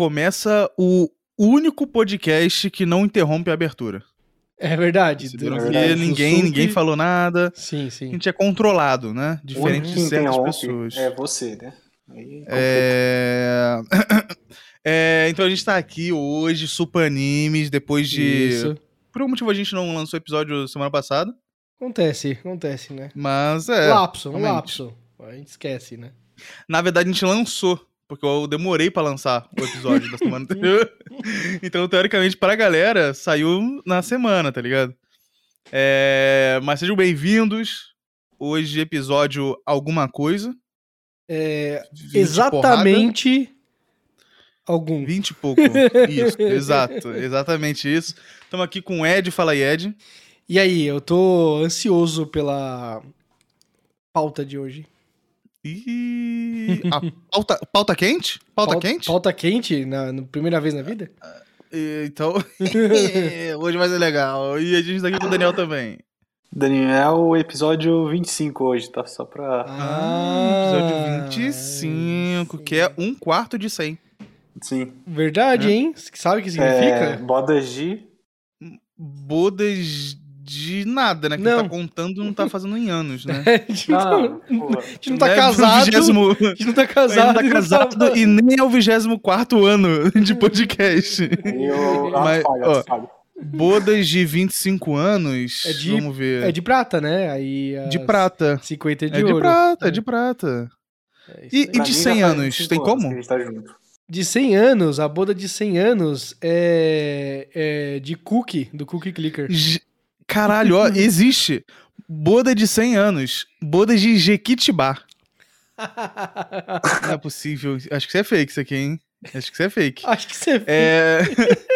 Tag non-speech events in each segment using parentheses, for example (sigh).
começa o único podcast que não interrompe a abertura. É verdade. É verdade. ninguém, Sussuke- ninguém falou nada. Sim, A sim. gente é controlado, né? Diferente de certas pessoas. É você, né? Aí É... (coughs) É, então a gente tá aqui hoje, Super Animes, depois de. Isso. Por algum motivo a gente não lançou episódio semana passada, Acontece, acontece, né? mas é. lapso, um realmente. lapso. A gente esquece, né? Na verdade a gente lançou, porque eu demorei pra lançar o episódio da semana (laughs) anterior. Então, teoricamente, pra galera, saiu na semana, tá ligado? É, Mas sejam bem-vindos. Hoje, episódio Alguma Coisa. É, 20 exatamente algum. porrada, 20 e pouco. Isso, (laughs) exato. Exatamente isso. Estamos aqui com o Ed. Fala aí, Ed. E aí, eu tô ansioso pela pauta de hoje. E. A (laughs) pauta, pauta quente? Pauta Pau- quente? Pauta quente, na, na primeira vez na vida? E- Então. (laughs) hoje vai ser legal. E a gente tá aqui com o Daniel também. Daniel, episódio 25 hoje, tá? Só pra. Ah, episódio 25, que é um quarto de 100. Sim. Verdade, É. hein? Sabe o que É, significa? bodas de. Bodas de nada, né? Que Não. tá contando não tá fazendo em anos, né? a gente Ah, não, a gente não tá Né? casado. Vigésimo- A gente não tá casado. não tá e não casado tá- e nem é o 24 ano (laughs) de podcast. Eu... Mas, falha, ó, falha. Bodas de 25 anos. É de- Vamos ver. É de prata, né? Aí De prata. 50 é de É de ouro. prata, é de prata. É isso E- aí. e Pra de mim já 100 faz anos, 25 tem como? que a gente tá junto. De 100 anos, a boda de 100 anos é, é de cookie, do Cookie Clicker. J- Caralho, ó, existe. Boda de 100 anos. Boda de Jequitibá. (laughs) Não é possível. Acho que isso é fake, isso aqui, hein? Acho que isso é fake. Acho que você É.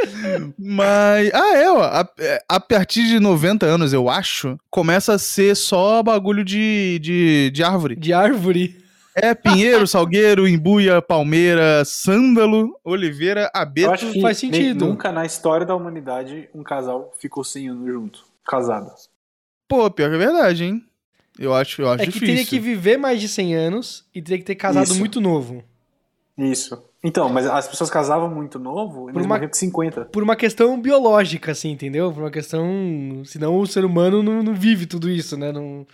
(laughs) Mas. Ah, é, ó. A, é, a partir de 90 anos, eu acho, começa a ser só bagulho de, de, de árvore. de árvore. É pinheiro, salgueiro, embuia, palmeira, sândalo, oliveira, Eu abeto. acho que faz sentido. nunca na história da humanidade um casal ficou 100 anos junto. Casado. Pô, pior que é verdade, hein? Eu acho, eu acho É que difícil. teria que viver mais de 100 anos e teria que ter casado Isso. muito novo. Isso. Então, mas as pessoas casavam muito novo e Por uma- morriam com 50. Por uma questão biológica, assim, entendeu? Por uma questão. Senão o ser humano não, não vive tudo isso, né? Não...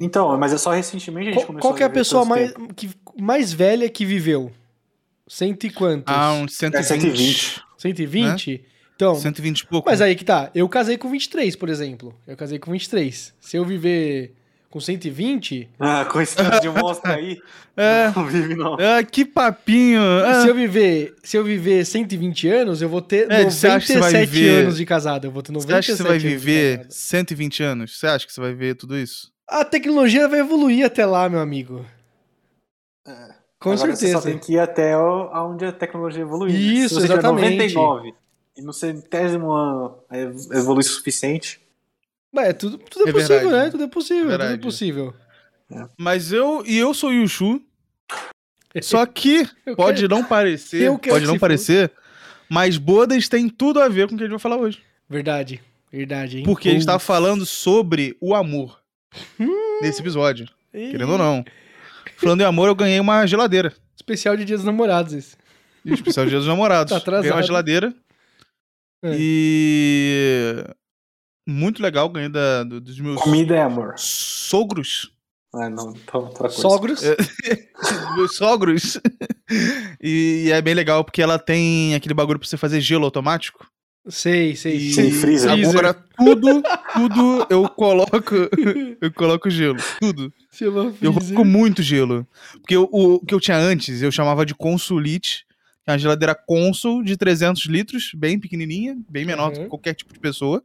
Então, mas é só recentemente a gente Qual, começou qual que é a viver pessoa mais, tempo. que, mais velha que viveu? Cento e quantos? Ah, uns 120. É 120. 120? Então, 120 e pouco. Mas aí que tá. Eu casei com 23, por exemplo. Eu casei com 23. Se eu viver com 120, Ah, coincidência de monstro aí. (laughs) É. Não vive, não. Ah, que papinho. Ah, se eu viver, se eu viver 120 anos, eu vou ter É, você acha que você vai 97 viver- anos de casado. Eu vou ter você 97 acha que você vai anos viver casado. 120 anos? Você acha que você vai ver tudo isso? A tecnologia vai evoluir até lá, meu amigo. Com Agora Você certeza. só tem que ir até o- aonde a tecnologia evoluiu. né? Isso, Se você exatamente. 99 e no centésimo ano ev- evolui o suficiente, Mas é tudo, tudo é, É possível, verdade. né? Tudo é possível, tudo é possível. Mas eu e eu sou Yushu. (laughs) Só que pode quero- não parecer, pode que não parecer, mas bodas tem tudo a ver com o que a gente vai falar hoje. Verdade, verdade, hein? Porque a gente tá Putz. falando sobre o amor nesse episódio, querendo ou não. Falando em amor, eu ganhei uma geladeira. Especial de Dia dos Namorados esse. E especial Dia dos Namorados. (laughs) Tá atrasado. Ganhei uma geladeira. É. E. Muito legal, ganhei da, do- dos meus comida é amor. sogros. Ah, não, então outra coisa. Sogros. É. (laughs) meus sogros. e, é bem legal porque ela tem aquele bagulho pra você fazer gelo automático. Sei, sei, E sei. Freezer. agora tudo, tudo eu coloco. Eu coloco gelo. Tudo. Eu coloco muito gelo. Porque o, o que eu tinha antes, eu chamava de Consulite. Que é uma geladeira Consul de 300 litros, bem pequenininha, bem menor do Uhum. que qualquer tipo de pessoa.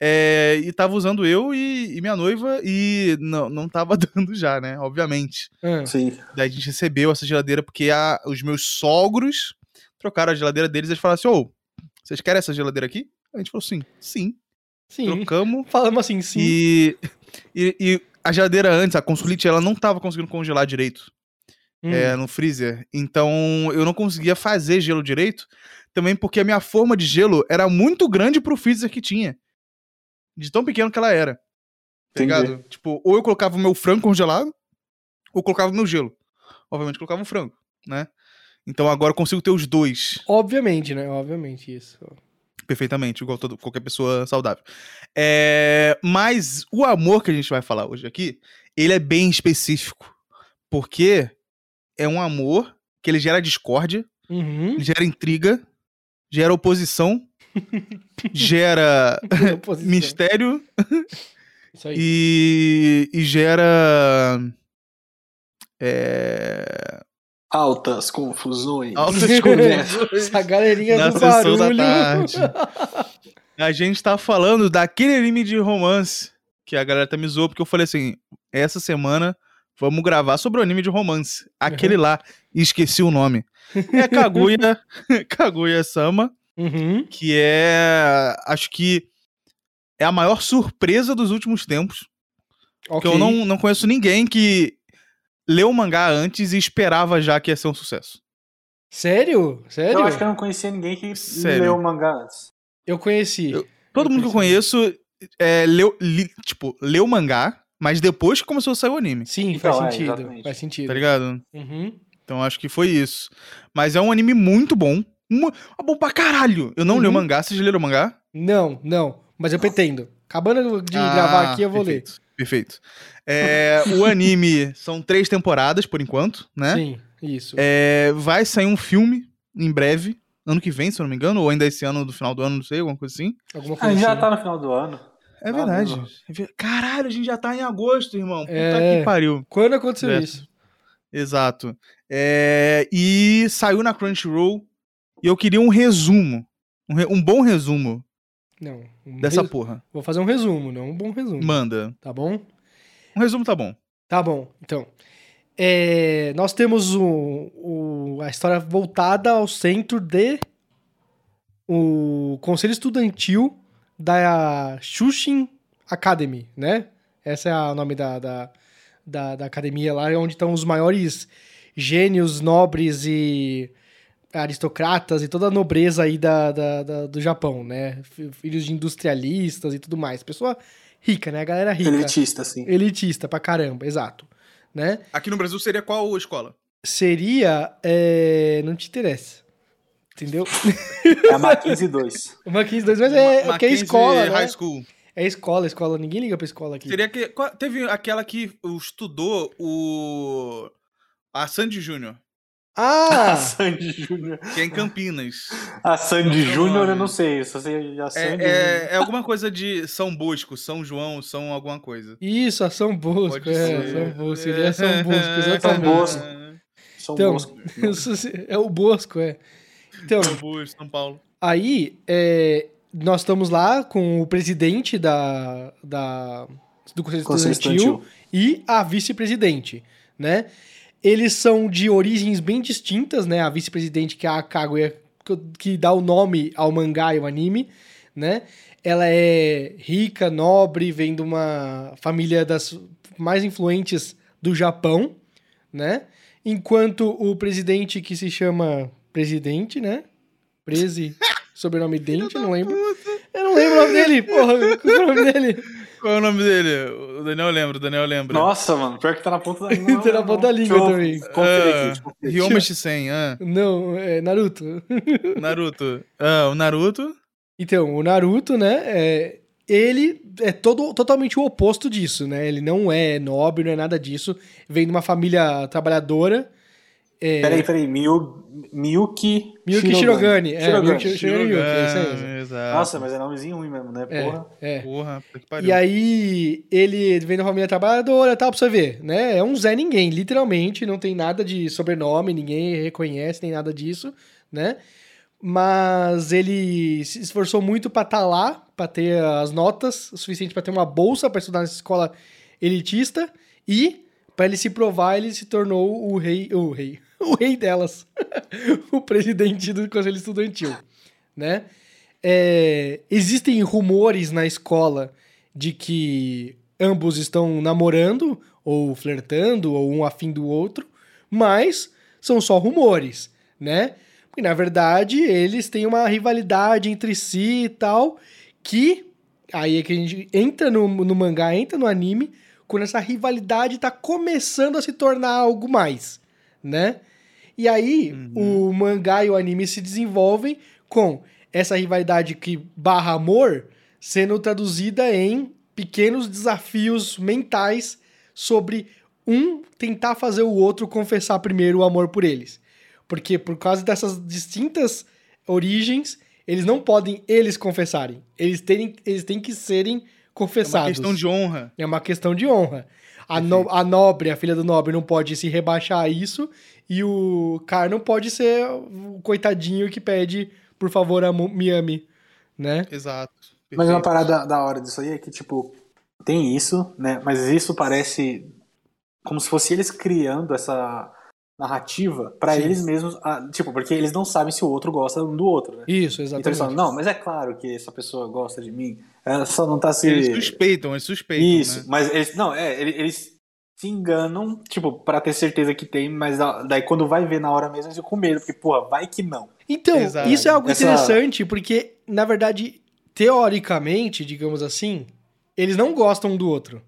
É, e tava usando eu e, e minha noiva e não, não tava (laughs) dando já, né? Obviamente. Ah, Sim. Daí a gente recebeu essa geladeira porque a- os meus sogros trocaram a geladeira deles e eles falaram assim: Ô, vocês querem essa geladeira aqui? A gente falou sim, sim. sim. Trocamos. Falamos assim, sim. E, e, e a geladeira antes, a Consulite, ela não tava conseguindo congelar direito Hum. é, no freezer. Então eu não conseguia fazer gelo direito. Também porque a minha forma de gelo era muito grande pro freezer que tinha. De tão pequeno que ela era. Tá Entendi. ligado? Tipo, ou eu colocava o meu frango congelado, ou colocava o meu gelo. Obviamente eu colocava o frango, né? Então agora eu consigo ter os dois Obviamente, né? Obviamente, isso. perfeitamente, igual todo, qualquer pessoa saudável. É, mas o amor que a gente vai falar hoje aqui, ele é bem específico. Porque é um amor que ele gera discórdia, Uhum. gera intriga, gera oposição, (laughs) gera Oposição. mistério Isso aí. e, e gera. É, Altas confusões. altas (laughs) conversas Essa galerinha na do sessão da barulho. tarde. A gente tá falando daquele anime de romance que a galera tá me zoou, porque eu falei assim: essa semana vamos gravar sobre o anime de romance. Aquele lá, e esqueci o nome. É (laughs) Kaguya, (laughs) Kaguya Sama, Uhum. que é. Acho que é a maior surpresa dos últimos tempos. Porque Ok. eu não, não conheço ninguém que leu o mangá antes e esperava já que ia ser um sucesso. Sério? Sério? Eu acho que eu não conhecia ninguém que Sério. leu o mangá antes. Eu conheci. Eu- Todo Eu mundo que eu conheço é, leu, li- tipo, leu o mangá, mas depois que começou a sair o anime, Sim, Então, faz é, sentido. exatamente. faz sentido. tá ligado? Uhum. Então acho que foi isso. Mas é um anime muito bom. Mu- ah, bom pra caralho. Eu não li o Uhum. mangá. Vocês leram o mangá? Não, não. Mas eu pretendo. Acabando de Ah, gravar aqui, eu vou ler. perfeito, Perfeito. É, o anime (laughs) são três temporadas, por enquanto, né? Sim, isso. É, vai sair um filme em breve. Ano que vem, se eu não me engano. Ou ainda esse ano, do final do ano, não sei, alguma coisa assim. Alguma A coisa gente já assim. tá no final do ano. É verdade. É Caralho, a gente já tá em agosto, irmão. Puta É. que pariu. Quando aconteceu É. isso? Exato. É, e saiu na Crunchyroll. E eu queria um resumo. Um, re- um bom resumo Não. um dessa res- porra. Vou fazer um resumo, não um bom resumo. Manda. Tá bom? Um resumo tá bom. Tá bom, então. É, nós temos o, o- a história voltada ao centro de o Conselho Estudantil da Shushin Academy, né? Esse é o nome da, da, da, da academia lá, onde estão os maiores gênios, nobres e aristocratas e toda a nobreza aí da, da, da- do Japão, né? Fi- Filhos de industrialistas e tudo mais. Pessoa rica, né? A galera rica. Elitista, assim. Elitista pra caramba, exato. Né? Aqui no Brasil seria qual escola? Seria. é, Não te interessa. Entendeu? É a Mackenzie 2. Uma 15, 2, mas é, Ma- porque é Mackenzie escola, né? High School. É escola, escola. Ninguém liga pra escola aqui. Seria que. qual- teve aquela que estudou o. A Sandy Júnior, (laughs) A Ah! Sandy Júnior. que é em Campinas. A Sandy Júnior eu não. sei. Só sei a Sandy É, é, é alguma coisa de São Bosco, São João, São alguma coisa. Isso, a São Bosco. Pode É, ser. São Bosco. Seria São Bosco, (laughs) São exatamente. Bosco. São Então, Bosco. (laughs) é o Bosco, é. Então, São Paulo. Aí, é, nós estamos lá com o presidente da, da, do Conselho Conselho Estudantil e a vice-presidente, né? Eles são de origens bem distintas, né? A vice-presidente, que é a Kaguya, que- que dá o nome ao mangá e ao anime, né? Ela é rica, nobre, vem de uma família das mais influentes do Japão, né? Enquanto o presidente, que se chama presidente, né? Prezi, (laughs) sobrenome Dente, não lembro. Eu não lembro o nome dele, porra. Qual é o nome dele? Qual é o nome dele? O Daniel lembra, o Daniel lembra. Nossa, mano. Pior que tá na ponta da língua. (laughs) Tá na ponta da língua também. Ah. Ryoma Shisen, ah. Não, é Naruto. (laughs) Naruto. Ah, o Naruto. Então, o Naruto, né? é- ele é todo, totalmente o oposto disso, né? Ele não é nobre, não é nada disso. Vem de uma família trabalhadora. É, Peraí, peraí. Miyu, Miyuki, Miyuki Shirogane. É, Shirogane. Miyuki Shirogane, é isso aí. Shirogane, Exato. Nossa, mas é nomezinho ruim mesmo, né? É, Porra. é. Porra, puta que pariu. E aí, ele vem da família trabalhadora e tal, pra você ver, né? É um Zé Ninguém, literalmente, não tem nada de sobrenome, ninguém reconhece, nem nada disso, né? Mas ele se esforçou muito pra estar lá, pra ter as notas o suficiente pra ter uma bolsa pra estudar nessa escola elitista e pra ele se provar, ele se tornou o rei, o rei, (laughs) o rei delas, (laughs) o presidente do conselho estudantil, né? É, existem rumores na escola de que ambos estão namorando, ou flertando, ou um afim do outro, mas são só rumores, né? Porque, na verdade, eles têm uma rivalidade entre si e tal, que aí é que a gente entra no, no mangá, entra no anime, quando essa rivalidade tá começando a se tornar algo mais, né? E aí, Uhum. o mangá e o anime se desenvolvem com essa rivalidade que barra amor sendo traduzida em pequenos desafios mentais sobre um tentar fazer o outro confessar primeiro o amor por eles. Porque por causa dessas distintas origens, eles não podem eles confessarem. Eles têm, eles têm que serem É uma confessados. questão de honra. É uma questão de honra. A, no- a nobre, a filha do nobre, não pode se rebaixar a isso. E o Car não pode ser o coitadinho que pede, por favor, a Miami, né? Exato. Mas uma Perfeito. parada da hora disso aí é que, tipo, tem isso, né? Mas isso parece como se fosse eles criando essa narrativa pra Sim. eles mesmos. ah, tipo, porque eles não sabem se o outro gosta um do outro, né? Isso, Então eles exatamente. falam, não, mas é claro que essa pessoa gosta de mim. Ela só não tá se. Eles suspeitam, eles suspeitam. Isso, né? mas eles. Não, é, ele- eles se enganam, tipo, pra ter certeza que tem, mas da- daí quando vai ver na hora mesmo, eles ficam com medo, porque, porra, vai que não. Então, Exato. isso é algo Essa- interessante, porque, na verdade, teoricamente, digamos assim, eles não gostam um do outro.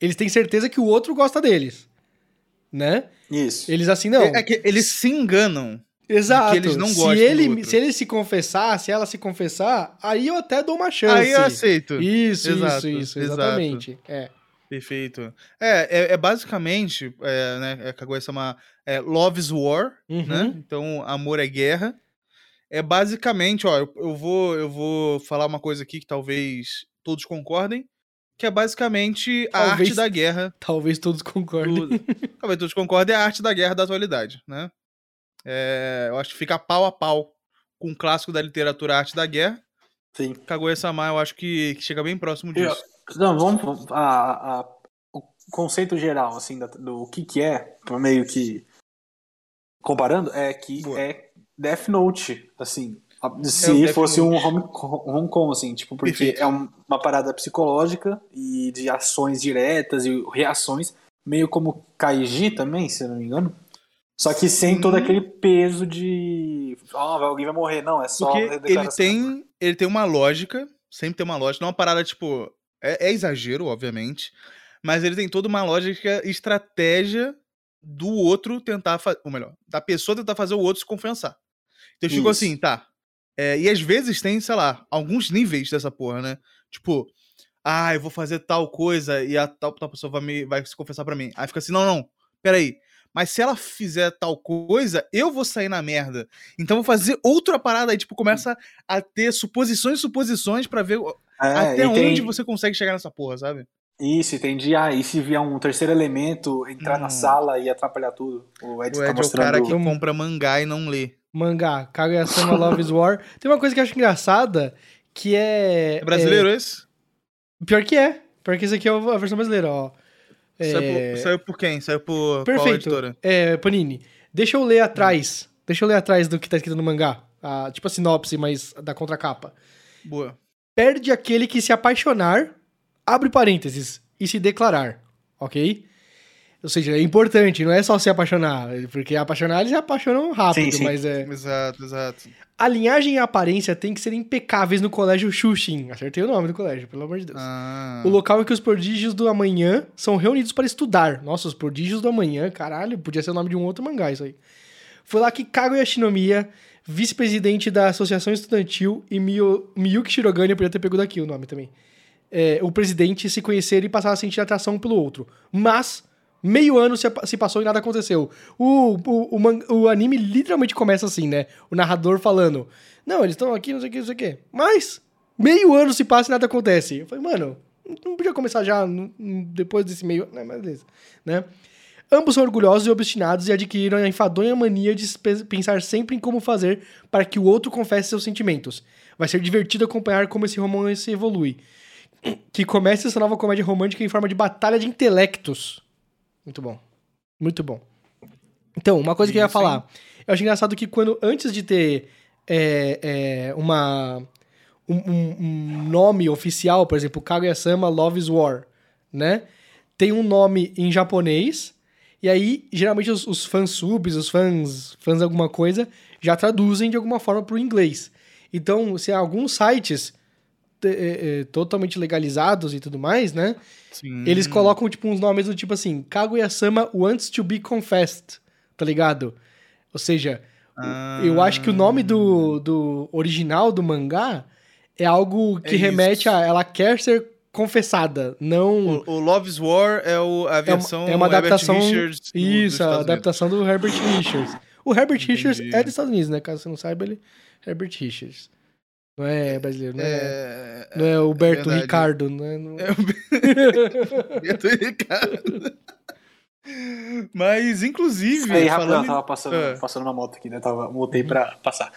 Eles têm certeza que o outro gosta deles. Né? Isso. Eles assim, não. É, é que eles se enganam. Exato. que eles não se, gostam do ele, outro. se ele se confessar, se ela se confessar, aí eu até dou uma chance. Aí eu aceito. Isso, Exato, isso, isso, exato. exatamente. É. Perfeito. É, é, é basicamente, é, né, é, Kaguya-sama, é Love's War, Uhum. né? Então, amor é guerra. É basicamente, ó, eu, eu vou eu vou falar uma coisa aqui que talvez todos concordem, que é basicamente a Talvez- arte da guerra. Talvez todos concordem. do- talvez todos concordem, é a arte da guerra da atualidade, né? É, eu acho que fica pau a pau com o clássico da literatura a Arte da Guerra. Sim. Kaguya-sama, eu acho que, que chega bem próximo Eu- disso. Não, vamos. A, a- o conceito geral, assim, da- do que que é, meio que. Comparando, é que Boa. é Death Note, assim. É Se Death fosse um home, Hong Kong, assim, tipo, porque Perfeito. é um- uma parada psicológica e de ações diretas e reações, meio como Kaiji também, se eu não me engano. Só que sem Sim. todo aquele peso de. Ó, alguém vai morrer, não, é só. Porque ele tem, ele tem uma lógica, sempre tem uma lógica, não é uma parada tipo. É, é exagero, obviamente, mas ele tem toda uma lógica, estratégia do outro tentar fazer. Ou melhor, da pessoa tentar fazer o outro se confessar. Então ficou Isso. assim, tá. é, e às vezes tem, sei lá, alguns níveis dessa porra, né? Tipo, ah, eu vou fazer tal coisa e a tal, tal pessoa vai, me, vai se confessar pra mim. Aí fica assim, não, não, peraí. Mas se ela fizer tal coisa, eu vou sair na merda. Então eu vou fazer outra parada aí, tipo, começa a ter suposições e suposições pra ver o- É, até onde tem- você consegue chegar nessa porra, sabe? Isso, entendi. Ah, e se vier um terceiro elemento entrar na Hum. sala e atrapalhar tudo? O Ed O tá Ed é o mostrando. cara que compra mangá e não lê. Mangá, Kaguya-sama Love's War. (laughs) Tem uma coisa que eu acho engraçada, que é... É brasileiro esse? é- pior que é. Pior que esse aqui é a versão brasileira, ó. É, Saiu, por, saiu por quem? Saiu por Perfeito. editora? É, Panini. Deixa eu ler atrás. Deixa eu ler atrás do que tá escrito no mangá. Ah, tipo a sinopse, mas da contracapa. Boa. Perde aquele que se apaixonar, abre parênteses, e se declarar, ok? Ou seja, é importante, não é só se apaixonar, porque apaixonar eles se apaixonam rápido, Sim, sim. mas é... Exato, exato. A linhagem e a aparência têm que ser impecáveis no colégio Xuxin. Acertei o nome do colégio, pelo amor de Deus. Ah, O local em que os prodígios do amanhã são reunidos para estudar. Nossa, os prodígios do amanhã, caralho, podia ser o nome de um outro mangá isso aí. Foi lá que Kaguya Shinomiya, vice-presidente da Associação Estudantil, e Miyu- Miyuki Shirogane, eu podia ter pego daqui o nome também, é, o presidente se conheceram e passaram a sentir atração pelo outro. Mas, meio ano se, se passou e nada aconteceu. O, o, o, o anime literalmente começa assim, né? O narrador falando, não, eles estão aqui, não sei o que, não sei o que. Mas, meio ano se passa e nada acontece. Eu falei, mano, não podia começar já depois desse meio... Né, mas beleza, né? Ambos são orgulhosos e obstinados e adquiriram a enfadonha mania de pe- pensar sempre em como fazer para que o outro confesse seus sentimentos. Vai ser divertido acompanhar como esse romance evolui. Que comece essa nova comédia romântica em forma de batalha de intelectos. Muito bom. Muito bom. Então, uma coisa que eu ia falar. Eu acho engraçado que quando, antes de ter é, é, uma, um, um- nome oficial, por exemplo, Kaguya-sama Love's War, né? Tem um nome em japonês, e aí, geralmente, os, os fãs subs, os fãs, fãs de alguma coisa, já traduzem de alguma forma para o inglês. Então, se há alguns sites te- é, é, totalmente legalizados e tudo mais, né? sim. Eles colocam, tipo, uns nomes do tipo assim, Kaguya-sama wants to be confessed, tá ligado? Ou seja, Ah. eu acho que o nome do, do original do mangá é algo que É remete a ela quer ser confessada, não. O, o Love's War é o, a É uma, versão é uma adaptação. Richards do- isso, a adaptação do Herbert Richards. O Herbert Entendi. Richards é dos Estados Unidos, né? Caso você não saiba, ele é Herbert Richards. Não é brasileiro, não é, É, não é o Berto verdade. Ricardo, não é? não- É o Beto (laughs) Ricardo. Mas, inclusive, Aí, rapidão, falando... tava passando, Ah. passando uma moto aqui, né? Tava, voltei pra passar.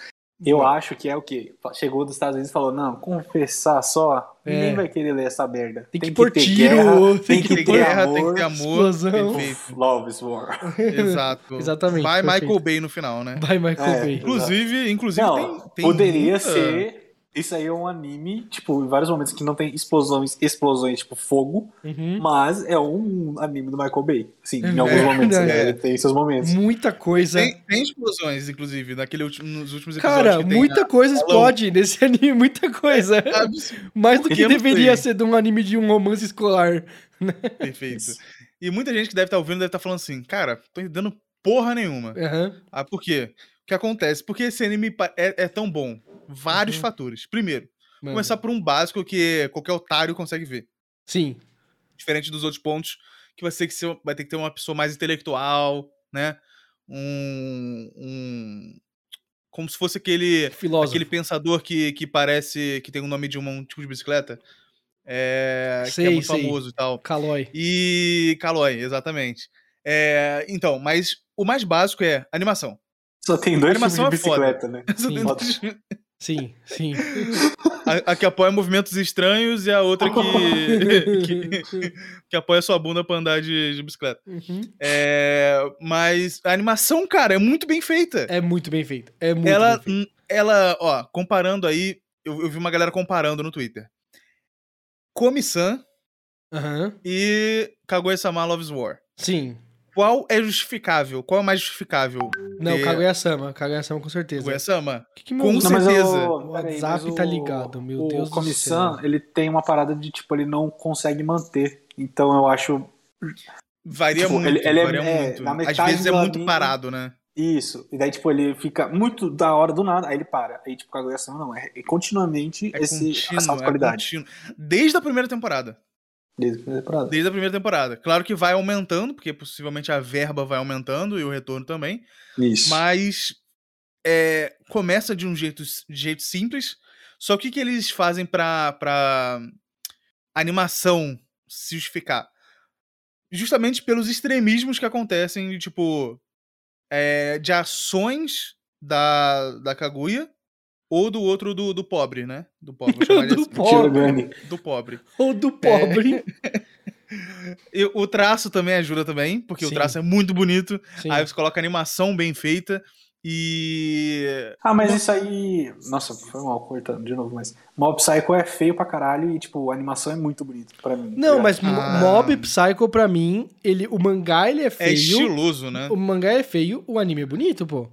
Eu acho que é o quê? Chegou dos Estados Unidos e falou: não, confessar só, É. ninguém vai querer ler essa merda. Tem que pôr ter tiro, guerra, tem tem que que tem ter guerra, amor. tem que ter amor. explosão. Perfeito. Love is War. (laughs) Exato. Exatamente, Vai. Michael Bay no final, né? Vai, Michael É. Bay. Inclusive, inclusive Não, tem, tem poderia muita- ser. Isso aí é um anime, tipo, em vários momentos que não tem explosões, explosões, tipo, fogo, Uhum. mas é um anime do Michael Bay. Sim, É em alguns momentos, verdade. né? Ele tem seus momentos. Muita coisa. Tem, tem explosões, inclusive, naquele último, nos últimos episódios. Cara, que tem muita coisa explode nesse (laughs) anime, muita coisa. Absurdo, Mais do que deveria ser de um anime de um romance escolar. (laughs) Perfeito. E muita gente que deve estar ouvindo deve estar falando assim, cara, tô entendendo porra nenhuma. Aham. Ah, por quê? O que acontece? Porque esse anime é, é tão bom. Vários Uhum. fatores. Primeiro, Mano. começar por um básico que qualquer otário consegue ver. Sim. Diferente dos outros pontos, que vai ter que, ser, vai ter, que ter uma pessoa mais intelectual, né? Um. um como se fosse aquele. Filósofo. Aquele pensador que, que parece que tem o nome de um tipo de bicicleta. É, que é Sei, muito sei. famoso e tal. Calói. E Calói, exatamente. É, então, mas o mais básico é animação. Só tem dois A tipos de animação é foda. bicicleta, né? (laughs) Sim. Foda. Sim, sim. A, a que apoia movimentos estranhos e a outra que, (laughs) que, que apoia sua bunda pra andar de, de bicicleta. Uhum. É, mas a animação, cara, é muito bem feita. É muito bem feito. É muito ela, bem feito. hum, ela, ó, comparando aí, eu, eu vi uma galera comparando no Twitter. Komi-san Aham. e Kaguya-sama Loves War. Sim. Qual é justificável? Qual é mais justificável? Não, ter Kaguya-sama. Kaguya-sama com certeza. Kaguya-sama? Que que Com Não, certeza. o, WhatsApp mas tá ligado, meu o Deus do Comissão, céu. ele tem uma parada de, tipo, ele não consegue manter. Então eu acho Varia Tipo, muito, ele- ele é- varia é, muito. na Às vezes é do muito anime- parado, né? isso. E daí, tipo, ele fica muito da hora do nada, aí ele para. Aí, tipo, Kaguya-sama não, é, é continuamente É esse, contínuo, essa alta é qualidade. contínuo. Desde a primeira temporada. Desde a primeira temporada. Desde a primeira temporada. Claro que vai aumentando, porque possivelmente a verba vai aumentando e o retorno também. Isso. Mas é, começa de um jeito, de jeito simples. Só que o que eles fazem pra, pra animação se justificar? Justamente pelos extremismos que acontecem, tipo, é, de ações da, da Kaguya ou do outro do, do pobre, né? Do pobre, (laughs) chamar ele Do assim. pobre. Do pobre. Ou do pobre. (laughs) E o traço também ajuda também, porque Sim. o traço é muito bonito. Sim. Aí você coloca animação bem feita e. Ah, mas isso aí. Nossa, foi mal cortando de novo, mas. Mob Psycho é feio pra caralho e, tipo, a animação é muito bonita pra mim. tá Não, mas Ah. Mob Psycho, pra mim, ele, o mangá ele é É feio. estiloso, né? o mangá é feio, o anime é bonito, pô.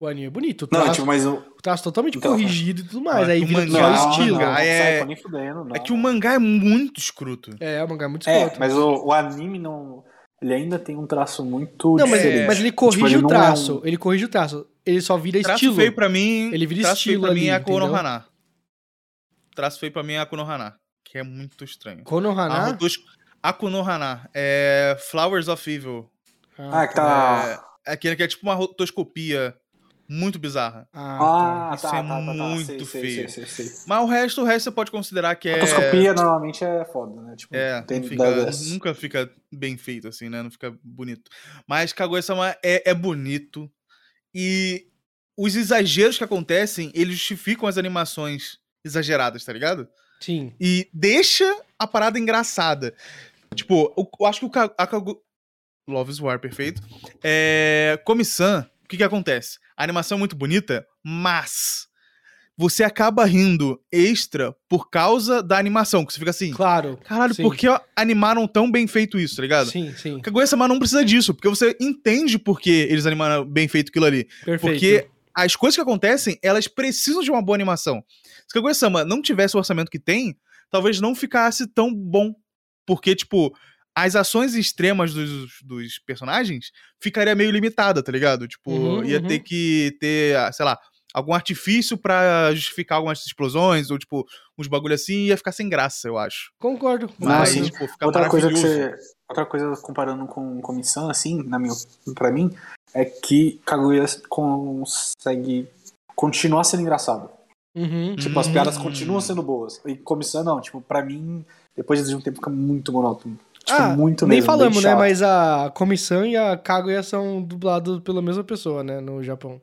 O anime é bonito. O Não, traço, tipo, mas o. o traço totalmente Então, corrigido e tudo mais. Ah, aí o vira mangá- só Não, estilo. não, é- fudendo, não. É que o mangá é muito escroto. É, o mangá é muito É, escroto. mas o, o anime não. Ele ainda tem um traço muito Não, mas, diferente. mas ele corrige Tipo, ele o não é traço. um- Ele corrige o traço. Ele só vira Traço estilo. feio pra mim. Ele vira traço feio estilo pra mim ali, é a Konohana. Traço feio pra mim é a Konohana. Que é muito estranho. A Konohana? rotos... Konohana é Flowers of Evil. Ah, que tá. É aquele que é tipo uma rotoscopia muito bizarra. Ah, Ah, Isso tá, é tá, tá, tá. muito sei, sei, feio. sei, sei, sei. Mas o resto, o resto você pode considerar que é. Fotoscopia normalmente é foda, né? Tipo, É, tem não fica- nunca fica bem feito assim, né? Não fica bonito. Mas Kaguya-sama é, é bonito. E os exageros que acontecem, eles justificam as animações exageradas, tá ligado? sim. E deixa a parada engraçada. Tipo, eu, eu acho que o a Kagu... Love is War, perfeito. É... Komi-san, o que que acontece? A animação é muito bonita, mas você acaba rindo extra por causa da animação, que você fica assim, Claro. caralho, sim. por que animaram tão bem feito isso, tá ligado? Sim, sim. Kaguya-sama não precisa disso, porque você entende por que eles animaram bem feito aquilo ali. Perfeito. Porque as coisas que acontecem, elas precisam de uma boa animação. Se Kaguya-sama não tivesse o orçamento que tem, talvez não ficasse tão bom. Porque, tipo, as ações extremas dos, dos personagens ficaria meio limitada, tá ligado? Tipo, Uhum, ia uhum. ter que ter, ah, sei lá, algum artifício pra justificar algumas explosões, ou tipo, uns bagulho assim, ia ficar sem graça, eu acho. Concordo. Mas, sim. tipo, fica Outra coisa que você. Outra coisa comparando com comissão, assim, na minha, pra mim, é que Kaguya consegue continuar sendo engraçado. Uhum. Tipo, as piadas continuam sendo boas. E comissão não, tipo, pra mim, depois de um tempo fica muito monótono. Tipo, Ah, muito nem mesmo, falamos, bem né? Mas a comissão e a Kaguya são dublados pela mesma pessoa, né? No Japão.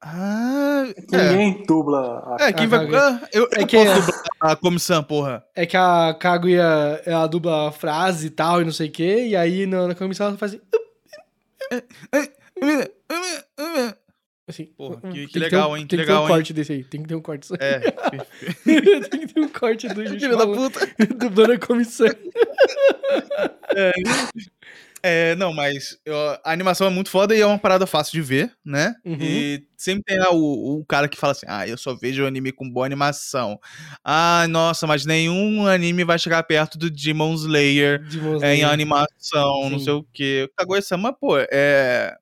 Ah, é. Ninguém dubla a É, quem a vai. Ah, eu, É eu que- posso dublar a comissão, porra. É que a Kaguya, ela dubla a frase e tal, e não sei o quê, e aí na, na comissão ela faz assim... assim Porra, que- que ter legal, um- hein, que Tem que ter legal, um hein. corte desse aí, tem que ter um corte disso aí. É, (laughs) tem que ter um corte do Filho da puta. (laughs) dublando a comissão. É, não, mas eu- a animação é muito foda e é uma parada fácil de ver, né? Uhum. E sempre tem lá o, o cara que fala assim: ah, eu só vejo anime com boa animação. Ah, nossa, mas nenhum anime vai chegar perto do Demon Slayer Demon é, em Slayer. animação, não Sim. sei o quê. Kaguya-sama, pô, é.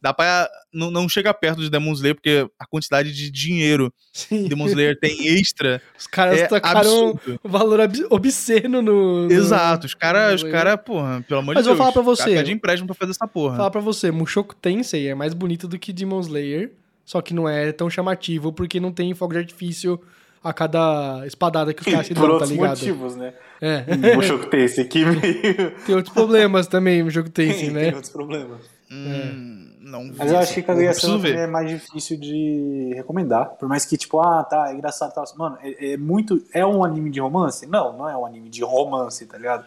Dá pra. Não, não chega perto de Demon Slayer, porque a quantidade de dinheiro Sim. que Demon Slayer tem extra (laughs) Os caras é tacaram absurdo. um valor obsceno no... Exato, os caras, os cara, porra, pelo amor Mas de eu Deus. vou falar pra você. pede empréstimo pra fazer essa porra. Falar pra você, Mushoku Tensei é mais bonito do que Demon Slayer, só que não é tão chamativo porque não tem fogo de artifício a cada espadada que os caras se (laughs) Por dão, tá outros ligado? motivos, né? É. O Mushoku tem esse aqui meio... (laughs) Tem outros problemas também jogo Tensei, né? tem outros problemas. Hum, não vi Mas eu acho que ver. também é mais difícil de recomendar. Por mais que, tipo, ah, tá, é engraçado e tal. Mano, é, é muito. É um anime de romance? Não, não é um anime de romance, tá ligado?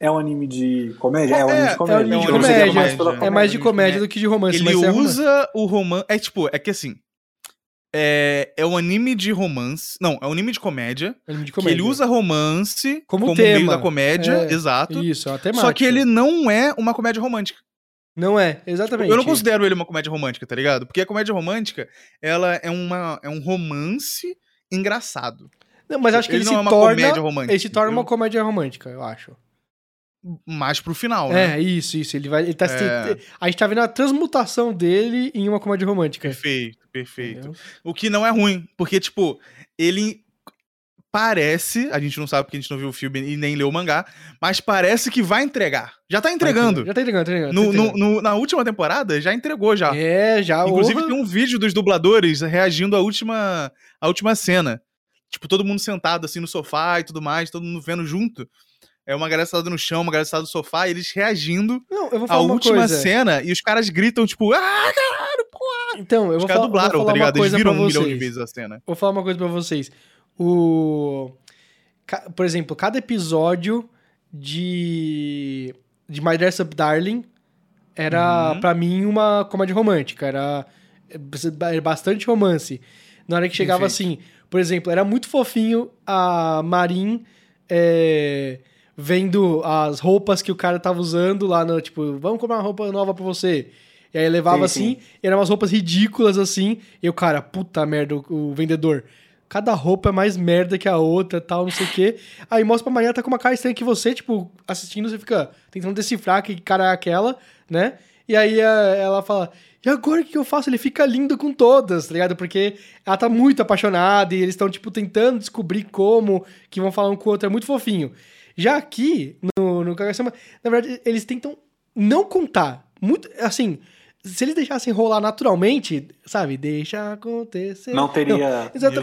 É um anime de comédia? É, um É, anime é de comédia. um anime de comédia. mais pela É mais de comédia né? do que de romance, Ele mas é romance. usa o romance. É tipo, é que assim. É, é um anime de romance. Não, é um anime de comédia. Anime de Que comédia. ele usa romance Como como, tema. meio da comédia, É, exato. Isso, é uma Só temática. que ele não é uma comédia romântica. Não é, exatamente. Eu não considero ele uma comédia romântica, tá ligado? Porque a comédia romântica, ela é, uma, é um romance engraçado. Não, mas acho que ele ele, se é uma torna... comédia romântica. Ele se torna uma comédia romântica, eu acho. Mais pro final, né? É, isso, isso. Ele vai. Ele tá, É. A gente tá vendo a transmutação dele em uma comédia romântica. Perfeito, perfeito. Entendeu? O que não é ruim, porque, tipo, ele parece, a gente não sabe porque a gente não viu o filme e nem leu o mangá, mas parece que vai entregar. Já tá entregando. Já tá entregando, tá entregando. No- tá no- entregando. no- na última temporada, já entregou já. É, já. Inclusive orra. tem um vídeo dos dubladores reagindo à última, à última cena. Tipo, todo mundo sentado assim no sofá e tudo mais, todo mundo vendo junto. É uma galera sentada no chão, uma galera sentada no sofá, e eles reagindo Não, eu vou à falar uma última coisa. cena e os caras gritam, tipo, ah, caralho, porra! Então, eu vou falar, dublaram, vou tá falar uma ligado? Eles viram um milhão de vocês. vezes a cena. Vou falar uma coisa pra vocês. O. Por exemplo, cada episódio de. De My Dress Up Darling era, Uhum. pra mim, uma comédia romântica. Era, era bastante romance. Na hora que chegava Perfeito. assim, por exemplo, era muito fofinho a Marin é, vendo as roupas que o cara tava usando lá no, tipo, vamos comprar uma roupa nova pra você. E aí levava Sim, assim, eram umas roupas ridículas assim, e o cara, puta merda, o, o vendedor. Cada roupa é mais merda que a outra, tal, não sei o quê. Aí mostra pra amanhã, tá com uma cara estranha que você, tipo, assistindo, você fica tentando decifrar que cara é aquela, né? E aí a- ela fala, e agora o que eu faço? Ele fica lindo com todas, tá ligado? Porque ela tá muito apaixonada e eles estão, tipo, tentando descobrir como que vão falar um com o outro. É muito fofinho. Já aqui, no, no Kaguya-sama, na verdade, eles tentam não contar. Muito, assim, se eles deixassem rolar naturalmente, sabe? Deixa acontecer. Não teria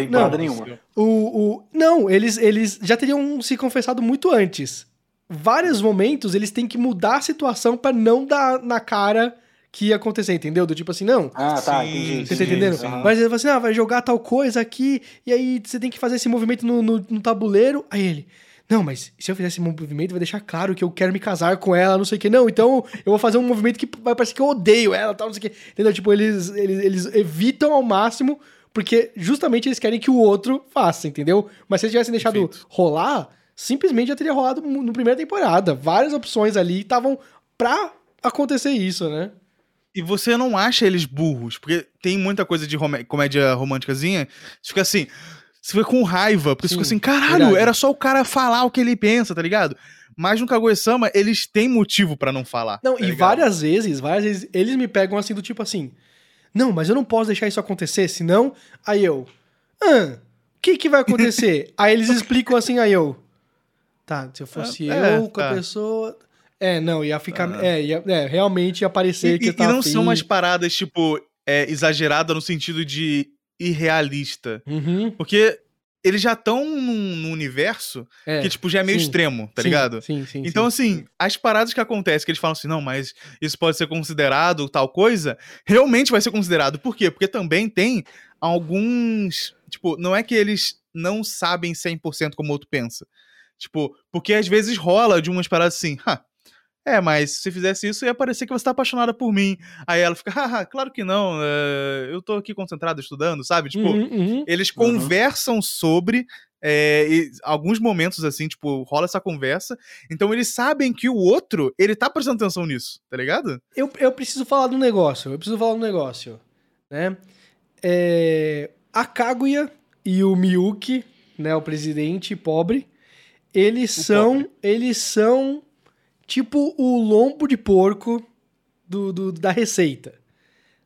não. nenhuma. O, o, não, eles, eles já teriam se confessado muito antes. Vários momentos eles têm que mudar a situação pra não dar na cara que ia acontecer, entendeu? Do tipo assim, não, Ah, tá, Sim, entendi. você tá sim, entendendo? sim. Mas ele fala assim, ah, vai jogar tal coisa aqui, e aí você tem que fazer esse movimento no, no, no tabuleiro. Aí ele, não, mas se eu fizer esse movimento, vai deixar claro que eu quero me casar com ela, não sei o que. Não, então eu vou fazer um movimento que vai parecer que eu odeio ela, tal, não sei o que. Entendeu? Tipo, eles, eles, eles evitam ao máximo, porque justamente eles querem que o outro faça, entendeu? Mas se eles tivessem deixado Perfeito. rolar, simplesmente já teria rolado no primeira temporada. Várias opções ali estavam pra acontecer isso, né? E você não acha eles burros, porque tem muita coisa de rom- comédia românticazinha, você fica assim, você fica com raiva, porque você Sim, fica assim, caralho, verdade. era só o cara falar o que ele pensa, tá ligado? Mas no Kaguya-sama, eles têm motivo pra não falar. Não, tá e ligado? várias vezes, várias vezes, eles me pegam assim do tipo assim. Não, mas eu não posso deixar isso acontecer, senão. Aí eu. Ah, o que que vai acontecer? (laughs) aí eles explicam assim, aí eu. Tá, se eu fosse É, eu com a tá. pessoa. É, não, ia ficar. Ah. É, ia, é, realmente ia parecer E, que eu tava e não são afim. umas paradas, tipo, é, exageradas no sentido de irrealista. Uhum, Porque eles já estão num, num universo é. que, tipo, já é meio sim, extremo, tá sim, ligado? Sim, sim. Então, sim. assim, as paradas que acontecem, que eles falam assim, não, mas isso pode ser considerado tal coisa, realmente vai ser considerado. Por quê? Porque também tem alguns. Tipo, não é que eles não sabem 100% como o outro pensa. Tipo, porque às vezes rola de umas paradas assim, "Ha, é, mas se fizesse isso ia parecer que você tá apaixonada por mim. Aí ela fica, haha, claro que não, é, eu tô aqui concentrado estudando, sabe? Tipo, Uhum, uhum. eles Uhum. conversam sobre é, e alguns momentos assim, tipo, rola essa conversa. Então eles sabem que o outro, ele tá prestando atenção nisso, tá ligado? Eu, eu preciso falar de um negócio. Eu preciso falar de um negócio. Né? É, a Kaguya e o Miyuki, né, o presidente pobre, eles são. Eles são tipo o lombo de porco do, do- da receita.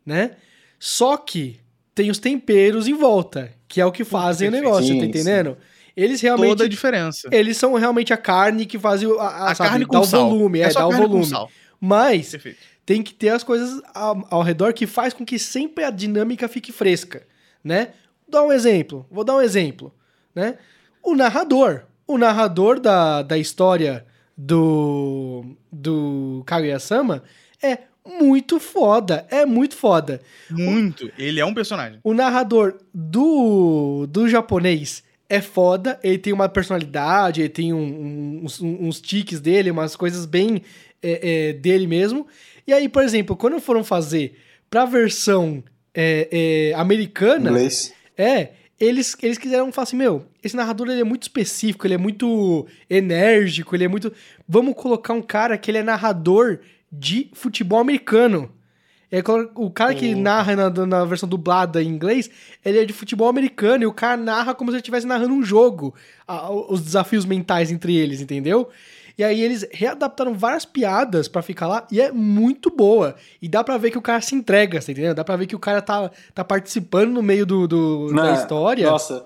Né? Só que tem os temperos em volta, que é o que fazem o negócio, Sim, tá entendendo? Eles realmente. Toda a diferença. Eles são realmente a carne que faz o, a, a, A sabe, carne dá com o sal. volume, é, é só dá o carne com volume. sal. Mas Perfeito. tem que ter as coisas ao, ao redor que faz com que sempre a dinâmica fique fresca, né? Vou dar um exemplo, vou dar um exemplo, né? O narrador, o narrador da, da história do do Kaguya-sama é muito foda, é muito foda. Muito. Ele é um personagem. O narrador do, do japonês é foda, ele tem uma personalidade, ele tem um- um- uns, uns tiques dele, umas coisas bem é, é, dele mesmo. E aí, por exemplo, quando foram fazer pra versão é, é, americana, Inglês. é, eles, eles quiseram falar assim, meu, esse narrador ele é muito específico, ele é muito enérgico, ele é muito... Vamos colocar um cara que ele é narrador de futebol americano. É, o cara que narra na, na versão dublada em inglês, ele é de futebol americano e o cara narra como se ele estivesse narrando um jogo, a- os desafios mentais entre eles, entendeu? E aí eles readaptaram várias piadas pra ficar lá e é muito boa. E dá pra ver que o cara se entrega, tá entendendo? Dá pra ver que o cara tá, tá participando no meio do, do- da história. Nossa,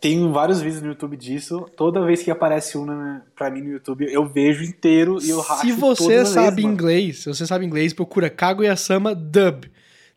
tem vários vídeos no YouTube disso. Toda vez que aparece um na- pra mim no YouTube, eu vejo inteiro e eu racho Se você sabe mano. inglês, se você sabe inglês, procura Kaguya-sama Dub.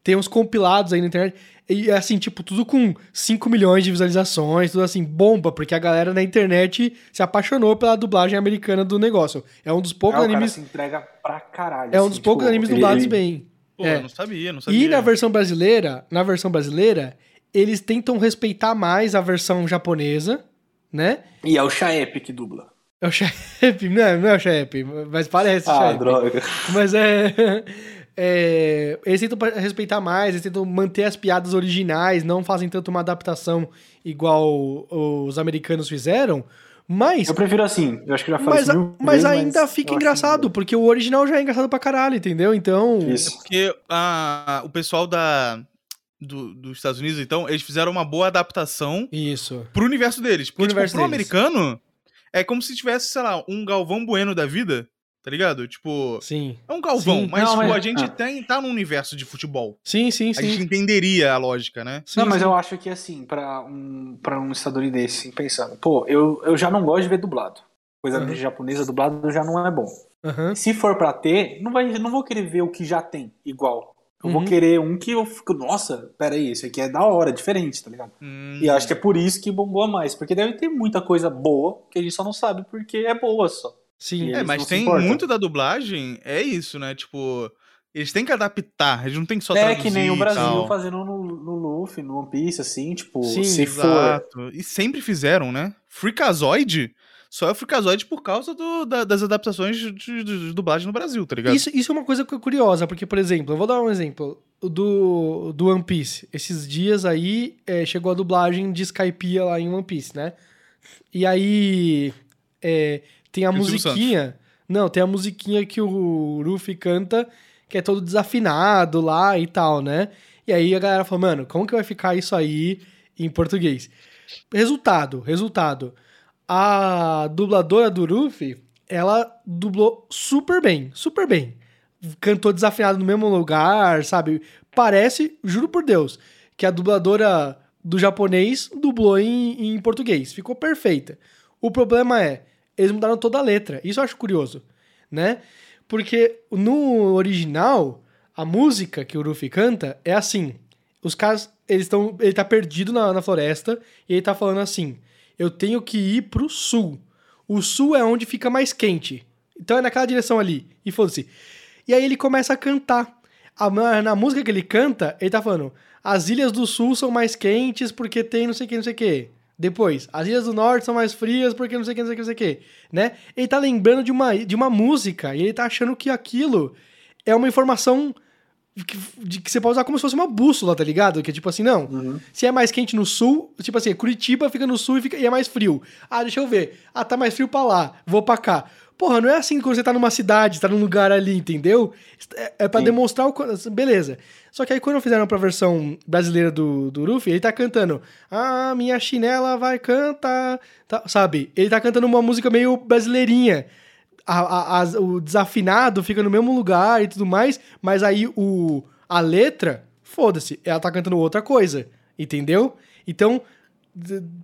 Tem uns compilados aí na internet. E assim, tipo, tudo com 5 milhões de visualizações, tudo assim, bomba, porque a galera na internet se apaixonou pela dublagem americana do negócio. É um dos poucos Ah, o cara animes. se entrega pra caralho. É um assim, dos poucos tipo, animes dublados ele- bem. Pô, É. eu não sabia, não sabia. E na versão brasileira, na versão brasileira, eles tentam respeitar mais a versão japonesa, né? E é o Chaep que dubla. É o Chaep, (laughs) não, é- não é o Chaep, mas parece Ah, Chaep. droga. Mas é, é, Eles tentam respeitar mais, eles tentam manter as piadas originais, não fazem tanto uma adaptação igual os americanos fizeram. Mas. Eu prefiro assim. Eu acho que já falei Mas, mil mas vezes, ainda fica eu acho engraçado, porque o original já é engraçado pra caralho, entendeu? Então. Isso. Porque a, o pessoal da, do- dos Estados Unidos, então, eles fizeram uma boa adaptação Isso. pro universo deles. Porque, Pro tipo, universo pro deles. americano, é como se tivesse, sei lá, um Galvão Bueno da vida, tá ligado? Tipo, Sim. é um Galvão, Sim. mas, Não, tipo, mas- a gente ah. tem, tá num universo de futebol. Sim, sim, A gente sim. entenderia a lógica, né? Sim, não, mas sim. eu acho que assim, pra um, pra um estadunidense pensando, pô, eu, eu já não gosto de ver dublado. Coisa Uhum. japonesa dublado já não é bom. Aham. Se for pra ter, não, vai, não vou querer ver o que já tem igual. Eu Uhum. vou querer um que eu fico, nossa, peraí, esse aqui é da hora, diferente, tá ligado? Hum, E acho que é por isso que bombou a mais. Porque deve ter muita coisa boa que a gente só não sabe porque é boa só. Sim. É, mas tem muito da dublagem, é isso, né? Tipo, eles têm que adaptar, eles não tem que só é traduzir que nem o Brasil fazendo no, no Luffy, no One Piece, assim, tipo, Sim, se for. Exato. E sempre fizeram, né? Freakazoid só é o Freakazoid por causa do- da- das adaptações de, de- de dublagem no Brasil, tá ligado? Isso, isso é uma coisa cu- curiosa, porque, por exemplo, eu vou dar um exemplo do, do One Piece. Esses dias aí é, chegou a dublagem de Skypiea lá em One Piece, né? E aí é, tem a musiquinha. Não, tem a musiquinha que o Luffy canta, que é todo desafinado lá e tal, né? E aí a galera falou, mano, como que vai ficar isso aí em português? Resultado, resultado. A dubladora do Luffy, ela dublou super bem, super bem. Cantou desafinado no mesmo lugar, sabe? Parece, juro por Deus, que a dubladora do japonês dublou em, em português. Ficou perfeita. O problema é, eles mudaram toda a letra. Isso eu acho curioso, né? Porque no original, a música que o Ruffy canta é assim. Os caras, eles estão, ele tá perdido na, na floresta e ele tá falando assim: "Eu tenho que ir pro sul. O sul é onde fica mais quente. Então é naquela direção ali." E foda-se. E aí ele começa a cantar. A, na, música que ele canta, ele tá falando: "As ilhas do sul são mais quentes porque tem não sei o que, não sei o que." Depois, as ilhas do norte são mais frias porque não sei o que, não sei o que, não sei o que, né? Ele tá lembrando de uma, de uma música e ele tá achando que aquilo é uma informação que, de, que você pode usar como se fosse uma bússola, tá ligado? Que é tipo assim, não, Uhum. se é mais quente no sul, tipo assim, Curitiba fica no sul e, fica, e é mais frio. Ah, deixa eu ver. Ah, tá mais frio pra lá, vou pra cá. Porra, não é assim quando você tá numa cidade, tá num lugar ali, entendeu? É, é pra Sim. demonstrar o. Beleza. Só que aí quando fizeram pra versão brasileira do, do Ruffy, ele tá cantando. Ah, minha chinela vai cantar. Tá, sabe? Ele tá cantando uma música meio brasileirinha. A- a- as- o desafinado fica no mesmo lugar e tudo mais, mas aí o, a letra, foda-se, ela tá cantando outra coisa, entendeu? Então,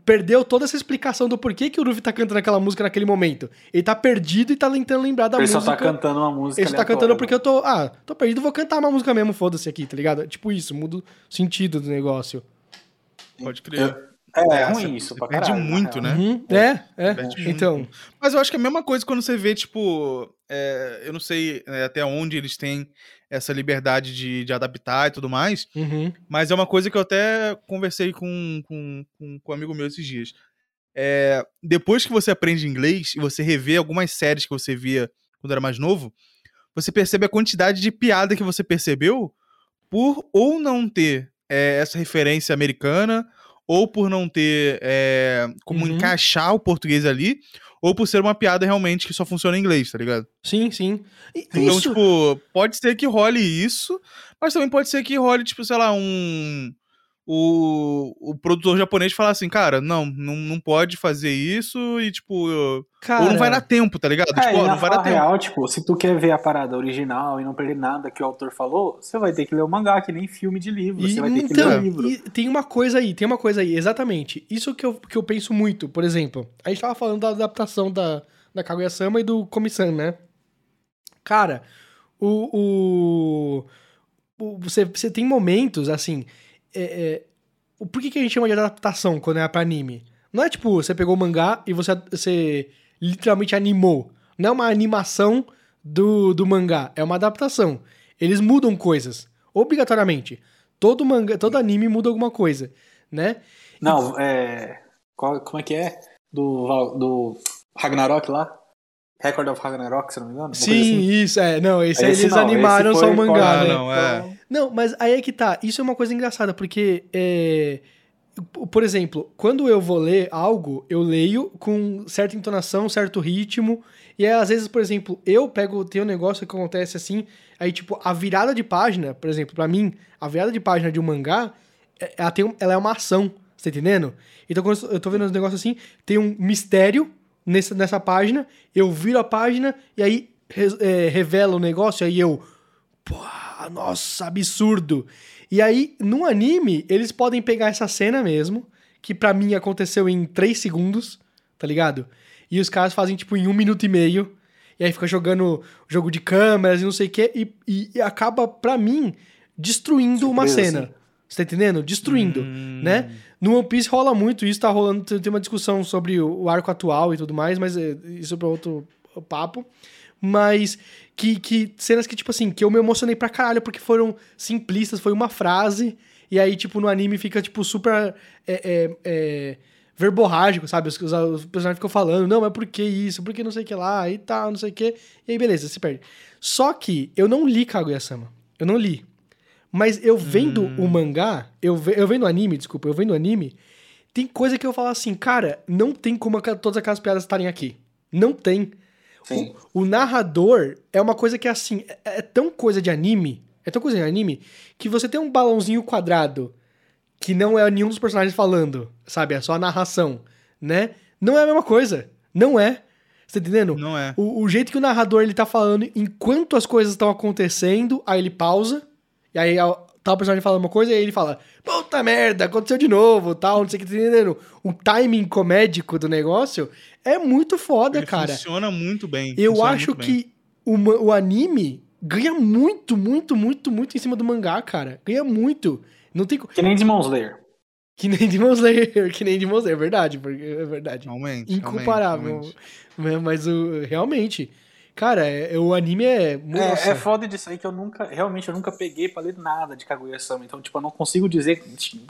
perdeu toda essa explicação do porquê que o Luffy tá cantando aquela música naquele momento. Ele tá perdido e tá tentando lembrar da Ele só música. tá cantando uma música. Ele só tá cantando porque né? eu tô. Ah, tô perdido, vou cantar uma música mesmo, foda-se aqui, tá ligado? Tipo isso, muda o sentido do negócio. Pode crer. É, é É, ruim você- isso, você pra perde caralho, muito, né? Uhum, É, é. Perde muito. Então. Mas eu acho que é a mesma coisa quando você vê, tipo, é, eu não sei é, até onde eles têm essa liberdade de, de adaptar e tudo mais, Uhum. mas é uma coisa que eu até conversei com, com, com, com um amigo meu esses dias. É, depois que você aprende inglês e você revê algumas séries que você via quando era mais novo, você percebe a quantidade de piada que você percebeu por ou não ter é, essa referência americana, ou por não ter é, como Uhum. encaixar o português ali, ou por ser uma piada realmente que só funciona em inglês, tá ligado? Sim, sim. E- Então, isso- tipo, pode ser que role isso, mas também pode ser que role, tipo, sei lá, um. O, o produtor japonês falar assim, cara, não, não, não pode fazer isso e, tipo, cara, ou não vai dar tempo, tá ligado? É, tipo, ó, não vai dar tempo. real, tipo, se tu quer ver a parada original e não perder nada que o autor falou, você vai ter que ler o mangá, que nem filme de livro. E, você vai ter que então, ler o livro. e tem uma coisa aí, tem uma coisa aí, exatamente. Isso que eu, que eu penso muito. Por exemplo, a gente tava falando da adaptação da, da Kaguya-sama e do Komi-san, né? Cara, o. o, o- você, você tem momentos, assim. É, é, o, por que, que a gente chama de adaptação quando é pra anime? Não é tipo, você pegou o mangá e você, você literalmente animou. Não é uma animação do, do mangá, é uma adaptação. Eles mudam coisas, obrigatoriamente. Todo manga, todo anime muda alguma coisa, né? Não, é. qual- como é que é? Do, do Ragnarok lá? Record of Ragnarok, se não me engano? Sim, assim. isso, é. Não, esse Esse eles não, animaram esse só o mangá, Ah, né? não, é. Não, mas aí é que tá. Isso é uma coisa engraçada, porque, é, por exemplo, quando eu vou ler algo, eu leio com certa entonação, certo ritmo, e aí, às vezes, por exemplo, eu pego, tem um negócio que acontece assim, aí, tipo, a virada de página, por exemplo, pra mim, a virada de página de um mangá, é- ela, tem um- ela é uma ação, você tá entendendo? Então, quando eu tô vendo os negócios assim, tem um mistério nessa, nessa página, eu viro a página, e aí é, revela o negócio, aí eu pô, nossa, absurdo. E aí, no anime, eles podem pegar essa cena mesmo, que pra mim aconteceu em 3 segundos, tá ligado? E os caras fazem, tipo, em um minuto e meio. E aí fica jogando jogo de câmeras e não sei o quê. E, e- e acaba, pra mim, destruindo uma Surpresa, cena. assim. Você tá entendendo? Destruindo, Hum. né? No One Piece rola muito isso, tá rolando, tem uma discussão sobre o arco atual e tudo mais, mas é, isso é pra outro papo. Mas que, que cenas que, tipo assim, que eu me emocionei pra caralho porque foram simplistas, foi uma frase, e aí, tipo, no anime fica, tipo, super é, é, é, verborrágico, sabe? Os, os, os personagens ficam falando, não, mas por que isso? Por que não sei o que lá? E tal, não sei o que. E aí, beleza, se perde. Só que eu não li Kaguya-sama. Eu não li. Mas eu vendo o mangá, eu, ve- eu vendo o anime, desculpa, eu vendo o anime, tem coisa que eu falo assim, cara, não tem como todas aquelas piadas estarem aqui. Não tem. O, o narrador é uma coisa que, assim, é, é tão coisa de anime, é tão coisa de anime, que você tem um balãozinho quadrado que não é nenhum dos personagens falando, sabe? É só a narração, né? Não é a mesma coisa. Não é. Você tá entendendo? Não é. O, o jeito que o narrador ele tá falando enquanto as coisas estão acontecendo, aí ele pausa, e aí tal personagem fala uma coisa, e ele fala, puta merda, aconteceu de novo, tal, não sei o que, tá entendendo? O timing comédico do negócio é muito foda, Ele cara. funciona muito bem. Eu acho que o, o anime ganha muito, muito, muito, muito em cima do mangá, cara. Ganha muito. Não tem... Que nem Demon Slayer. Que nem Demon Slayer, (laughs) que nem Demon Slayer, é verdade, porque é verdade. Realmente. Incomparável. realmente, Mas- Mas o, realmente, cara, é- o anime é. Nossa. É, é foda disso aí que eu nunca, realmente, eu nunca peguei pra ler nada de Kaguya-sama. Então, tipo, eu não consigo dizer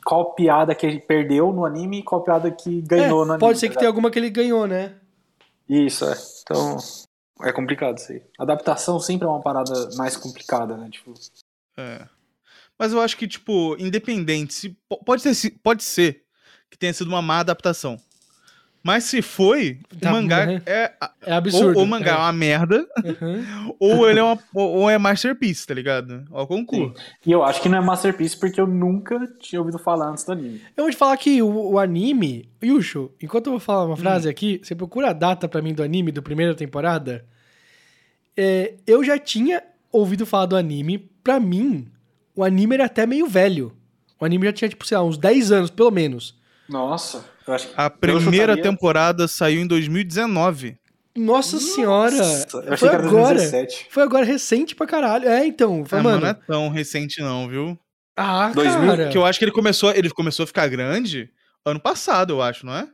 qual piada que ele perdeu no anime e qual piada que ganhou É, no anime. pode ser que tá tenha ligado? alguma que ele ganhou, né? Isso, é. Então, é complicado isso aí. Adaptação sempre é uma parada mais complicada, né? Tipo, É. Mas eu acho que, tipo, independente, se, po- pode, ter, pode ser que tenha sido uma má adaptação. Mas se foi, Tá, o mangá é. É absurdo. Ou o mangá é uma merda, É. Uhum. (laughs) ou ele é uma. ou é masterpiece, tá ligado? Ao concurso. e eu acho que não é Masterpiece porque eu nunca tinha ouvido falar antes do anime. Eu vou te falar que o, o anime. Yusho, enquanto eu vou falar Hum. uma frase aqui, você procura a data pra mim do anime do primeira temporada. É, eu já tinha ouvido falar do anime. Pra mim, o anime era até meio velho. O anime já tinha, tipo, sei lá, uns 10 anos, pelo menos. Nossa. A primeira chutaria- temporada saiu em 2019. Nossa, senhora! Nossa, achei foi que agora. 2017. Foi agora recente pra caralho. É, então. Foi, Ah, mas mano. não é tão recente, não, viu? Ah, 2000, cara. Porque eu acho que ele começou, ele começou a ficar grande ano passado, eu acho, não é?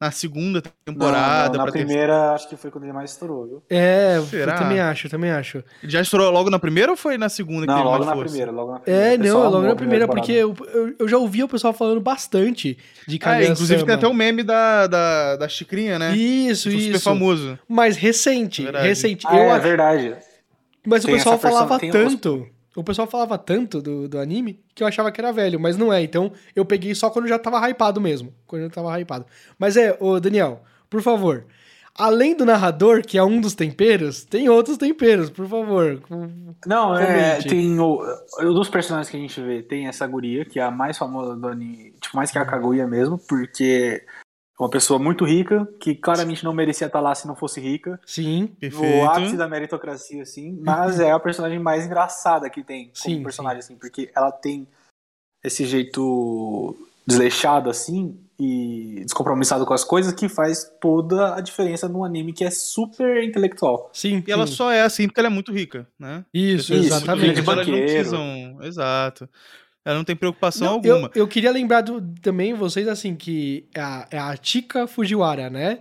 Na segunda temporada. Não, não, na pra ter- primeira, acho que foi quando ele mais estourou, viu? É, Será? eu também acho, eu também acho. Ele já estourou logo na primeira ou foi na segunda que Não, teve logo mais na força? primeira, logo na primeira. É, O pessoal não, logo na a primeira, temporada. porque eu, eu, eu já ouvi o pessoal falando bastante de Ah, Kaguya inclusive tem até o meme da, da, da xicrinha, né? Isso, Que foi super isso. famoso. Mas recente, Verdade. recente. Ah, eu é acho- verdade. Mas o Tem pessoal essa persona- falava tanto. O pessoal falava tanto do, do anime que eu achava que era velho, mas não é. Então eu peguei só quando já tava hypado mesmo. Quando já tava hypado. Mas é, ô Daniel, por favor. Além do narrador, que é um dos temperos, tem outros temperos, por favor. Não, é, tem o, o dos personagens que a gente vê, tem essa guria, que é a mais famosa do anime, tipo, mais que a Kaguya mesmo, porque uma pessoa muito rica, que claramente não merecia estar lá se não fosse rica. Sim, Perfeito. O ápice da meritocracia, assim, mas é a personagem mais engraçada que tem como Sim, personagem, assim, porque ela tem esse jeito desleixado, assim, e descompromissado com as coisas, que faz toda a diferença num anime que é super intelectual. sim. E ela sim. só é assim porque ela é muito rica, né? Isso, Pessoas Isso, exatamente. elas não Banqueiro. precisam. Exato. Ela não tem preocupação Não, alguma. eu, eu queria lembrar do- também vocês, assim, que é a, é a Chika Fujiwara, né?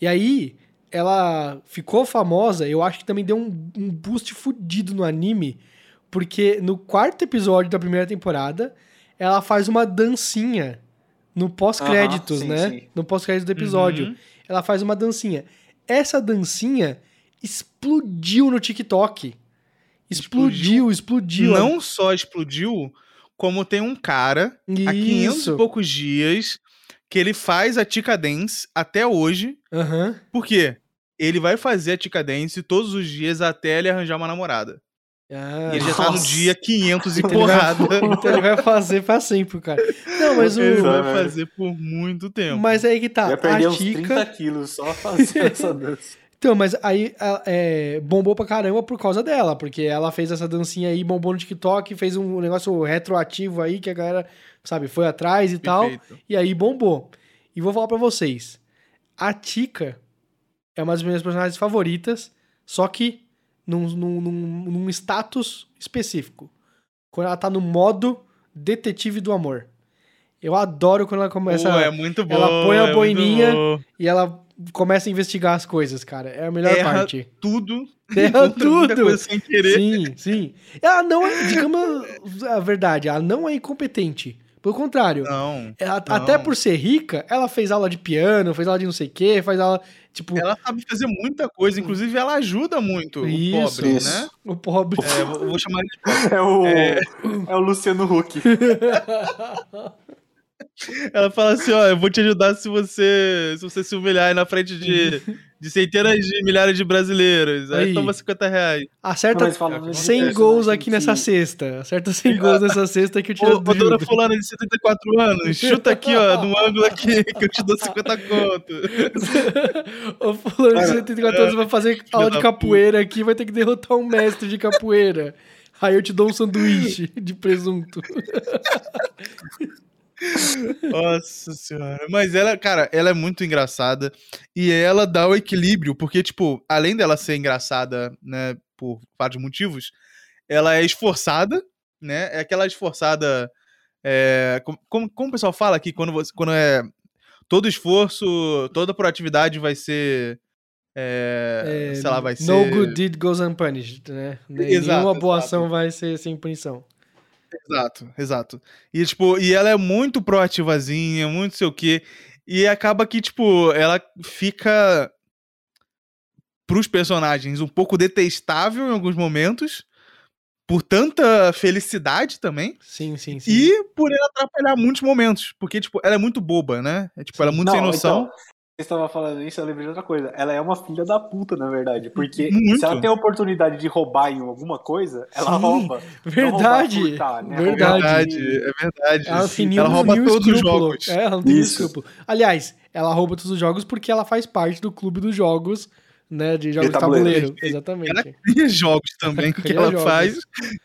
E aí, ela ficou famosa, eu acho que também deu um, um boost fudido no anime, porque no quarto episódio da primeira temporada, ela faz uma dancinha no pós-créditos, né? sim. No pós-crédito do episódio. Uhum. Ela faz uma dancinha. Essa dancinha explodiu no TikTok. Explodiu, explodiu. Não só explodiu, como tem um cara há 500 Isso. e poucos dias que ele faz a Tika Dance até hoje. Aham. Por quê? Ele vai fazer a Tika Dance todos os dias até ele arranjar uma namorada. Ah, e ele já tá no nossa. dia 500 e (laughs) Então ele vai- porrada. (laughs) Então ele vai fazer pra sempre, cara. Não, mas o. Ele vai fazer por muito tempo. Mas aí que tá. Ia perder A uns 30 Chica. quilos só (laughs) fazendo essa dança. Então, mas aí é, bombou pra caramba por causa dela, porque ela fez essa dancinha aí, bombou no TikTok, fez um negócio retroativo aí que a galera, sabe, foi atrás e tal. Perfeito. E aí bombou. E vou falar pra vocês. A Tika é uma das minhas personagens favoritas, só que num, num, num, num status específico. Quando ela tá no modo detetive do amor. Eu adoro quando ela começa. Pô, é muito bom. ela põe a é boininha. E ela começa a investigar as coisas, cara. É a melhor Erra parte. Tudo. (laughs) Erra tudo. coisa sem querer. Sim, sim. Ela não é, digamos a verdade, ela não é incompetente. Pelo contrário, Não. ela- não. até por ser rica, ela fez aula de piano, fez aula de não sei o quê, faz aula, tipo, Ela sabe fazer muita coisa, inclusive ela ajuda muito Isso, o pobre, isso. né? o pobre. É, vou, vou chamar ele de pobre. (laughs) É o, é... o Luciano Huck. (laughs) Ela fala assim, ó, eu vou te ajudar se você se, você se humilhar aí na frente de, de centenas de milhares de brasileiros. Aí, Aí. toma 50 reais. Acerta de 100 personagem gols aqui nessa cesta. Acerta 100 gols nessa cesta que eu Ô, tiro ô do dona juro. fulana de 74 anos, chuta aqui, ó, no ângulo aqui, que eu te dou 50 conto. (laughs) O fulano de Cara, 74 anos vai fazer aula de capoeira aqui, vai ter que derrotar um mestre de capoeira. Aí eu te dou um sanduíche de presunto. (laughs) Nossa senhora. Mas ela, cara, ela é muito engraçada. E ela dá o equilíbrio, porque, tipo, além dela ser engraçada, né, por vários motivos, ela é esforçada, né? É aquela esforçada. é, como, como, o pessoal fala aqui, quando, você, quando é. Todo esforço, toda proatividade vai ser. é, sei lá, vai ser. No good deed goes unpunished, né? Exato, Nenhuma boa exato. ação vai ser sem punição. Exato, exato. E, tipo, e ela é muito proativazinha, muito sei o quê. E acaba que, tipo, ela fica pros personagens um pouco detestável em alguns momentos, por tanta felicidade também, Sim, sim, sim. e por ela atrapalhar muitos momentos. Porque, tipo, ela é muito boba, né? É, tipo, ela é muito sem noção. Então, estava falando isso, eu lembrei de outra coisa. Ela é uma filha da puta, na verdade. Porque Muito. se ela tem a oportunidade de roubar em alguma coisa, ela Sim, rouba. Verdade. Não roubar, furtar, né? Verdade. Roubar verdade, de- é verdade. Ela ela rouba todos os jogos. É, ela não tem Isso. escrúpulo. Aliás, ela rouba todos os jogos porque ela faz parte do clube dos jogos, né? De jogos de tabuleiro. tabuleiro. Exatamente. Ela cria jogos também que Cria ela jogos. faz.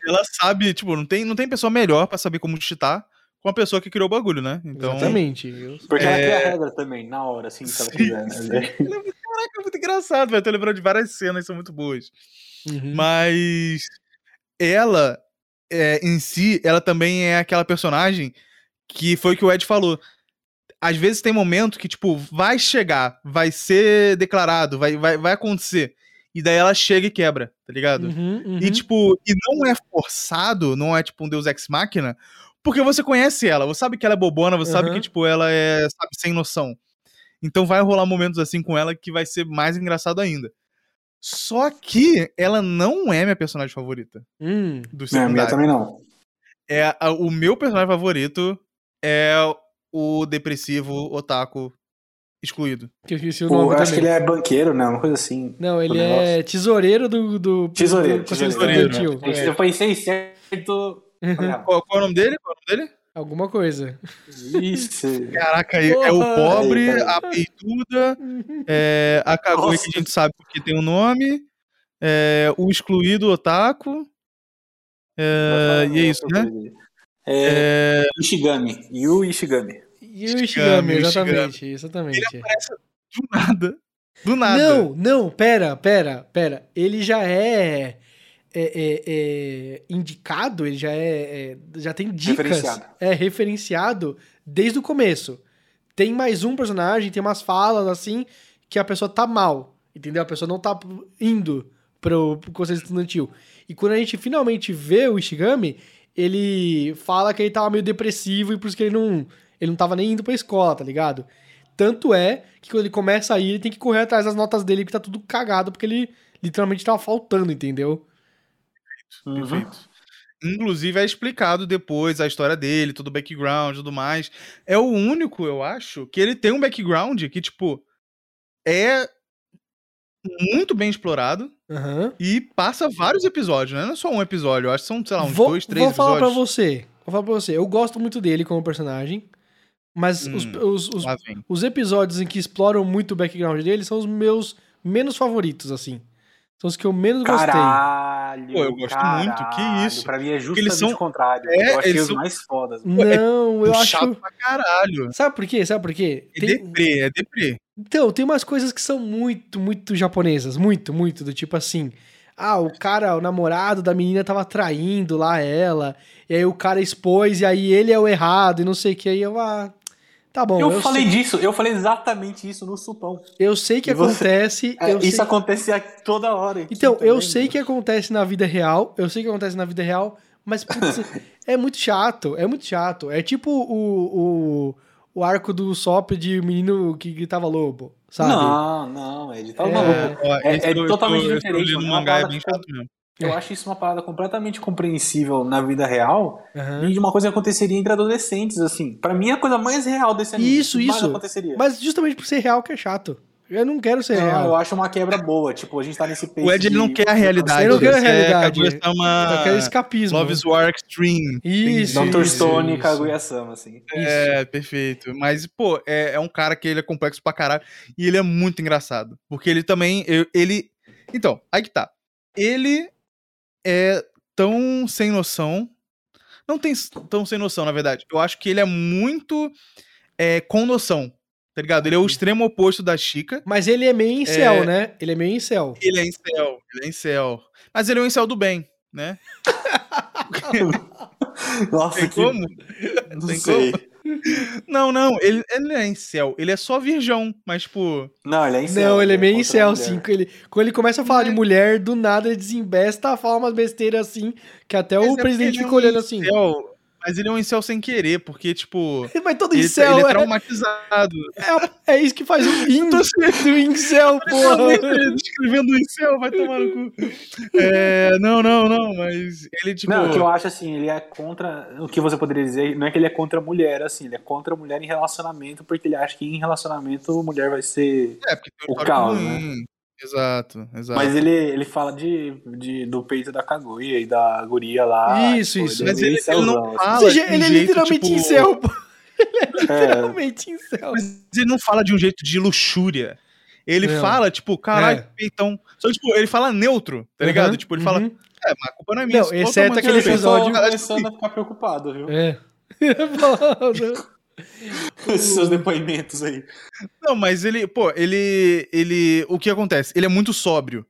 Ela sabe, tipo, não tem, não tem pessoa melhor pra saber como cheatar com a pessoa que criou o bagulho, né? Então, Exatamente. Eu- Porque ela É. cria a regra também, na hora, assim, se ela quiser. Né? Caraca, é muito engraçado, velho. Tô lembrando de várias cenas, são muito boas. Uhum. Mas ela, é, em si, ela também é aquela personagem que foi o que o Ed falou. Às vezes tem momento que, tipo, vai chegar, vai ser declarado, vai, vai, vai acontecer. E daí ela chega e quebra, tá ligado? Uhum, uhum. E, tipo, e não é forçado, não é tipo um Deus Ex Machina, porque você conhece ela, você sabe que ela é bobona, você sabe Aham. que, tipo, ela é, sabe, sem noção. Então vai rolar momentos assim com ela que vai ser mais engraçado ainda. Só que ela não é minha personagem favorita Hum, do Não, a minha também não. É, a- o meu personagem favorito é o depressivo otaku excluído. que eu esqueci o nome eu acho que ele é banqueiro, né? Uma coisa assim. Não, ele o é negócio. tesoureiro do, do, Tesoureiro, do Conselho tesoureiro, Estudantil. né? É, Eu pensei certo. Qual, qual é o nome dele? Qual é o nome dele? alguma coisa. Isso. Caraca, é- é o Porra! pobre, a peituda, é, a Nossa. que a gente sabe porque tem um nome, é, o excluído otaku, é, e é isso, né? É, É, Ishigami. Yu Ishigami. E o Ishigami, exatamente, exatamente. do nada. Do nada. Não, não, pera, pera, pera. Ele já é, é, é, é indicado, ele já é, é- já tem dicas. Referenciado. É referenciado desde o começo. Tem mais um personagem, tem umas falas assim que a pessoa tá mal, entendeu? A pessoa não tá indo pro, pro conselho estudantil. E quando a gente finalmente vê o Ishigami, ele fala que ele tava meio depressivo e por isso que ele não, ele não tava nem indo pra escola, tá ligado? Tanto é que quando ele começa a ir, ele tem que correr atrás das notas dele, que tá tudo cagado, porque ele literalmente tava faltando, entendeu? Uhum. Perfeito. Inclusive é explicado depois a história dele, todo o background e tudo mais. É o único, eu acho, que ele tem um background que, tipo, é muito bem explorado Aham. e passa vários episódios, né? Não é só um episódio, eu acho que são, sei lá, uns vou, dois, três vou falar episódios. pra você. Vou falar pra você. Eu gosto muito dele como personagem. Mas os, Hum, os, os, vem. os episódios em que exploram muito o background dele são os meus menos favoritos, assim. São os que eu menos gostei. Caralho. Pô, eu gosto muito, que caralho. isso? Pra mim é eles justamente são- o contrário. É, eu achei eles os são- mais fodas. Não, eu Puxado acho. pra caralho. Sabe por quê? Sabe por quê? É Tem- deprê, é deprê. Então, tem umas coisas que são muito, muito japonesas. Muito, muito. Do tipo assim. Ah, o cara, o namorado da menina tava traindo lá ela. E aí o cara expôs, e aí ele é o errado, e não sei o que. Aí eu, ah. Tá bom. eu, eu falei sei, disso, eu falei exatamente isso no supão. eu sei que E você- acontece. É, eu isso sei... acontece toda hora. aqui Então, eu sei que acontece na vida real. Eu sei que acontece na vida real. Mas, putz, (laughs) é muito chato. É muito chato. É tipo o, o, o arco do Sop de menino que gritava lobo, sabe? Não, não, Ed, tá É, maluco. Ó, É- é eu totalmente tô- diferente, É uma mangá, é bem que- chato mesmo. Eu É. acho isso uma parada completamente compreensível na vida real Aham. e de uma coisa que aconteceria entre adolescentes, assim. Pra mim é a coisa mais real desse anime. Isso, isso. aconteceria. Mas justamente por ser real que é chato. Eu não quero ser Não, real. eu acho uma quebra boa. Tipo, a gente tá nesse pace O Ed ele não quer a realidade. Eu não quero a ele quer realidade. Kaguya-sama- Eu quero escapismo. Love is War Extreme. Isso, Dr. isso, Stone e isso. Kaguya-sama, assim. É, perfeito. Mas, pô, é, é um cara que ele é complexo pra caralho. E ele é muito engraçado. Porque ele também. eu- Ele. Então, aí que tá. Ele é tão sem noção. Não tem tão sem noção, na verdade. Eu acho que ele é muito é, com noção. Tá ligado? Ele é o extremo oposto da Chica. Mas ele é meio incel, É. né? Ele é meio incel. Ele é incel. Ele é incel. Mas ele é um incel do bem, né? (laughs) Nossa, Tem que... como? Não Tem sei. Não, não. Ele, ele não é incel. Ele é só virgão. Mas, tipo. Não, ele é incel. Não, ele é meio incel, assim. Quando ele, quando ele começa a falar de mulher, do nada ele desembesta, fala umas besteiras assim, que até Mas é o porque presidente é fica olhando assim. incel, Mas ele é um incel sem querer, porque, tipo. (laughs) Mas todo Ele, incel ele é é, traumatizado. é, é isso que faz o (laughs) in do incel, porra. Descrevendo o incel, vai tomar no cu. É, não, não, não, mas ele, tipo. Não, o que eu acho assim, ele é contra. O que você poderia dizer, não é que ele é contra a mulher, assim, ele é contra a mulher em relacionamento, porque ele acha que em relacionamento a mulher vai ser. É, porque tem o caos, ruim. Exato, exato. Mas ele, ele fala de, de, do peito da Kaguya e da guria lá. Isso, tipo, isso. é Mas ele, ele não assim. fala. Ele é jeito, literalmente tipo, incel, pô. É, Literalmente incel. Mas ele não fala de um jeito de luxúria. Ele Não. fala, tipo, caralho, É. peitão. Só que, tipo, ele fala neutro, tá ligado? Uhum, Tipo, ele fala, uhum. é, mas a culpa não é minha. Não, exceto aquele episódio- tô ela, começando a ficar preocupado, viu? É. (laughs) (laughs) Esses seus depoimentos aí. Não, mas ele, pô, ele. ele. O que acontece? Ele é muito sóbrio.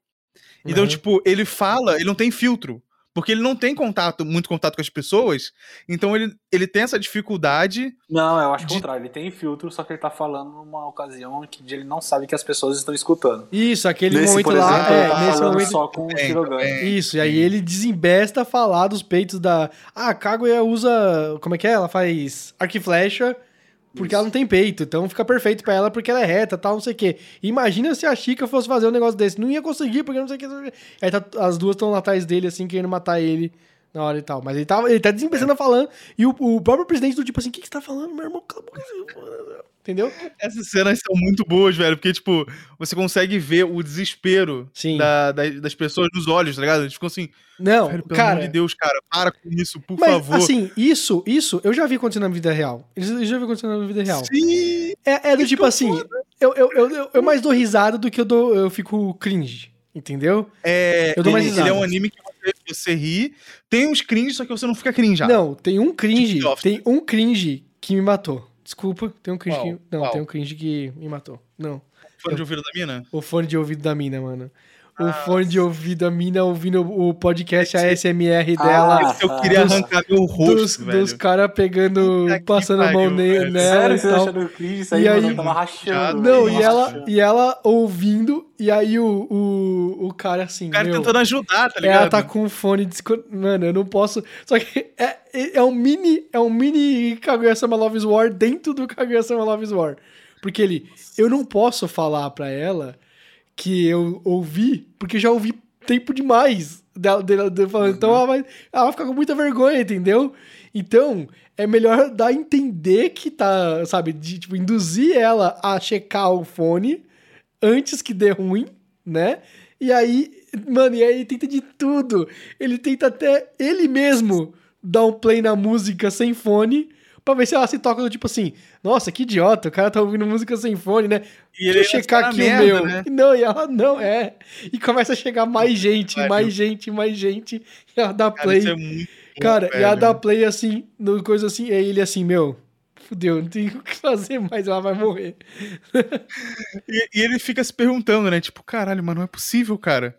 Então, Uhum. tipo, ele fala, ele não tem filtro. Porque ele não tem contato, muito contato com as pessoas. Então ele, ele tem essa dificuldade. Não, eu acho o De- contrário. Ele tem filtro, só que ele tá falando numa ocasião que ele não sabe que as pessoas estão escutando. Isso, aquele Nesse, momento por lá, exemplo, é, ele tá nesse falando momento. só com o Tem, Shirogane. tem. Isso, e aí ele desembesta a falar dos peitos da. Ah, a Kaguya usa. Como é que é? Ela faz arco e flecha porque Isso. ela não tem peito. Então fica perfeito pra ela porque ela é reta tal, não sei o quê. Imagina se a Chica fosse fazer um negócio desse. Não ia conseguir, porque não sei o que. Aí tá- as duas estão atrás dele, assim, querendo matar ele na hora e tal. Mas ele, tava, ele tá desembestando falando. E o, o próprio presidente do tipo assim: o que, que você tá falando, meu irmão? Cala a boca. Entendeu? Essas cenas são muito boas, velho. Porque, tipo, você consegue ver o desespero Sim. da- da- das pessoas nos olhos, tá ligado? Eles ficam assim, Não, velho, pelo cara. amor de Deus, cara, para com isso, por Mas, favor. assim, isso, isso eu já vi acontecer na vida real. Eu já vi acontecer na vida real. Sim! É, é do tipo assim, eu, eu, eu, eu, eu mais dou risada do que eu, dou, eu fico cringe, entendeu? É, Eu dou mais ele, ele é risada. um anime que você, você ri. Tem uns cringe, só que você não fica cringe. Não, tem um cringe, Tipo, tem um cringe que me matou. Desculpa, tem um cringe Qual? que... Não, Qual? tem um cringe que me matou. Não, Fone de ouvido da mina? o fone de ouvido da mina, mano. O Ah, fone de ouvido da mina ouvindo o podcast Ah, ASMR dela. Esse eu queria dos- arrancar meu rosto, dos velho. dos caras pegando, passando a mão nela Sério e que você tal. achando cringe isso aí, E mano? aí- tava rachando. Não, velho, e ela, e ela ouvindo, e aí o, o, o cara assim. O cara meu, tentando ajudar, tá ligado? Ela tá com o fone desco... Mano, eu não posso. Só que é, é, é um mini. É um mini Kaguya-sama Love's War dentro do Kaguya-sama Love's War. Porque ele. Eu não posso falar pra ela que eu ouvi, porque já ouvi tempo demais dela, dela, dela falando. Então ela vai, ela vai ficar com muita vergonha, entendeu? Então, é melhor dar a entender que tá, sabe, de tipo, induzir ela a checar o fone antes que dê ruim, né? E aí, mano, e aí ele tenta de tudo. Ele tenta até ele mesmo dar um play na música sem fone pra ver se ela se toca do tipo assim, nossa, que idiota, o cara tá ouvindo música sem fone, né? E Deixa eu checar aqui na o merda, meu. né? Não, e ela não é. E começa a chegar mais gente, mais gente, mais gente. E ela dá Cara, play. isso é muito bom, Cara, e velho. ela dá play assim, no coisa assim, e ele assim, meu, fudeu, não tem (laughs) o que fazer mais, ela vai morrer. E, e ele fica se perguntando, né? Tipo, caralho, mas não é possível, cara.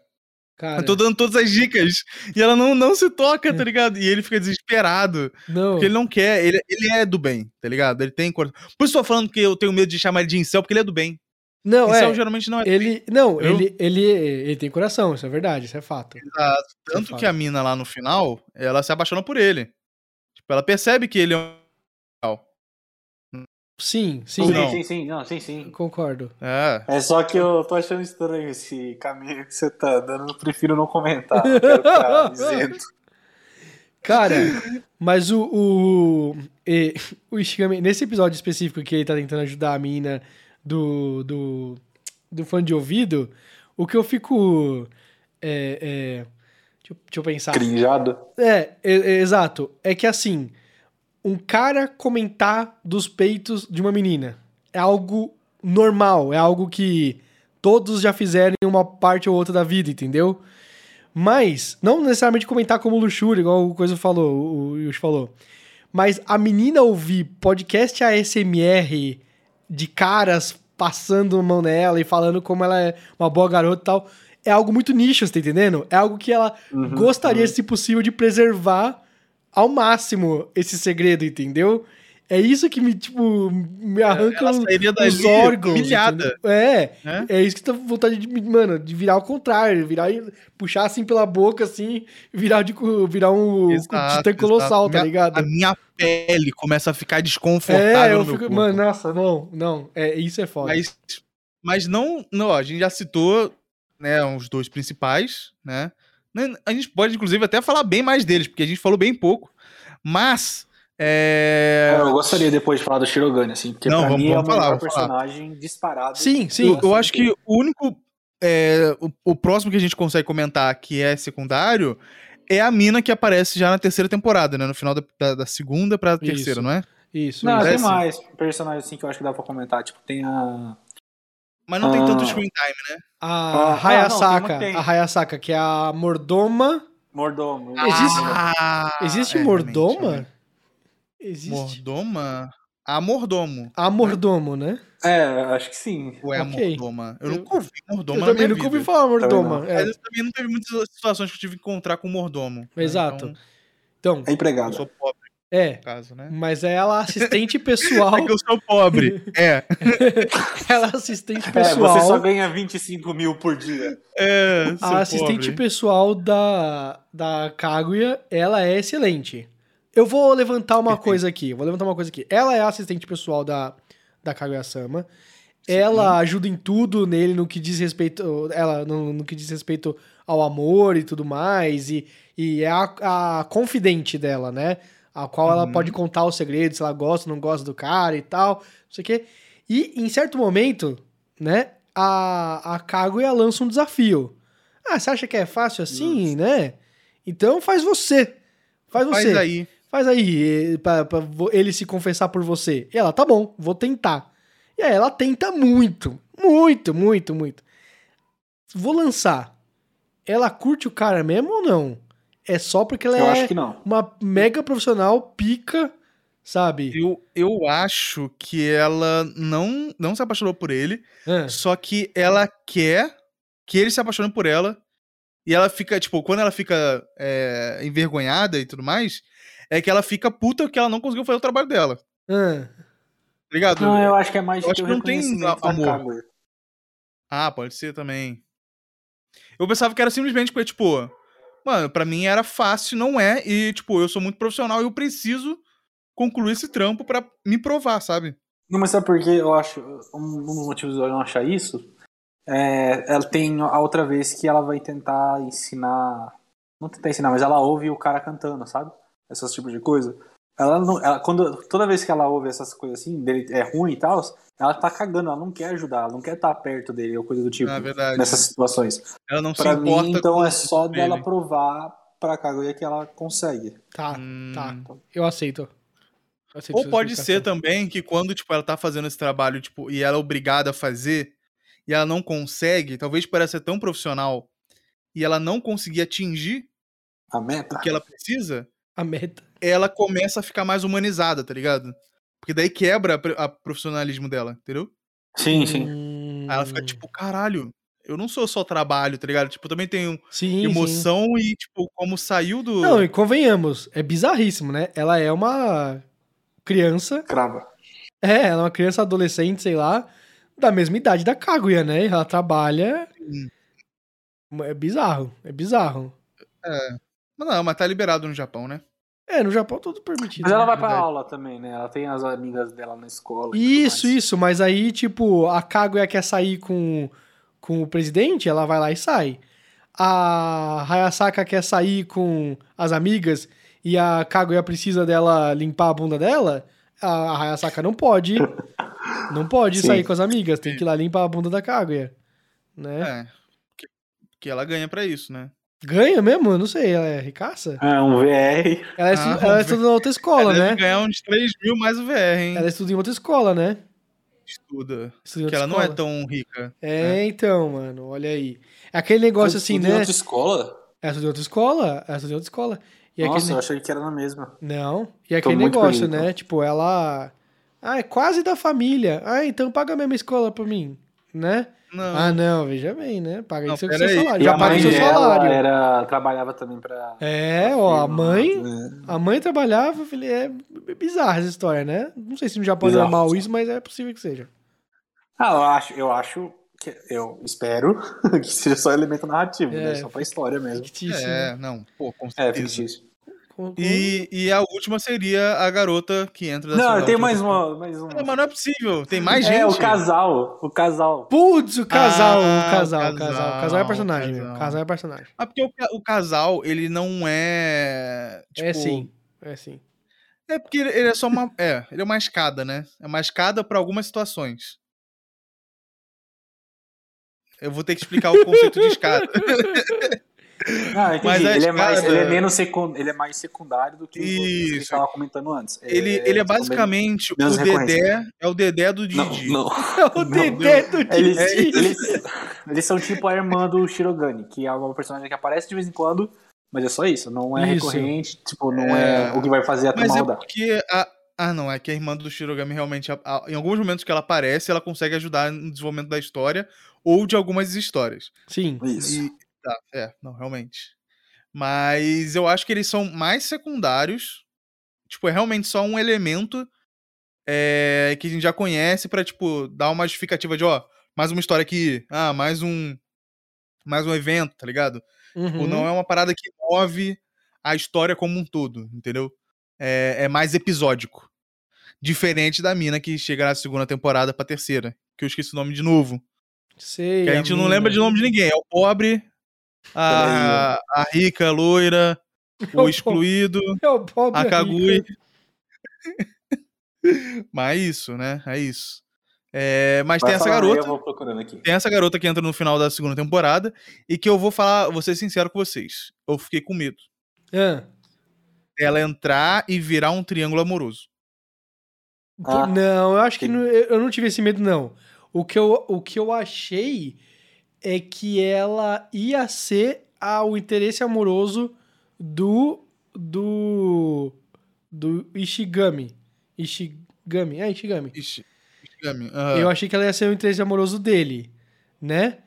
Cara, Eu tô dando todas as dicas. E ela não, não se toca, tá ligado? E ele fica desesperado. não. Porque ele não quer. Ele, ele é do bem, tá ligado? Ele tem coração. Por isso eu tô falando que eu tenho medo de chamar ele de incel, porque ele é do bem. Não, incel é. geralmente não é. Ele, não, Eu- ele, ele, ele tem coração, isso é verdade, isso é fato. Exato. Tanto fala. que a mina lá no final, ela se apaixona por ele. Tipo, ela percebe que ele é um. Sim, sim, Sim, não? sim, sim, não, sim, sim. concordo. É. É só que eu tô achando estranho esse caminho que você tá dando, eu prefiro não comentar. Não quero ficar (laughs) isento. Cara, mas o, o, o Ishigami, nesse episódio específico que ele tá tentando ajudar a mina do, do, do fone de ouvido, o que eu fico. É, é, deixa, eu- deixa eu pensar. Crinjado. É, é, é, exato. É que assim, um cara comentar dos peitos de uma menina é algo normal, é algo que todos já fizeram em uma parte ou outra da vida, entendeu? Mas, não necessariamente comentar como luxúria, igual o Coisa falou, o Yush falou. Mas a menina ouvir podcast ASMR de caras passando mão nela e falando como ela é uma boa garota e tal, é algo muito nicho, você tá entendendo? É algo que ela Uhum, gostaria, se possível, de preservar ao máximo esse segredo, entendeu? É isso que me, tipo, me arranca Ela os- sairia os dali órgãos. humilhada. É, Né? é isso que tá vontade de, mano, de virar ao contrário, virar, e- puxar assim pela boca, assim, virar, de, virar um Exato, titã colossal, exato. tá Minha- ligado? A minha pele começa a ficar desconfortável É, eu fico, corpo. mano, nossa, não, não, é, isso é foda. Mas, mas não, não, a gente já citou, né, os dois principais, né? Né, A gente pode, inclusive, até falar bem mais deles, porque a gente falou bem pouco. Mas, é... Eu gostaria depois de falar do Shirogane, assim, porque Não, pra vamos- mim é o vamos falar, melhor vamos falar. personagem disparado. Sim, sim. eu, eu acho que o único, é, o, o próximo que a gente consegue comentar que é secundário é a mina que aparece já na terceira temporada, né? No final da, da, da segunda pra terceira, Isso. não é? Isso, Não, tem mais personagens assim que eu acho que dá pra comentar. Tipo, tem a. Mas não tem Ah. tanto screen time, né? A Ah, Hayasaka, não, tem- tem. a Hayasaka, que é a mordoma. Mordomo. Existe- Ah, Existe é, mordoma? Existe. Mordoma? A mordomo. A mordomo, né? É, acho que sim. Ou é Ok. a mordoma? Eu, Eu- nunca ouvi mordoma eu também nunca vida. ouvi falar mordoma. Também é. Mas eu também não teve muitas situações que eu tive que encontrar com mordomo. né? Exato. Então, Então, É eu empregado. sou pobre, é. caso, né? Mas é ela assistente (laughs) pessoal. É que eu sou pobre. (laughs) é. (laughs) ela assistente É, pessoal. você só ganha 25 mil por dia. É, a assistente pobre. pessoal da, da Kaguya, ela é excelente. Eu vou levantar uma coisa aqui. Vou levantar uma coisa aqui. Ela é a assistente pessoal da, da Kaguya-sama. Ela ajuda em tudo nele no que diz respeito. Ela no, no que diz respeito ao amor e tudo mais. E, e é a, a confidente dela, né? A qual ela Uhum. pode contar os segredos, se ela gosta ou não gosta do cara e tal. Não sei o quê. E em certo momento, né? A, a Kaguya lança um desafio. Ah, você acha que é fácil assim, né? Então faz você. Faz você. Faz aí. Faz aí, pra, pra ele se confessar por você. E ela, tá bom, vou tentar. E aí ela tenta muito, muito, muito, muito. Vou lançar. Ela curte o cara mesmo ou não? É só porque ela Eu é acho que não. uma mega profissional, pica, sabe? Eu, eu acho que ela não, não se apaixonou por ele, Ah, só que ela quer que ele se apaixone por ela. E ela fica, tipo, quando ela fica é, envergonhada e tudo mais, é que ela fica puta que ela não conseguiu fazer o trabalho dela. ah. Tá ligado? Não, eu acho que é mais Eu acho que não tem amor. Ah, pode ser também. Eu pensava que era simplesmente porque, tipo, mano, pra mim era fácil, não é, e, tipo, eu sou muito profissional e eu preciso concluir esse trampo pra me provar, sabe? Não, mas sabe por que eu acho. Um dos motivos de eu não achar isso é. Ela tem a outra vez que ela vai tentar ensinar. Não tentar ensinar, mas ela ouve o cara cantando, sabe? Esses tipos de coisa. Ela não. Ela, quando, toda vez que ela ouve essas coisas assim, dele é ruim e tal, ela tá cagando, ela não quer ajudar, ela não quer estar perto dele ou coisa do tipo. Na verdade. Nessas situações. Ela não Pra se importa. mim, então com é só ele. dela provar pra Kaguya que ela consegue. Tá, Hum. tá. Eu aceito. Eu aceito Ou pode ser também que quando, tipo, ela tá fazendo esse trabalho, tipo, e ela é obrigada a fazer, e ela não consegue, talvez por ela ser tão profissional, e ela não conseguir atingir A meta. o que ela precisa, A meta. ela começa a ficar mais humanizada, tá ligado? Porque daí quebra a profissionalismo dela, entendeu? Sim, sim. Hum, Aí ela fica tipo, caralho, eu não sou só trabalho, tá ligado? Tipo, eu também tenho sim, sim. emoção e, tipo, como saiu do. Não, e convenhamos, é bizarríssimo, né? Ela é uma criança, Crava. é, ela é uma criança adolescente, sei lá, da mesma idade da Kaguya, né? Ela trabalha. Sim. É bizarro, é bizarro. Mas não, mas tá liberado no Japão, né? É, no Japão tudo permitido. Mas ela né? vai pra verdade. aula também, né? Ela tem as amigas dela na escola. Isso, isso, mas aí, tipo, a Kaguya quer sair com, com o presidente, ela vai lá e sai. A Hayasaka quer sair com as amigas e a Kaguya precisa dela limpar a bunda dela, a Hayasaka não pode. (laughs) Não pode Sim. sair com as amigas, tem que ir lá limpar a bunda da Kaguya. Né? É. Que, que ela ganha pra isso, né? Ganha mesmo? Eu não sei, ela é ricaça? É, um VR. Ela, estu- Ah, ela estuda na outra escola, ela deve né? ganhar uns 3 mil mais o VR, hein? Ela estuda em outra escola, né? Estuda. Estuda em Porque ela não é escola. tão rica. É, então, mano, olha aí. É aquele negócio assim, Tudo em né? outra escola? Ela estuda em outra escola, ela estuda em outra escola. E Nossa, aquele... eu achei que era na mesma. Não, e aquele muito negócio, perdido. né? Tipo, ela... Ah, é quase da família. Ah, então paga a mesma escola pra mim, né? Não. Ah, não, veja bem, né? Paga Não, aí seu, seu salário. E Já a paga seu salário. era, trabalhava também pra... É, pra ó, a mãe... né? A mãe trabalhava, eu falei, é bizarra essa história, né? Não sei se no Japão é Bizarro. normal isso, mas é possível que seja. Ah, eu acho, eu acho que eu espero (laughs) que seja só elemento narrativo, É, né? Só pra história mesmo. Fictício, né? É, não. Pô, com É, certeza. fictício. E, e a última seria a garota que entra da Não, tenho mais uma, mais uma. É, mas não é possível. Tem mais gente. É, o casal, o casal. Putz, o casal, Ah, o casal, o o casal. O casal, casal é personagem, meu. casal. O casal é personagem. Ah, porque o, o casal, ele não é. Tipo, é sim, é sim. É porque ele ele é só uma. É, ele é uma escada, né? É uma escada pra algumas situações. Eu vou ter que explicar o conceito de escada. (laughs) Ah, entendi. Mas ele, é mais, escada- ele é menos secun... ele é mais secundário do que o que a gente Isso. tava comentando antes. Ele, ele é tipo, basicamente o Dedé. É o Dedé do Não, Didi. não. (laughs) o Dedé do Eles, Didi. eles, eles são tipo a irmã do Shirogane, que é uma personagem que aparece de vez em quando, mas é só isso. Não é Isso. recorrente, tipo, não é, É. o que vai fazer a Mas turma é rodar. porque a. Ah, não, é que a irmã do Shirogami realmente, a- a- em alguns momentos que ela aparece, ela consegue ajudar no desenvolvimento da história ou de algumas histórias. Sim. Isso. E, tá, é, não, realmente. Mas eu acho que eles são mais secundários. Tipo, é realmente só um elemento é, que a gente já conhece pra, tipo, dar uma justificativa de, ó, mais uma história aqui, ah, mais um. Mais um evento, tá ligado? Tipo, Uhum. não é uma parada que move a história como um todo, entendeu? É, é mais episódico. Diferente da mina que chega na segunda temporada pra terceira. Que eu esqueci o nome de novo. Sei. Que a gente não mina. lembra de nome de ninguém. É o pobre, a, a rica, a loira, o (laughs) excluído, É o pobre a. Kagui. Mas é isso, né? É isso. É, mas Vai tem essa garota. Eu vou procurando aqui. Tem essa garota que entra no final da segunda temporada e que eu vou falar, vou ser sincero com vocês. Eu fiquei com medo. Ah. Ela entrar e virar um triângulo amoroso. Ah, não, eu acho que não- eu eu não tive esse medo, não. O que eu, o que eu achei é que ela ia ser a- o interesse amoroso do. do. do Ishigami. Ishigami, é Ishigami. Ixi, Ishigami, aham. Eu achei que ela ia ser o interesse amoroso dele, né?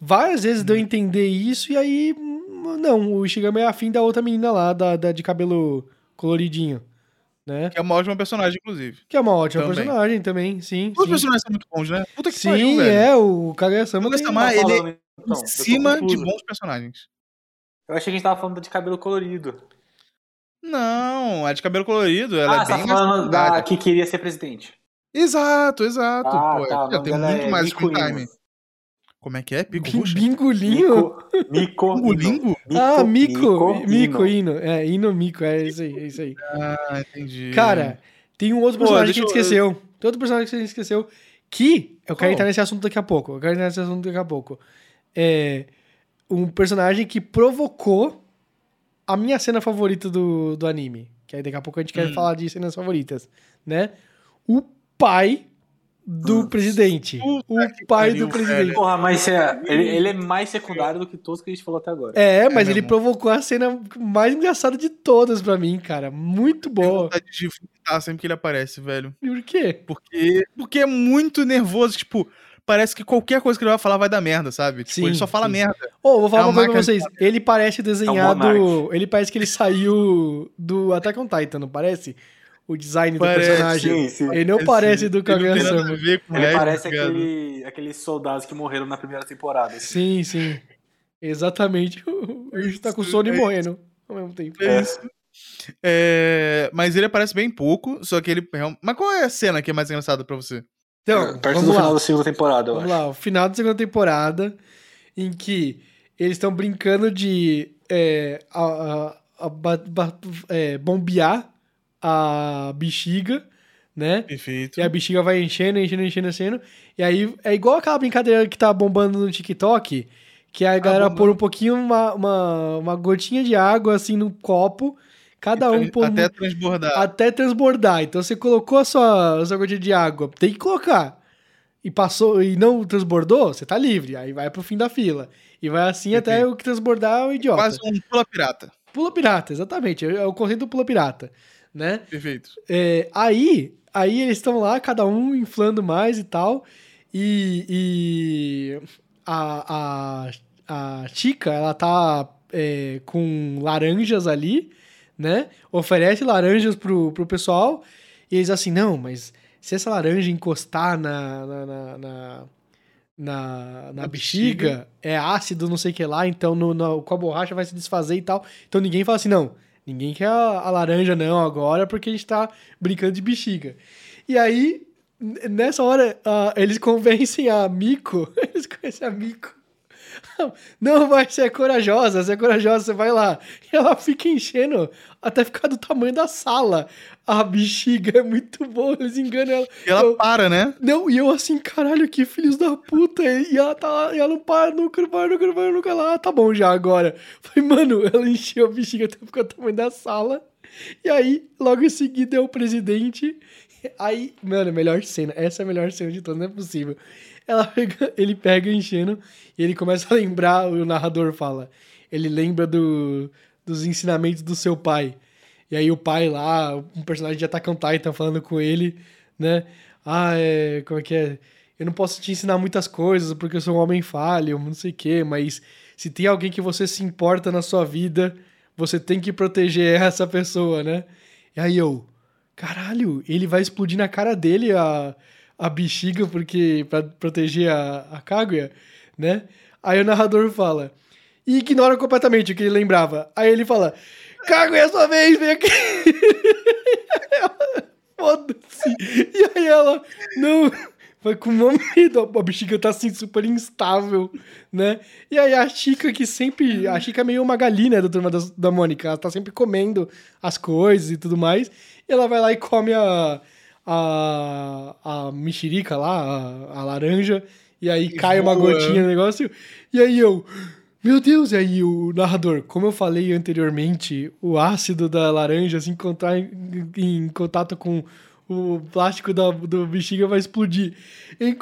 Várias vezes Uhum. deu a entender isso e aí. hum, Não, o Ishigami é afim da outra menina lá, da, da de cabelo coloridinho, né? Que é uma ótima personagem, inclusive. Que é uma ótima Também. personagem também, sim. Os sim. personagens são muito bons, né? Puta que Sim, pariu, velho. é, o Kaguya-sama O tem... Tá ele falando, então, eu Em cima de bons personagens. Eu achei que a gente tava falando de cabelo colorido. Não, a de cabelo colorido, ela ah, é você bem tá mais falando da que queria ser presidente. Exato, exato. Ah, pô, tá, já tem muito é mais screen time. Como é que é? Pico Ruxa? Bingolinho? Mico? Ino. ah, Mico, Mico, Ino. Ino. É, Ino Mico, é isso aí, é isso aí. Ah, entendi. Cara, tem um outro Pô, personagem que a gente eu- esqueceu. Tem outro personagem que a gente esqueceu que eu quero Qual? entrar nesse assunto daqui a pouco. Eu quero entrar nesse assunto daqui a pouco. É um personagem que provocou a minha cena favorita do, do anime. Que aí daqui a pouco a gente quer Hum. falar de cenas favoritas, né? O pai do presidente. Puta O pai do presidente. Porra, mas é, ele, ele é mais secundário do que todos que a gente falou até agora. É, mas meu ele provocou a cena mais engraçada de todas pra mim, cara. Muito boa. vontade de vomitar sempre que ele aparece, velho. Por quê? Porque, porque é muito nervoso, tipo, parece que qualquer coisa que ele vai falar vai dar merda, sabe? Tipo, Sim, ele só fala sim. merda. Ô, vou falar É uma uma coisa pra vocês. Ele parece desenhado. monarca. ele parece que ele saiu do Attack on Titan, não parece? O design do Parece, personagem. Sim, sim. Ele não parece do Kaguya-sama. Ele parece aquele, aqueles soldados que morreram na primeira temporada. assim. Sim, sim. Exatamente. (laughs) O bicho tá com sono e É morrendo ao mesmo tempo. É isso. É, mas ele aparece bem pouco, só que ele. Mas qual é a cena que é mais engraçada pra você? Então, Perto vamos do lá. final da segunda temporada, eu Vamos acho. lá, o final da segunda temporada, em que eles estão brincando de é, a- a- a é, bombear a bexiga, né? Perfeito. E a bexiga vai enchendo, enchendo, enchendo, enchendo. E aí é igual aquela brincadeira que tá bombando no TikTok, que a galera bombando. pôr um pouquinho, uma, uma, uma gotinha de água assim no copo, cada um pôr Até um- transbordar. até transbordar. Então você colocou a sua, a sua gotinha de água, tem que colocar. E passou e não transbordou, você tá livre. Aí vai pro fim da fila. E vai assim até o que transbordar é o idiota. Quase um pula pirata. Pula pirata, exatamente. É o conceito do pula pirata, né? Perfeito. É, aí, aí eles estão lá, cada um inflando mais e tal. E, e a, a, a Chica, ela tá é, com laranjas ali, né? Oferece laranjas pro, pro pessoal. E eles assim, não, mas se essa laranja encostar na, na, na, na, na, na bexiga, bexiga. é ácido, não sei o que lá, então no, no- com a borracha vai se desfazer e tal. Então ninguém fala assim, não, ninguém quer a, laranja não agora porque a gente tá brincando de bexiga. E aí, nessa hora, ah, eles convencem a Miko, (laughs) eles convencem a Miko. Não, mas você é corajosa, você é corajosa, você vai lá. (laughs) E ela fica enchendo até ficar do tamanho da sala. A bexiga é muito boa, eles enganam ela. E ela Eu- para, né? não, e eu assim, caralho, que filhos da puta. E ela tá lá, e ela não para nunca, não para nunca, não para nunca. Ela, ah, tá bom já agora. (laughs) Falei, mano, ela encheu a bexiga até ficar o tamanho da sala. E aí, logo em seguida, é o presidente. Aí, mano, melhor cena. Essa é a melhor cena de todas, não é possível. Ela pega, (laughs) ele pega enchendo e ele começa a lembrar, o narrador fala. Ele lembra do, dos ensinamentos do seu pai. E aí o pai lá, um personagem de Attack on Titan falando com ele, né? Ah, é. Como é que é? Eu não posso te ensinar muitas coisas porque eu sou um homem falho, não sei o quê, mas se tem alguém que você se importa na sua vida, você tem que proteger (laughs) essa pessoa, né? E aí eu, caralho, ele vai explodir na cara dele a, a bexiga porque para proteger a, a Kaguya, né? Aí o narrador fala, e ignora completamente o que ele lembrava. Aí ele fala, Kaguya, é sua vez, vem aqui. (laughs) Foda-se. E aí ela, não, vai com uma medo, a bexiga tá assim super instável, né? E aí a Chica que sempre, a Chica é meio uma galinha da turma das- da, Mônica, ela tá sempre comendo as coisas e tudo mais, e ela vai lá e come a, a, a mexerica lá, a, a laranja, e aí E cai uma voa. gotinha no negócio, e aí eu... Meu Deus, e aí o narrador, como eu falei anteriormente, o ácido da laranja se encontrar em, em contato com o plástico da, do bexiga vai explodir. E,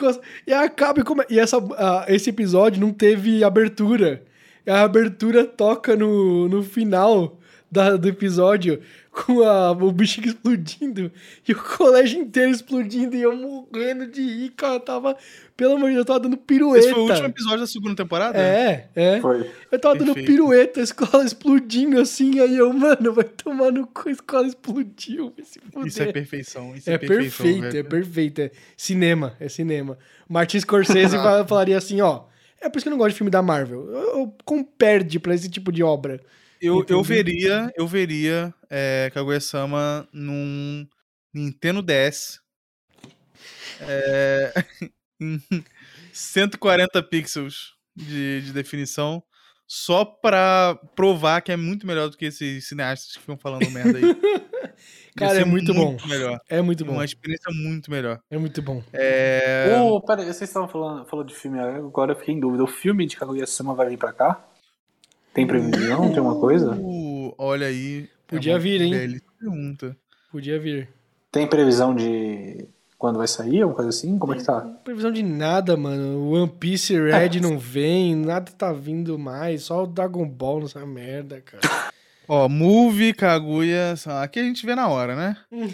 e acaba e come- e essa, ah, esse episódio não teve abertura. A abertura toca no, no final da- do episódio com a, o bexiga explodindo e o colégio inteiro explodindo e eu morrendo de rir, cara. Eu tava, pelo amor de Deus, eu tava dando pirueta. Esse foi o último episódio da segunda temporada? É, é. Foi. Eu tava dando Perfeito. pirueta, a escola explodindo assim, aí eu, mano, vai tomar no cu, a escola explodiu. Isso é perfeição. Isso é, É perfeição, perfeito, é perfeito. É cinema, é cinema. Martin Scorsese fa- (laughs) falaria assim, ó. É por isso que eu não gosto de filme da Marvel. Eu, eu como perde pra esse tipo de obra. Eu, eu veria, eu veria é, Kaguya-sama num Nintendo DS. É, (laughs) em 140 pixels de, de definição. Só pra provar que é muito melhor do que esses cineastas que ficam falando merda aí. (laughs) Cara, é muito bom. melhor. É muito bom. Uma experiência muito melhor. É muito bom. É... Ô, pera aí, vocês estavam falando, falando de filme, agora eu fiquei em dúvida. O filme de Kaguya-sama vai vir pra cá? Tem previsão? Tem alguma coisa? Uh, olha aí. é Podia uma vir, hein? Pergunta. Podia vir. Tem previsão de quando vai sair? Alguma coisa assim? Como é que tá? Previsão de nada, mano. O One Piece Red não vem, nada tá vindo mais. Só o Dragon Ball nessa merda, cara. (laughs) Ó, Movie, Kaguya. Aqui a gente vê na hora, né? Hum.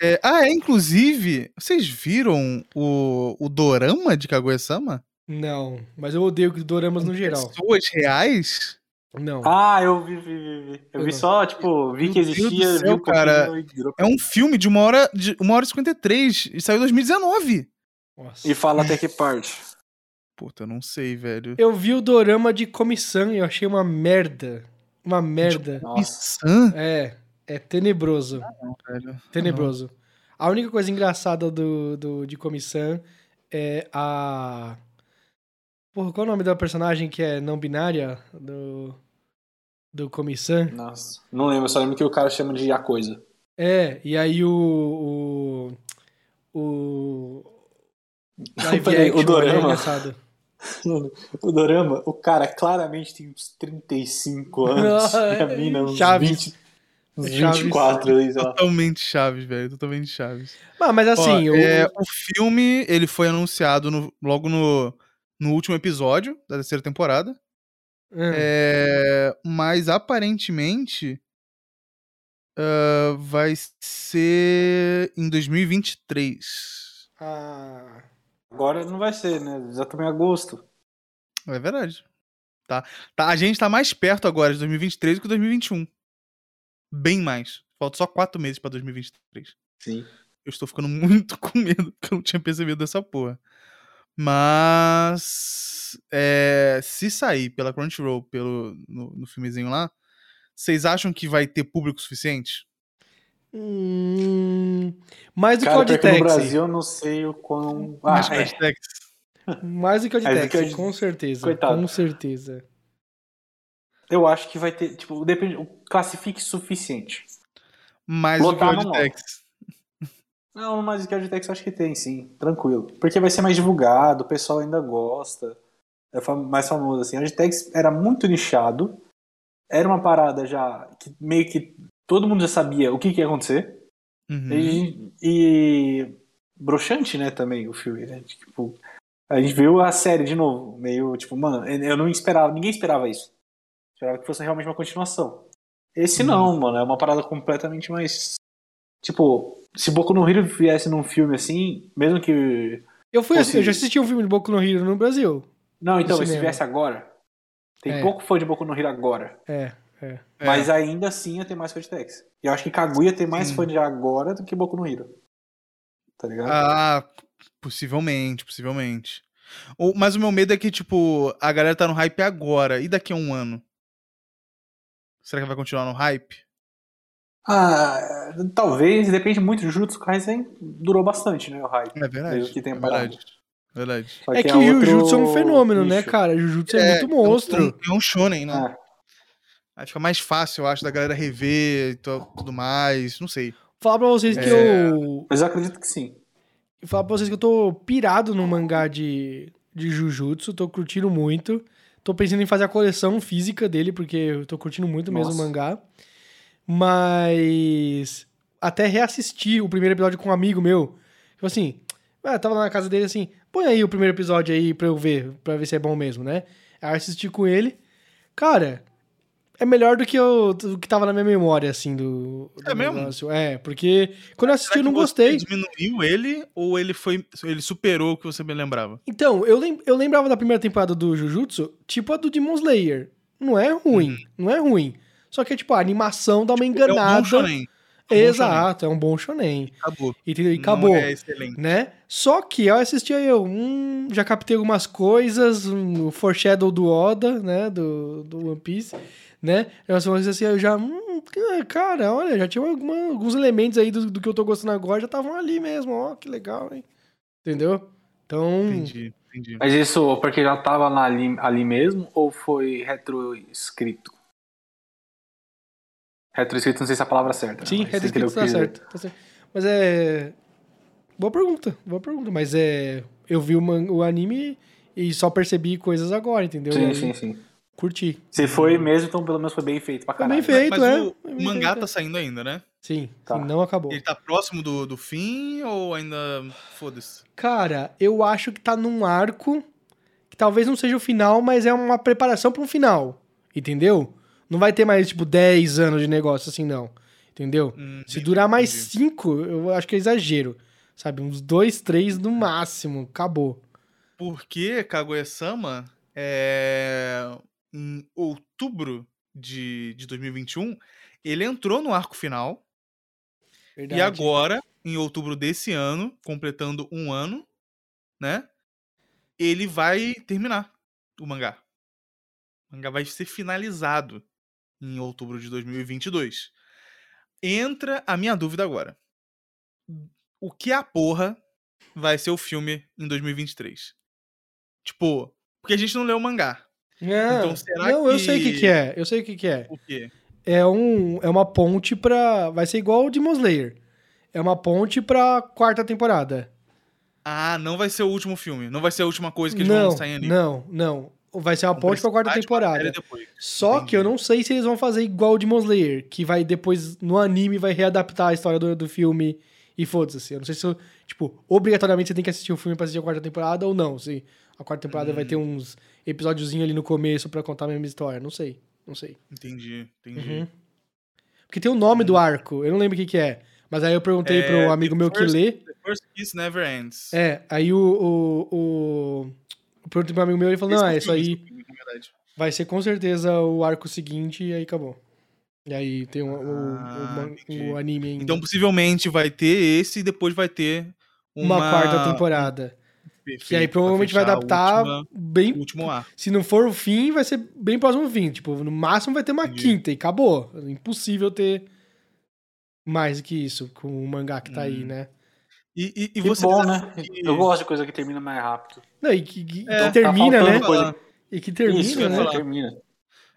É, ah, é, inclusive, vocês viram o, o dorama de Kaguya-sama? Não, mas eu odeio doramas no geral. Pessoas reais? Não. Ah, eu vi, vi, vi, vi. Eu Eu vi não. só, tipo, vi Meu que existia, vi céu, um pouquinho cara. e É um filme de uma hora, de uma hora e 53 e saiu em 2019. Nossa. E fala até que parte. Puta, eu não sei, velho. Eu vi o dorama de comissão e eu achei uma merda. Uma merda. Nossa. Nissan? É. É tenebroso. Não, velho. Tenebroso. A única coisa engraçada do, do, de Comissão é a. Porra, qual é o nome da personagem que é não binária do. Do Comissão? Nossa. Não lembro, só lembro que o cara chama de a coisa. É, e aí o. O. o (laughs) live Peraí, o action, ele é dorama. engraçado. (laughs) O Dorama, o cara claramente tem uns 35 anos. (laughs) e a mina uns Chaves. 20, uns Chaves. 24 ali, sei lá. Totalmente Chaves, velho. Totalmente Chaves. Ah, mas assim, Ó, o, é, o filme, ele foi anunciado no- logo no, no último episódio da terceira temporada. É, mas aparentemente ah, vai ser em 2023. ah, Agora não vai ser, né? Já estamos em agosto. É verdade. Tá. Tá, a gente tá mais perto agora de 2023 do que 2021. Bem mais. Falta só quatro meses pra 2023. Sim. Eu estou ficando (laughs) muito com medo, porque eu não tinha percebido dessa porra. Mas. é, se sair pela Crunchyroll pelo, no, no filmezinho lá, vocês acham que vai ter público suficiente? hum, mais do Cara, que o que no. Brasil eu não sei o quão. Ah, Mas, é. Mais do que o Mais do Auditex, que o Audi- com certeza. Coitado. Com certeza. Eu acho que vai ter, tipo, depende, o classifique suficiente. mais do que o Lotar não Auditex. Não, mas o que a Agitex eu acho que tem, sim. Tranquilo. Porque vai ser mais divulgado, o pessoal ainda gosta. É mais famoso, assim. A Agitex era muito nichado. Era uma parada já que meio que todo mundo já sabia o que, que ia acontecer. Uhum. E, e broxante, né, também, o filme, né? Tipo, a gente viu a série de novo, meio, tipo, mano, eu não esperava, ninguém esperava isso. Esperava que fosse realmente uma continuação. Esse Uhum. não, mano, é uma parada completamente mais... Tipo, se Boku no Hero viesse num filme assim, mesmo que... Eu, fui, Fosse- eu já assisti um filme de Boku no Hero no Brasil. Não, então, se viesse agora... Tem É. pouco fã de Boku no Hero agora. É, é. É. Mas ainda assim ia ter mais fã de Tex. E eu acho que Kaguya tem mais Sim. fã de agora do que Boku no Hero. Tá ligado? Ah, possivelmente, possivelmente. Mas o meu medo é que, tipo, a galera tá no hype agora. E daqui a um ano? Será que vai continuar no hype? Ah, talvez, depende muito. Jujutsu Kaisen durou bastante, né, o hype. É verdade. Mesmo que tenha é verdade. Verdade. É que é o outro Jujutsu é um fenômeno, né, cara? Jujutsu é, muito monstro. É um, é um shonen, né? É. Aí fica mais fácil, eu acho, da galera rever e tudo mais. Não sei. Falar pra vocês que É. eu. Mas eu acredito que sim. Falar pra vocês que eu tô pirado no mangá de, de Jujutsu, tô curtindo muito. Tô pensando em fazer a coleção física dele, porque eu tô curtindo muito mesmo o Nossa. mangá. Mas. Até reassistir o primeiro episódio com um amigo meu. Tipo assim, ah, tava lá na casa dele assim, põe aí o primeiro episódio aí pra eu ver, pra ver se é bom mesmo, né? Aí eu assisti com ele. Cara, é melhor do que, eu, do que tava na minha memória, assim, do, do É mesmo? negócio. É, porque quando eu assisti eu não que você gostei. diminuiu ele ou ele foi. Ele superou o que você me lembrava? Então, eu, lem- eu lembrava da primeira temporada do Jujutsu, tipo a do Demon Slayer. Não é ruim, não é ruim. Só que, tipo, a animação dá uma É um enganada. bom shonen. Exato, é um bom shonen. Acabou. Entendeu? E Não acabou. é excelente. né? Só que ao assistir aí eu, hum, já captei algumas coisas, um, o foreshadow do Oda, né, do, do One Piece, né? Eu assim, eu já, hum, cara, olha, já tinha alguma- alguns elementos aí do, do que eu tô gostando agora, já estavam ali mesmo, ó, que legal, hein? Entendeu? Então, Entendi, entendi. Mas isso porque já tava ali, ali mesmo ou foi retroescrito? Retroescrito, não sei se é a palavra certa. sim, mas você reto entendeu escrito o tá certo, tá certo. Mas é... Boa pergunta, boa pergunta, mas é... Eu vi o, man- o anime e só percebi coisas agora, entendeu? Sim, aí, sim, sim. Curti. Se foi mesmo, então pelo menos foi bem feito pra Foi caralho. bem feito, Mas é. o, Foi mangá feito, tá é. saindo ainda, né? Sim, Tá. sim, não acabou. Ele tá próximo do, do fim ou ainda. Foda-se? Cara, eu acho que tá num arco que talvez não seja o final, mas é uma preparação pra um final. Entendeu? Não vai ter mais, tipo, 10 anos de negócio assim, não. Entendeu? Hum, Se durar mais entendi. 5, eu acho que é exagero. Sabe? Uns 2, 3 no máximo. Acabou. Porque Kaguya-sama é. Em outubro de, de 2021, ele entrou no arco final. Verdade. E agora, em outubro desse ano, completando um ano, né? Ele vai terminar o mangá. O mangá vai ser finalizado em outubro de 2022. entra a minha dúvida agora. O que a porra vai ser o filme em 2023? Tipo, porque a gente não leu o mangá. Ah, Então, será não, eu sei o que, que- que é. Eu sei o que, que é. O quê? É, um, é uma ponte pra. Vai ser igual o Demon Slayer. É uma ponte pra quarta temporada. Ah, não vai ser o último filme. Não vai ser a última coisa que eles vão Não, lançar em anime. não, não. Vai ser uma ponte pra quarta temporada. Só que eu Entendi. não sei se eles vão fazer igual o Demon Slayer, que vai depois, no anime, vai readaptar a história do, do filme e foda-se. assim. Eu não sei se, tipo, obrigatoriamente você tem que assistir o filme pra assistir a quarta temporada ou não. Se a quarta temporada vai Hum. ter uns episódiozinhos ali no começo pra contar a mesma história. Não sei, não sei. Entendi, entendi. Uhum. Porque tem o nome do arco, eu não lembro o que que é. Mas aí eu perguntei É, pro amigo meu que First- lê. The First Kiss Never Ends. É, aí o. o, o... Eu perguntei pro amigo meu ele falou: não, é isso aí. é. Vai ser com certeza o arco seguinte e aí acabou. E aí tem o, o- o Ah, o anime ainda. Então, possivelmente vai ter esse e depois vai ter uma, uma, quarta temporada. Perfeito, Que aí pra provavelmente vai adaptar última- bem. último ar. Se não for o fim, vai ser bem próximo ao fim. Tipo, no máximo vai ter uma Entendi. quinta e acabou. Impossível ter mais do que isso com o mangá que tá aí, Hum. né? E, e, e Que você bom, né? que- Eu gosto de coisa que termina mais rápido. Não, e que, que- É, que termina, tá né? coisa. E que termina, Isso, eu ia né? falar. termina.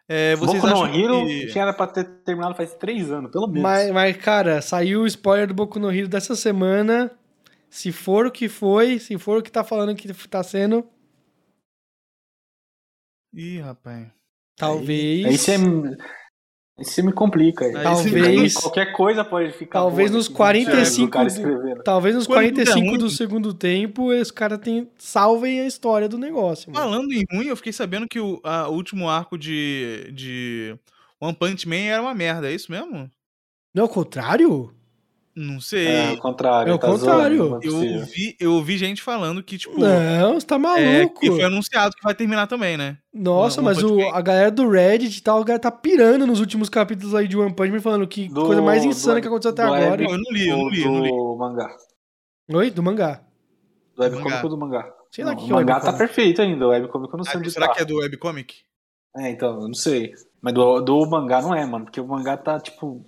É, vocês Boku no acham Hero que... que era pra ter terminado faz três anos, pelo menos. Mas, mas, cara, saiu o spoiler do Boku no Hero dessa semana. Se for o que foi, se for o que tá falando que tá sendo, Ih, rapaz. talvez. Aí aí você me complica. aí. Talvez- qualquer coisa pode ficar. Talvez boa nos nesse 45 do cara do-. Talvez nos Quando tudo é 45 do segundo tempo, os caras tem- salvem a história do negócio. Mano. Falando em ruim, eu fiquei sabendo que o a- o último arco de, de One Punch Man era uma merda, é isso mesmo? Não é o contrário? Não sei. É o contrário. É o tá contrário. é eu, ouvi, eu ouvi gente falando que, tipo, Não, você tá é, maluco. que foi anunciado que vai terminar também, né? Nossa, mas o, a galera do Reddit e tal, a galera tá pirando nos últimos capítulos aí de One Punch Man, falando que Do- coisa mais do- insana que aconteceu até do agora. Web- Não, eu não li, eu não li, eu não li. do mangá. Oi? Do mangá. Do webcomic do mangá? Sei lá Não, o que o é o mangá tá perfeito ainda, o webcomic eu não sei Ah, onde será tá. que é do webcomic? É, então, eu não sei. Mas do, do mangá não é, mano, porque o mangá tá, tipo,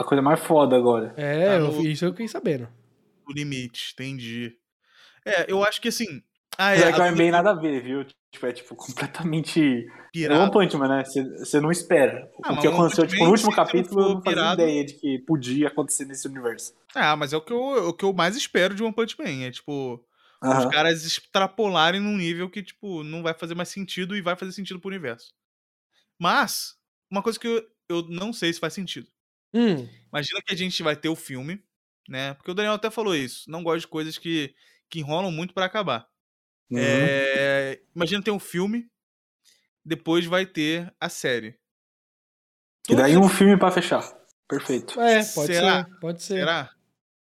a coisa mais foda agora. É, Tá eu- no- isso eu fiquei sabendo. O limite, entendi. É, eu acho que assim. Ah, Mas é, é que não é a- bem nada a ver, viu? Tipo, é tipo completamente. É pirado. One Punch Man, né? Você- não espera. Ah, o que aconteceu, tipo, no último capítulo, eu não fazia ideia de que podia acontecer nesse universo. Ah, mas é o que eu, o que eu mais espero de One Punch Man. É tipo, os caras extrapolarem num nível que, tipo, não vai fazer mais sentido e vai fazer sentido pro universo. Mas, uma coisa que eu, eu não sei se faz sentido. Hum, Imagina que a gente vai ter o filme, né? Porque o Daniel até falou isso. Não gosto de coisas que, que enrolam muito pra acabar. Uhum. É, imagina ter um filme, depois vai ter a série. E daí um filme pra fechar. Perfeito. é, pode Será? ser, pode ser, Será?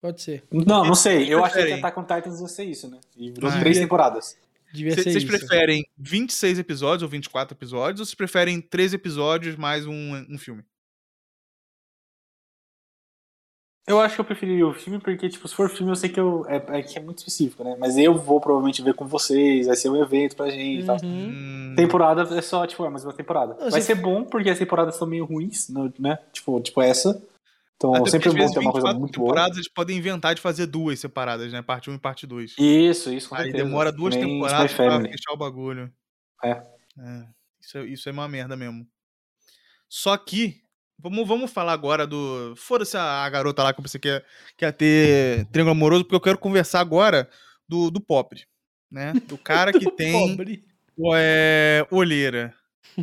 pode ser. Não, não sei. Eu achei que? Attack on Titans ia ser isso, né? E Ah, três é. temporadas. Vocês preferem 26 episódios ou 24 episódios? Ou vocês preferem 3 episódios mais um, um filme? Eu acho que eu preferiria o filme, porque, tipo, se for filme, eu sei que eu, é, é que é muito específico, né? Mas eu vou provavelmente ver com vocês, vai ser um evento pra gente e tal. Uhum. Hum, Temporada é só, tipo, é mais uma temporada. Vai ser bom, porque as temporadas são meio ruins, né? Tipo, tipo essa. Então, até sempre é bom ter uma coisa 24 muito boa. temporadas eles podem inventar de fazer duas separadas, né? Parte 1 e parte 2. Isso, isso, com Aí certeza. demora duas nem temporadas pra fechar o bagulho. É. É, isso, é- isso é uma merda mesmo. Só que, vamos, vamos falar agora do. Foda-se a, a garota lá que você quer, quer ter triângulo amoroso, porque eu quero conversar agora do, do pobre. Né? (laughs) Do cara que tem Pobre. é, olheira.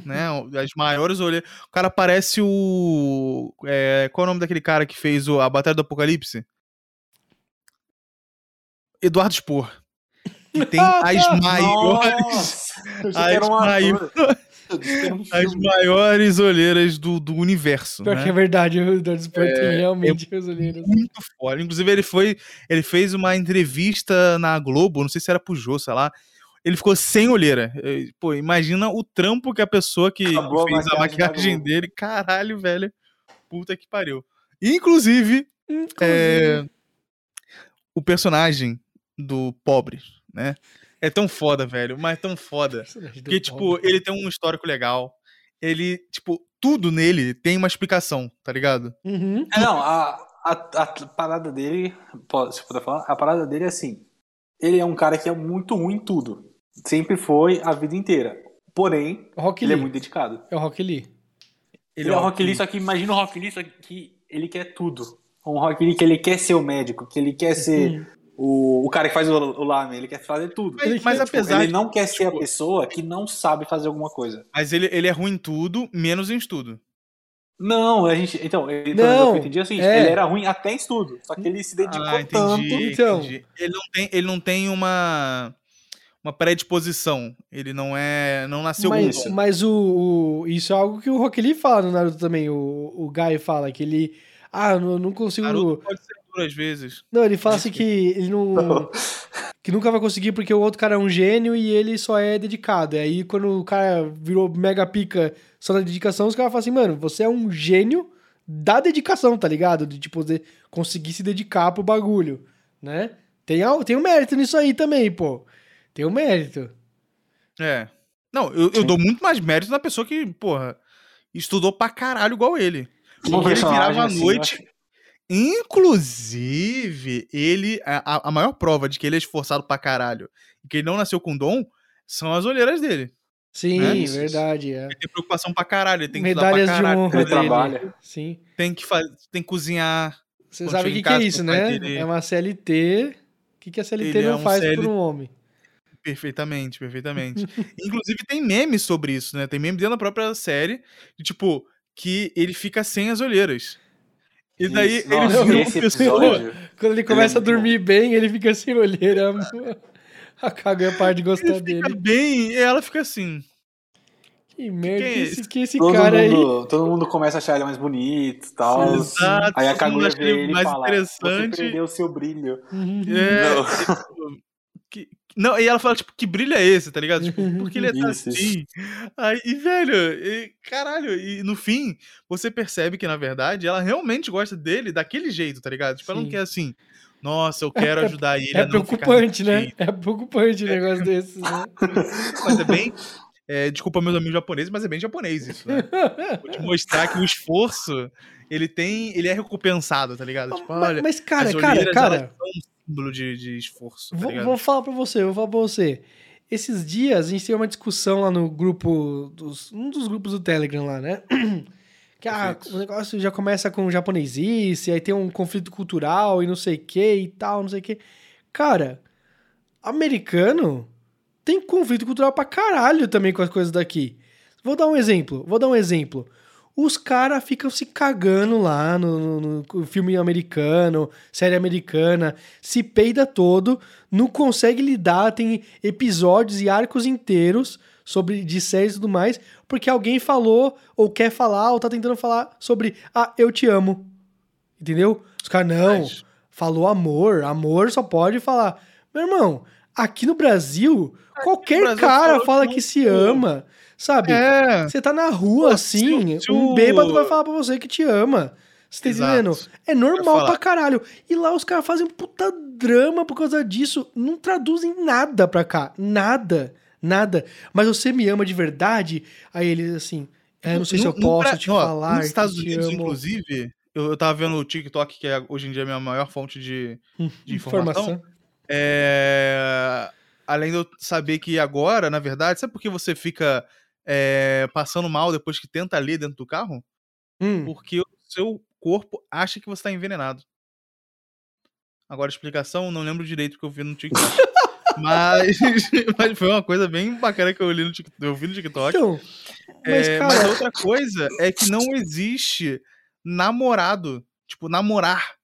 Né? As maiores olheiras. O cara parece o. é, qual é o nome daquele cara que fez o, a Batalha do Apocalipse? Eduardo Spor. Que tem (laughs) as maiores. Nossa! As ator. Um As maiores olheiras do, do universo. Pior né? que é verdade, o Dor Sport tem realmente os olheiros. Muito foda. Inclusive, ele foi. Ele fez uma entrevista na Globo, não sei se era pro Jô, sei lá. Ele ficou sem olheira. Pô, imagina o trampo que a pessoa que Acabou a fez a maquiagem da maquiagem dele. Caralho, velho. Puta que pariu. Inclusive, é, o personagem do pobre, né? É tão foda, velho, mas tão foda. Porque, tipo, ele tem um histórico legal. ele, tipo, tudo nele tem uma explicação, tá ligado? Uhum. É, não, a, a, a parada dele, se puder falar, a parada dele é assim. Ele é um cara que é muito ruim em tudo. Sempre foi a vida inteira. Porém, Rock ele é muito dedicado. É o Rock Lee. Ele, é o Rock Lee, só que imagina o Rock Lee, só que ele quer tudo. Um Rock Lee que ele quer ser o médico, que ele quer ser o, o cara que faz o, o lame, ele quer fazer tudo. Mas, Ele mas Tipo, apesar ele de- não quer ser a tipo- pessoa que não sabe fazer alguma coisa. Mas ele, ele é ruim em tudo, menos em estudo. Não, a gente. Então, ele, Não, eu entendi é o seguinte, é. ele era ruim até em estudo. Só que ele se dedicou Ah, entendi, tanto. Então. entendi. Ele não tem, ele não tem uma, uma predisposição. Ele não é. Não nasceu Mas, com dom. mas o, o- isso é algo que o Rock Lee fala no Naruto também. O, o Guy fala que ele. Ah, eu não, não consigo. Naruto pode ser duro às vezes. Não, ele fala assim que (laughs) ele não. que nunca vai conseguir porque o outro cara é um gênio e ele só é dedicado. E aí, quando o cara virou mega pica só na dedicação, os caras falam assim, mano, você é um gênio da dedicação, tá ligado? De, tipo, de conseguir se dedicar pro bagulho, né? Tem, tem um mérito nisso aí também, pô. Tem um mérito. É. Não, eu, eu dou muito mais mérito na pessoa que, porra, estudou pra caralho igual ele. Porque ele virava à assim, noite. acho- Inclusive, ele. A, a- maior prova de que ele é esforçado pra caralho e que ele não nasceu com dom são as olheiras dele. Sim, Né? Verdade. É. Ele tem preocupação pra caralho, ele tem que Medalhas estudar de pra caralho. honra Ele dele. trabalha. Sim. Tem que, faz... tem que cozinhar. Você sabe o que, que é isso, né? dele- É uma CLT. O que, que a CLT Ele é não um faz CLT. por um homem? Perfeitamente, perfeitamente. (laughs) Inclusive, tem memes sobre isso, né? Tem meme dentro da própria série, de tipo, que ele fica sem as olheiras. E daí Isso, ele nossa, esse pessoa- episódio. Quando ele começa a muito bom. dormir bem, ele fica sem olheira. A Kaguya para de gostar Ele dele. fica bem, e ela fica assim. Que merda, que que, é esse, que esse Todo cara aí. mundo, todo mundo começa a achar ele mais bonito e tal. Exato. Aí a todo mundo Kaguya acha vê ele mais fala, interessante. você perdeu o seu brilho. Uhum. É, tipo, que- não, e ela fala, tipo, que brilho é esse, tá ligado? Tipo, por que ele é (laughs) Isso, assim? Aí, e, velho, e, caralho, e no fim, você percebe que, na verdade, ela realmente gosta dele daquele jeito, tá ligado? Tipo, ela não Sim. quer assim, nossa, eu quero É- ajudar ele É não ficar preocupante, desse né? jeito. É preocupante um negócio desses, né? (laughs) Mas é bem. é, desculpa meus amigos japoneses, mas é bem japonês isso, né? Vou te (laughs) mostrar que o esforço, ele tem. Ele é recompensado, tá ligado? Tipo, mas, olha, mas, cara, cara, cara, símbolo de, de esforço, tá vou, vou falar pra você, vou falar pra você. Esses dias a gente teve uma discussão lá no grupo, dos, um dos grupos do Telegram lá, né? (clears throat) Que ah, Perfeito. o negócio já começa com japonesice, aí tem um conflito cultural e não sei o que e tal, não sei o que. Cara, americano tem conflito cultural pra caralho também com as coisas daqui. Vou dar um exemplo, vou dar um exemplo. Os caras ficam se cagando lá no, no- no filme americano, série americana, se peida todo, não consegue lidar, tem episódios e arcos inteiros sobre de séries e tudo mais, porque alguém falou, ou quer falar, ou tá tentando falar sobre, ah, eu te amo. Entendeu? Os caras, não, Mas- falou amor, amor só pode falar. Meu irmão, aqui no Brasil, qualquer Brasil cara fala que se pô. Sabe? É. Você tá na rua, Pô, assim, se- se um bêbado vai falar pra você que te ama. Você tá entendendo? É normal pra caralho. E lá os caras fazem um puta drama por causa disso. Não traduzem nada pra cá. Nada. Nada. Mas você me ama de verdade? Aí eles assim. É, não sei se No- eu no posso Bra- te ó, falar. Nos Estados Unidos, amo. inclusive, eu, eu tava vendo o TikTok, que é hoje em dia a minha maior fonte de, de informação. É, Além de eu saber que agora, na verdade, sabe por que você fica é, passando mal depois que tenta ler dentro do carro? Hum. Porque o seu corpo acha que você tá envenenado. Agora, explicação, não lembro direito que eu vi no TikTok. mas, (laughs) mas foi uma coisa bem bacana que eu, li no TikTok, eu vi no TikTok. Então, mas, É, cara, mas outra coisa é que não existe namorado, tipo, namorar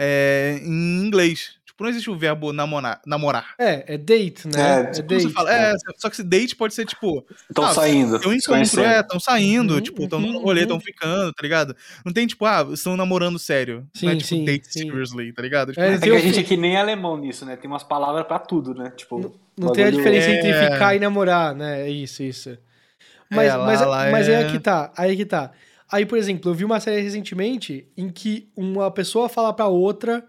é, em inglês. Tipo, não existe o verbo namorar. namorar. é, é date, né? É, É, tipo, Quando você date. fala, é, só que esse date pode ser, tipo, Estão Ah, saindo. eu encontro, é, estão saindo, Uhum, tipo, estão uhum, no rolê, uhum. estão ficando, tá ligado? Não tem, tipo, ah, estão namorando sério. não é, Sim, tipo, sim, date sim. seriously, tá ligado? Tipo, É, É que tem a gente fi- é que nem alemão nisso, né? Tem umas palavras pra tudo, né? Tipo, Não tem a diferença entre É. ficar e namorar, né? É isso, isso. Mas, É, lá- mas, lá mas é- aí é que tá, aí é que tá. Aí, por exemplo, eu vi uma série recentemente em que uma pessoa fala pra outra,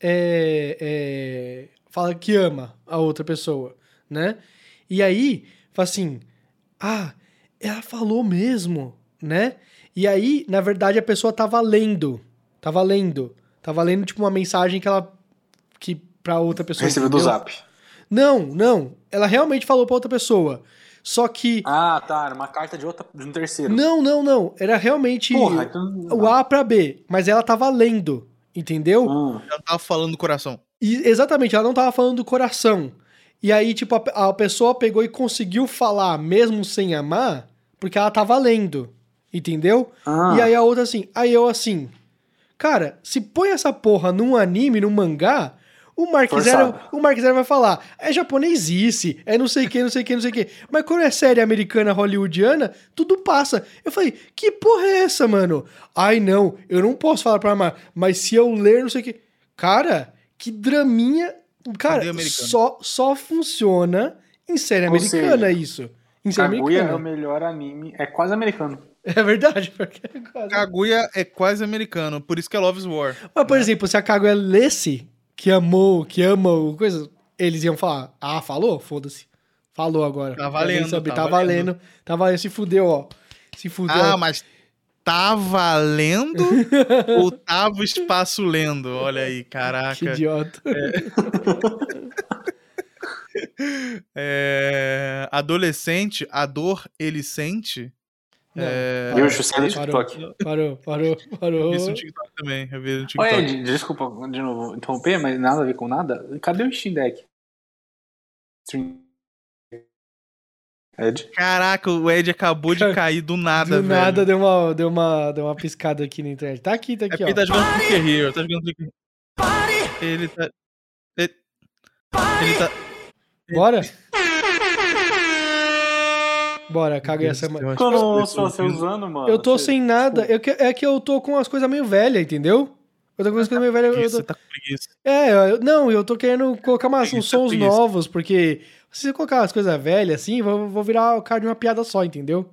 é, é, fala que ama a outra pessoa, né? E aí, fala assim, ah, ela falou mesmo, né? E aí, na verdade, a pessoa tava lendo. Tava lendo. Tava lendo, tipo, uma mensagem que ela. que pra outra pessoa. Recebeu do zap. Não, não. Ela realmente falou pra outra pessoa. Só que. Ah, tá. Era uma carta de, outra, de um terceiro. Não, não, não. Era realmente Porra, então. o A pra B. Mas ela tava lendo. Entendeu? Hum. Ela tava falando do coração. E, exatamente, ela não tava falando do coração. E aí, tipo, a, a pessoa pegou e conseguiu falar mesmo sem amar, porque ela tava lendo. Entendeu? Ah. E aí a outra assim, aí eu assim, cara, se põe essa porra num anime, num mangá, o Mark Zero, o Mark Zero vai falar, é japonesice, é não sei o que, não sei o que, não sei o que. Mas quando é série americana, hollywoodiana, tudo passa. Eu falei, que porra é essa, mano? Ai, não, eu não posso falar pra amar, mas se eu ler, não sei o que. Cara, que draminha. Cara, só, só funciona em série Ou americana seja, isso. Em série Kaguya é o americana. melhor anime. É quase americano. É verdade, porque é quase. Kaguya é quase americano, por isso que é Love's War. Mas, por exemplo, se a Kaguya lesse que amou, que ama o coisa, eles iam falar, ah, falou? Foda-se. Falou agora. Tá valendo, sabia, tá Tá valendo. Tá valendo. Se fudeu, ó. Se fudeu. Ah, mas tá valendo (laughs) ou tava o espaço lendo? Olha aí, que caraca. idiota. (laughs) É, Adolescente, a dor ele sente. É, E o José do parou, TikTok. Parou, parou, Eu parou. vi isso no TikTok também. Eu vi no TikTok. Ed, desculpa de novo interromper, mas nada a ver com nada. Cadê o Steam Deck? Ed? Caraca, o Ed acabou de (laughs) cair do nada, Do velho. nada deu uma, deu, uma, deu uma piscada aqui na internet. Tá aqui, tá É aqui, porque ó. ele tá jogando Clicker Hero, tá jogando Clicker Ele tá. Ele, ele tá. Bora? Bora, Kaguya Deus do Sama. céu, acho Eu que não eu ouço você usando, mano. Eu tô Você- sem nada. Eu que- é que eu tô com as coisas meio velhas, entendeu? Eu tô com as coisas meio velhas. eu tô- tá com preguiça. É, eu- não, eu tô querendo colocar umas, uns sons preguiça. novos, porque se você colocar as coisas velhas assim, vou, vou virar o cara de uma piada só, entendeu?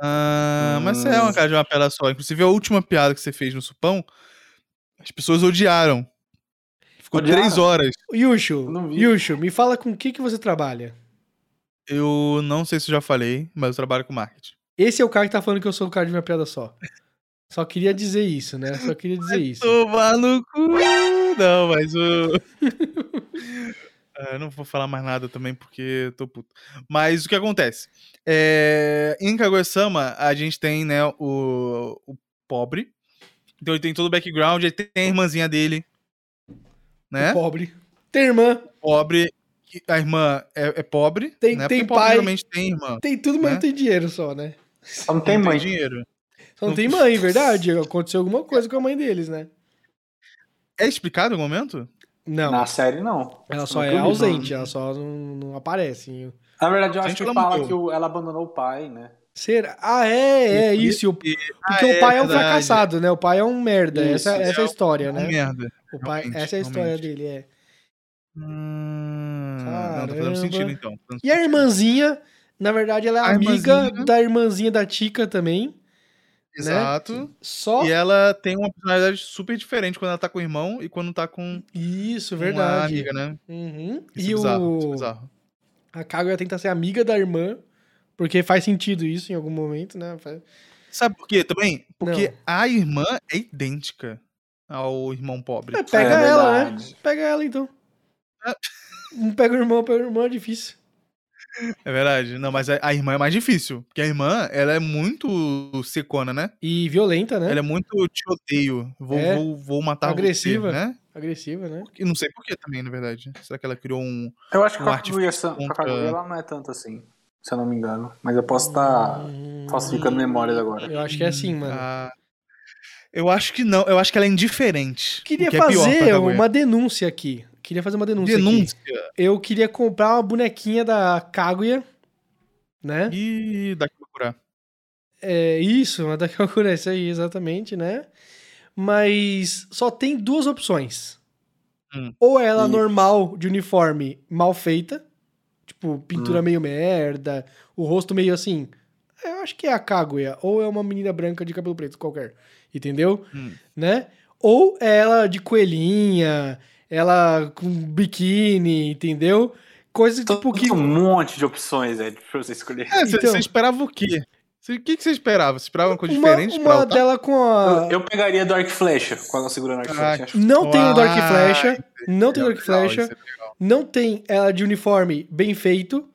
Ah, mas você é uma cara de uma piada só. Inclusive, a última piada que você fez no Supão, as pessoas odiaram. Ficou Odiaram? três horas. Yushu. Yushu, me fala com o que, que você trabalha. Eu não sei se eu já falei, mas eu trabalho com marketing. Esse é o cara que tá falando que eu sou o cara de uma piada só. Só queria dizer isso, né? Só queria dizer isso. Tomar no cu! Não, mas o. (laughs) Ah, eu não vou falar mais nada também porque tô puto. Mas o que acontece? É... Em Kaguya-sama, a gente tem, né, o... o pobre. Então ele tem todo o background, aí tem a irmãzinha dele. Né? Pobre. Tem irmã, Pobre. A irmã é, é pobre. Tem- né? tem Porque pai. geralmente tem irmã. tem tudo, mas Né? não tem dinheiro só, né? Só não tem mãe. dinheiro. Só não Não- tem mãe, (laughs) verdade. Aconteceu alguma coisa com a mãe deles, né? É explicado em algum momento? Não. Na série, não. Ela só é ausente, não. ela só não, não aparece. Na verdade, eu acho que ela fala que o- ela abandonou o pai, né? Será? Ah, é, é isso. o- Porque Ah, o pai é, um verdade. fracassado, né? O pai é um merda. Isso, essa, essa é a história, É uma né? merda. O pai, essa é a história realmente. dele, é. Hum, não, tá fazendo sentido então. tá fazendo E a irmãzinha, na verdade, ela é A amiga irmãzinha- da irmãzinha da Tika também. Exato. Só. E ela tem uma personalidade super diferente quando ela tá com o irmão e quando tá com Isso, verdade. amiga, né? Uhum. Isso e é bizarro, isso é o. bizarro. A Kaguya tenta ser amiga da irmã, porque faz sentido isso em algum momento, né? Sabe por quê também? Porque Não. a irmã é idêntica ao irmão pobre. É, pega É ela, né? Pega ela então. Ah. Não pega o irmão, pega o irmão, é difícil. É verdade. Não, mas a, a irmã é mais difícil. Porque a irmã, ela é muito secona, né? E violenta, né? Ela é muito te odeio. Vou, É. vou, vou matar Agressiva. você, né? Agressiva, né? E não sei por que também, na verdade. Será que ela criou um... Eu acho que Um a Kaguya, contra- Kaguya ela não é tanto assim, se eu não me engano. Mas eu posso estar Hum, falsificando memórias agora. Eu acho que é assim, mano. Ah, eu acho que não. Eu acho que ela é indiferente. Queria que é fazer Kaguya. uma denúncia aqui. Queria fazer uma denúncia, aqui. denúncia. Eu queria comprar uma bonequinha da Kaguya, né? E daqui pra curar. É isso, uma da Kakura, isso aí, exatamente, né? Mas só tem duas opções. Hum. Ou ela Ih. normal, de uniforme, mal feita. Tipo, Hum. pintura meio merda, o rosto meio assim. Eu acho que é a Kaguya. Ou é uma menina branca de cabelo preto, qualquer. Entendeu? Hum. Né? Ou é ela de coelhinha, ela com biquíni, entendeu? coisas tipo que. Tem um monte de opções aí pra você escolher. É, você Então- você esperava o quê? O que, que você esperava? Você esperava uma coisa Uma, diferente uma dela com a. Eu, eu pegaria do Arc Flecha, com ela segurando Arc Ah, Flecha. Não tem o Dark Ah, Flecha. Não tem o Dark Flecha. é legal. Não tem ela de uniforme bem feito.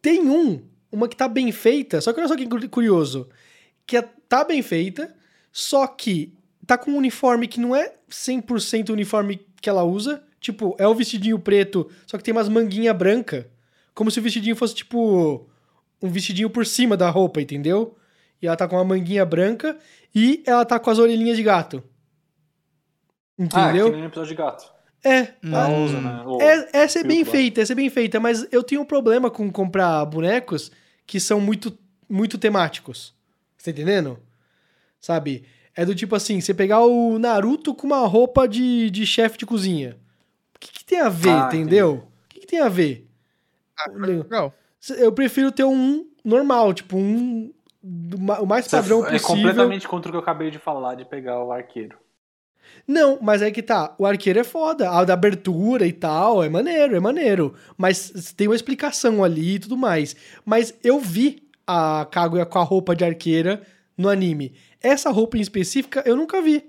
Tem um, uma que tá bem feita, só que olha só que cu- curioso. Que é- tá bem feita, só que tá com um uniforme que não é 100% o uniforme que ela usa. Tipo, é o vestidinho preto, só que tem umas manguinha branca. Como se o vestidinho fosse, tipo, um vestidinho por cima da roupa, entendeu? E ela tá com uma manguinha branca e ela tá com as orelhinhas de gato. Ah, Entendeu? que nem episódio de gato. é, Ela Hum. usa, né? É, essa é bem feita, essa é bem feita, mas eu tenho um problema com comprar bonecos que são muito, muito temáticos. Você tá entendendo? Sabe? É do tipo assim, você pegar o Naruto com uma roupa de, de chefe de cozinha. O que, que tem a ver, Ah, entendeu? O que, que tem a ver? Ah, legal. Eu prefiro ter um normal, tipo, um. O mais padrão é possível. completamente contra o que eu acabei de falar, de pegar o arqueiro. Não, mas aí que tá. O arqueiro é foda. A da abertura e tal, é maneiro, é maneiro. Mas tem uma explicação ali e tudo mais. Mas eu vi a Kaguya com a roupa de arqueira no anime. Essa roupa em específica eu nunca vi.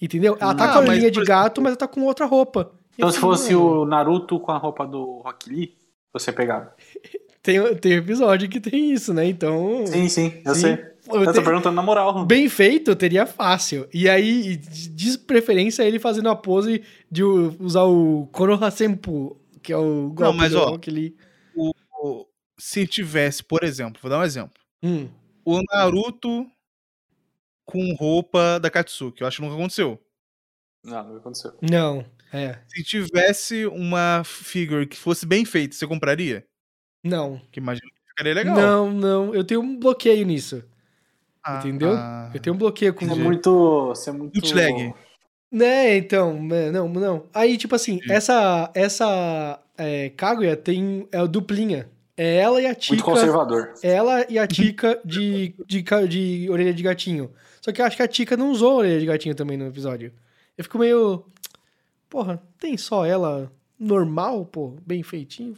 Entendeu? Ela tá Ah, com a mas, orelhinha por de gato, mas ela tá com outra roupa. Então, Eu se fosse "Mano, o Naruto com a roupa do Rock Lee, você pegava. (laughs) Tem, tem episódio que tem isso, né? Então. Sim, sim, eu Sim. sei. Eu Eu tô perguntando na moral. Bem feito, eu teria fácil. E aí, de preferência, ele fazendo a pose de usar o Konoha Senpu, que é o golpe mas, do ó, Rock Lee. O- Se tivesse, por exemplo, vou dar um exemplo. Hum. O Naruto com roupa da Katsuki. Eu acho que nunca aconteceu. Não, não aconteceu. Não, é. Se tivesse uma figure que fosse bem feita, você compraria? Não. Que imagino que ficaria legal. Não, não. Eu tenho um bloqueio nisso. Ah, entendeu? ah. Eu tenho um bloqueio com Você é muito. Você é muito. Bootleg. Né, então, é, não, não. Aí, tipo assim, Sim. essa essa é, Kaguya tem é o duplinha. É ela e a Muito Tika. conservador. Ela e a Tika de, de, ca- de orelha de gatinho. Só que eu acho que a Tika não usou orelha de gatinho também no episódio. Eu fico meio. Porra, tem só ela normal, pô, bem feitinho.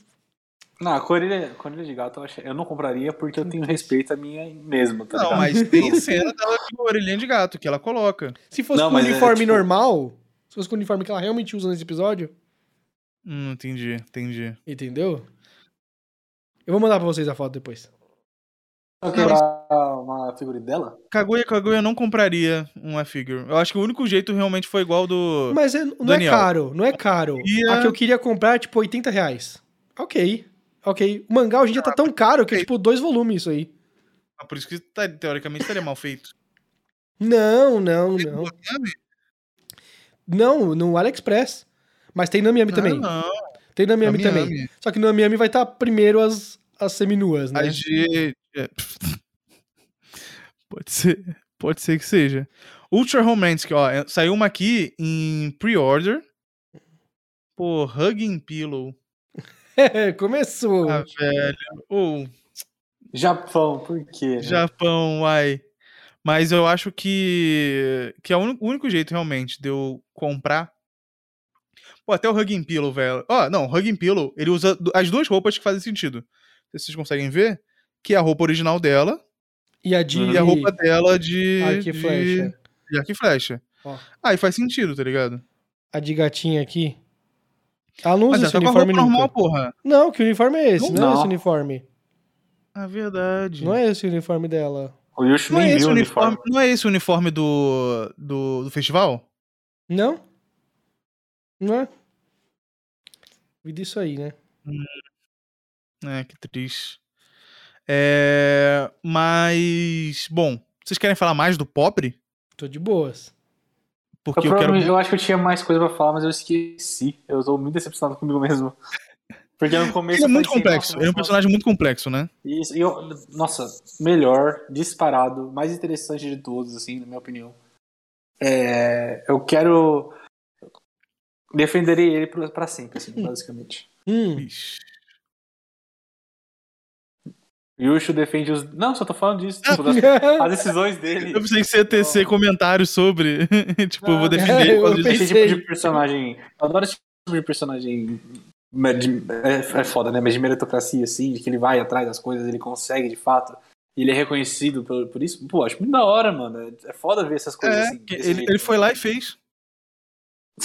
Não, com orelha, com orelha de gato eu, achei- eu não compraria porque eu tenho respeito a minha mesmo, tá Não, ligado? mas (laughs) tem cena dela com orelhinha de gato que ela coloca. Se fosse Não, com mas é, uniforme tipo- normal, se fosse com o uniforme que ela realmente usa nesse episódio, Hum, entendi, entendi. entendeu? Eu vou mandar pra vocês a foto depois. Uma figura dela? Kaguya Kaguya eu não compraria uma figure. Eu acho que o único jeito realmente foi igual do. Mas é- não Daniel. é caro, não é caro. Ia- A que eu queria comprar é tipo 80 reais. Ok, ok. O mangá hoje em dia tá tão caro que é tipo dois volumes isso aí. Ah, Por isso que tá- teoricamente estaria mal feito. Não, não, não. Não, no AliExpress. Mas tem na Miami também. Ah, não. Tem na Miami, Na também. Só que no Miami vai estar primeiro as, as seminuas, né? As de. É. Pode ser. Pode ser que seja. Ultra Romantic, ó. é- Saiu uma aqui em pre-order. Pô, Hugging Pillow. (laughs) Começou. Ah, velho. Ou Japão, por quê? né? Japão, uai. Mas eu acho que. Que é o único, o único jeito realmente de eu comprar. Pô, até o Hugging Pillow, velho. Ó, não, o Hugging Pillow, ele usa as duas roupas que fazem sentido. Não sei se vocês conseguem ver. Que é a roupa original dela E a de. e a roupa dela de. Arco e flecha. De arco e flecha. Ó. Aí faz sentido, tá ligado? A de gatinha aqui. Ela não usa Mas esse ela tá com a uniforme roupa normal, porra. Não, que uniforme é esse? Não, Não. é esse uniforme. Ah, verdade. Não é esse o uniforme dela. O Yushi Não é esse viu o o uniforme, uniforme. não é esse o uniforme do, do, do festival? Não? Não é? Vi disso aí, né? É, que triste. É, mas, bom, vocês querem falar mais do Pobre? Tô de boas. Eu, Porque eu, quero. provavelmente- eu acho que eu tinha mais coisa pra falar, mas eu esqueci. Eu tô muito decepcionado comigo mesmo. (laughs) Porque no começo. Ele é eu muito complexo. Ele é um personagem muito complexo, né? Isso, e eu, nossa, melhor, disparado, mais interessante de todos, assim, na minha opinião. É, eu quero. Defenderei ele pra pra sempre, assim, basicamente. Hum. Ixi. Yushu defende os. Não, só tô falando disso. Tipo, das- (laughs) as decisões dele. Eu pensei que você ia tecer comentários sobre. (laughs) tipo, eu vou defender. (laughs) eu disso. Esse tipo de personagem. Eu adoro esse tipo de personagem É, é foda, né? Mas de meritocracia, assim, de que ele vai atrás das coisas, ele consegue de fato. E ele é reconhecido por, por isso. Pô, acho muito da hora, mano. É foda ver essas coisas É, assim. ele, ele foi lá e fez.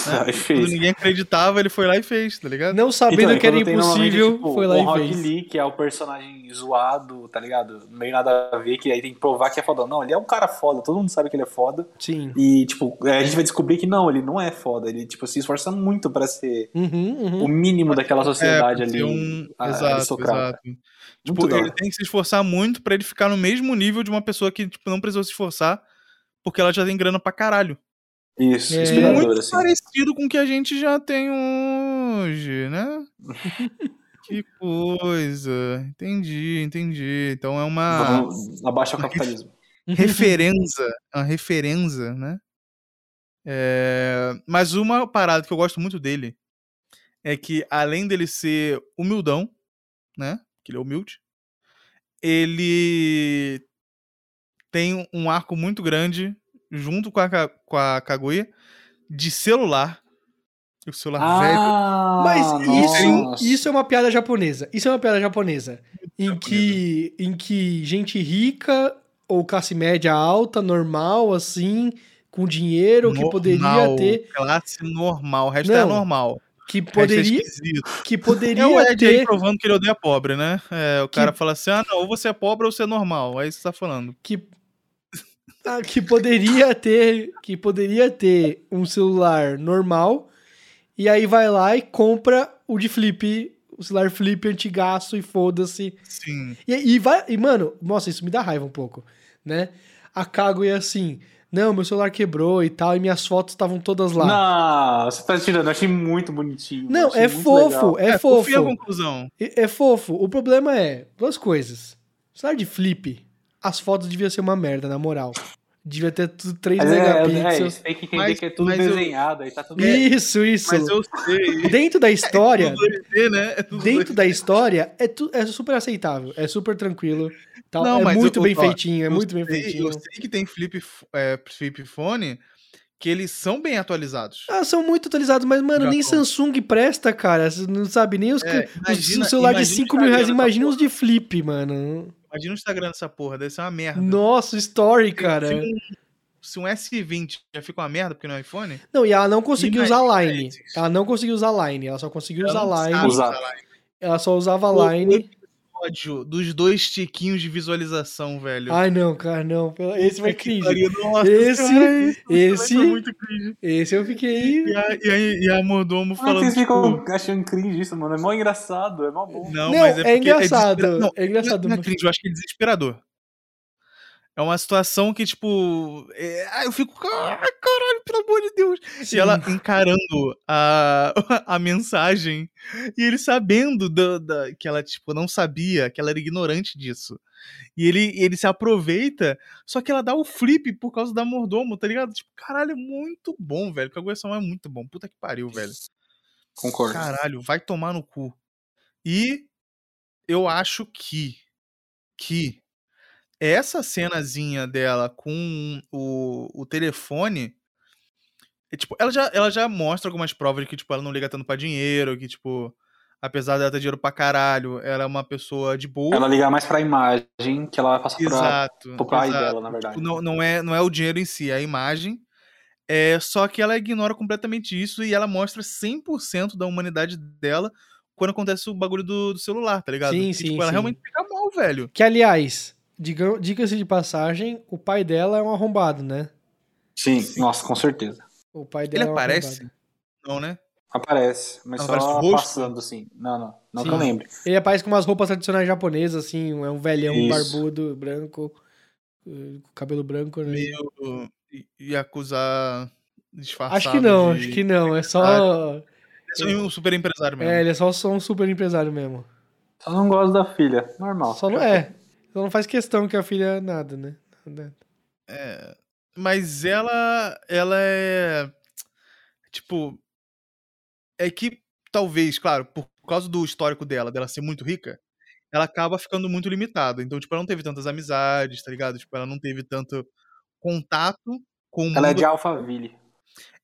Aí Quando fez. ninguém acreditava, ele foi lá e fez, tá ligado? Não sabendo Então, que era tem impossível, tipo, foi lá o e Rock fez. Lee, que é o personagem zoado, tá ligado? Meio nada a ver, que aí tem que provar que é foda. Não, ele é um cara foda, todo mundo sabe que ele é foda. Sim. E, tipo, é, a gente vai descobrir que não, ele não é foda. Ele, tipo, se esforça muito pra ser Uhum, uhum. o mínimo daquela sociedade É, ali. um... a- Exato, exato. Tipo, ele tem que se esforçar muito pra ele ficar no mesmo nível de uma pessoa que tipo, não precisou se esforçar porque ela já tem grana pra caralho. Isso, É. inspirador, Muito assim. parecido com o que a gente já tem hoje, né? (laughs) que coisa. Entendi, entendi. Então é uma Vamos abaixar o capitalismo. (laughs) referenza, uma referenza, né? É, Mas uma parada que eu gosto muito dele é que, além dele ser humildão, né? Que ele é humilde, ele tem um arco muito grande, junto com a, com a Kaguya, de celular. O celular velho. Ah, Mas isso, nossa. isso é uma piada japonesa. Isso é uma piada japonesa. Em japonesa. que, em que gente rica ou classe média alta, normal, assim, com dinheiro, que poderia Normal, ter. Classe normal. O resto é Não, normal. Que é poderia, esquisito. que É o poderia Ed aí ter. provando que ele odeia pobre, né? É, o cara Que- fala assim: ah, não, ou você é pobre ou você é normal. Aí você tá falando. Que, ah, que poderia ter. Que poderia ter um celular normal. E aí vai lá e compra o de flip. O celular flip antigaço e foda-se. Sim. E, e vai. E, mano, nossa, isso me dá raiva um pouco, né? A Kaguya assim. Não, meu celular quebrou e tal, e minhas fotos estavam todas lá. Não, você tá tirando. Eu achei muito bonitinho. Não, é fofo, legal. é, confia a fofo. conclusão. É, é fofo. O problema é duas coisas. Celular de flip, as fotos deviam ser uma merda, na moral. Devia ter tudo 3 Mas é, é, megapixels. você tem que entender Mas- que é tudo mas eu- desenhado, aí tá tudo. Isso, isso. Mas eu sei. Dentro da história, Tudo 2D, né? É tudo dentro da hisória, é, tu, é super aceitável, é super tranquilo. Tal. Não, é mas muito eu- bem ó, feitinho, é Eu muito bem sei- feitinho. Eu sei que tem flip, é, flip phone que eles são bem atualizados. Ah, são muito atualizados, mas, mano, nem Japão. Samsung presta, cara. Você não sabe nem os, É, imagina- os celular de imagina o 5 mil reais. Instagram Imagina os de flip, mano. Imagina o Instagram dessa porra, deve ser uma merda. Nossa, story, cara. Se um, se um S20 já fica uma merda porque não é iPhone, Não, e ela não conseguiu usar Line. Ela não conseguiu usar Line. Ela só conseguiu ela usar Line. Usar. Line. Ela só usava Line. Ódio dos dois tiquinhos de visualização, velho. Ai, não, cara, não. Esse foi Que cringe. pariu, Nossa, Esse- isso esse- foi muito cringe. Esse eu fiquei. E a, e a, e a mordomo é falando, vocês ficam tipo, achando cringe isso, mano? É mó engraçado, é mó bom. Não, Não, mas é, é porque engraçado, desespera- Não, é engraçado, Não é mas- cringe, eu acho que é desesperador. É uma situação que, tipo. é- ah, eu fico. Ai, caralho, pelo amor de Deus. Sim. E ela encarando a, (laughs) a mensagem. E ele sabendo da, da- que ela, tipo, não sabia, que ela era ignorante disso. E ele, ele se aproveita, só que ela dá o flip por causa da mordomo, tá ligado? Tipo, caralho, é muito bom, velho. Kaguya-sama é muito bom. Puta que pariu, velho. Concordo. Caralho, vai tomar no cu. E eu acho que que essa cenazinha dela com o, o telefone é, tipo, ela já, ela já mostra algumas provas de que tipo, ela não liga tanto pra dinheiro, que tipo, apesar dela ter dinheiro pra caralho, ela é uma pessoa de boa. Ela liga mais pra imagem que ela vai passar pra, Exato. pro pai exato. dela, na verdade. Tipo, não, não, é, não é o dinheiro em si, é a imagem. É, só que ela ignora completamente isso e ela mostra 100% da humanidade dela quando acontece o bagulho do, do celular, tá ligado? Sim, Que, sim, tipo, ela sim. realmente fica mal, velho. Que, aliás, diga-se de passagem, o pai dela é um arrombado, né? Sim, nossa, com certeza. O pai Ele dela é um aparece? arrombado. Não, né? Aparece, mas Não, só aparece passando, assim. Não, não. Não que Sim. eu lembre. Ele aparece com umas roupas tradicionais japonesas, assim, é um velhão Isso. barbudo, branco, eh, com cabelo branco, né? Meio Yakuza disfarçado. Acho que não, de- acho que não. É só. É só um super empresário mesmo. É, ele é só, só um super empresário mesmo. Só não gosto da filha. Normal. Só não é. Só não faz questão que a filha nada, né? Nada. É, mas ela, ela é tipo é que talvez, claro, por causa do histórico dela, dela ser muito rica, ela acaba ficando muito limitada. Então, tipo, ela não teve tantas amizades, tá ligado? Tipo, ela não teve tanto contato com Ela é mundo. de Alphaville.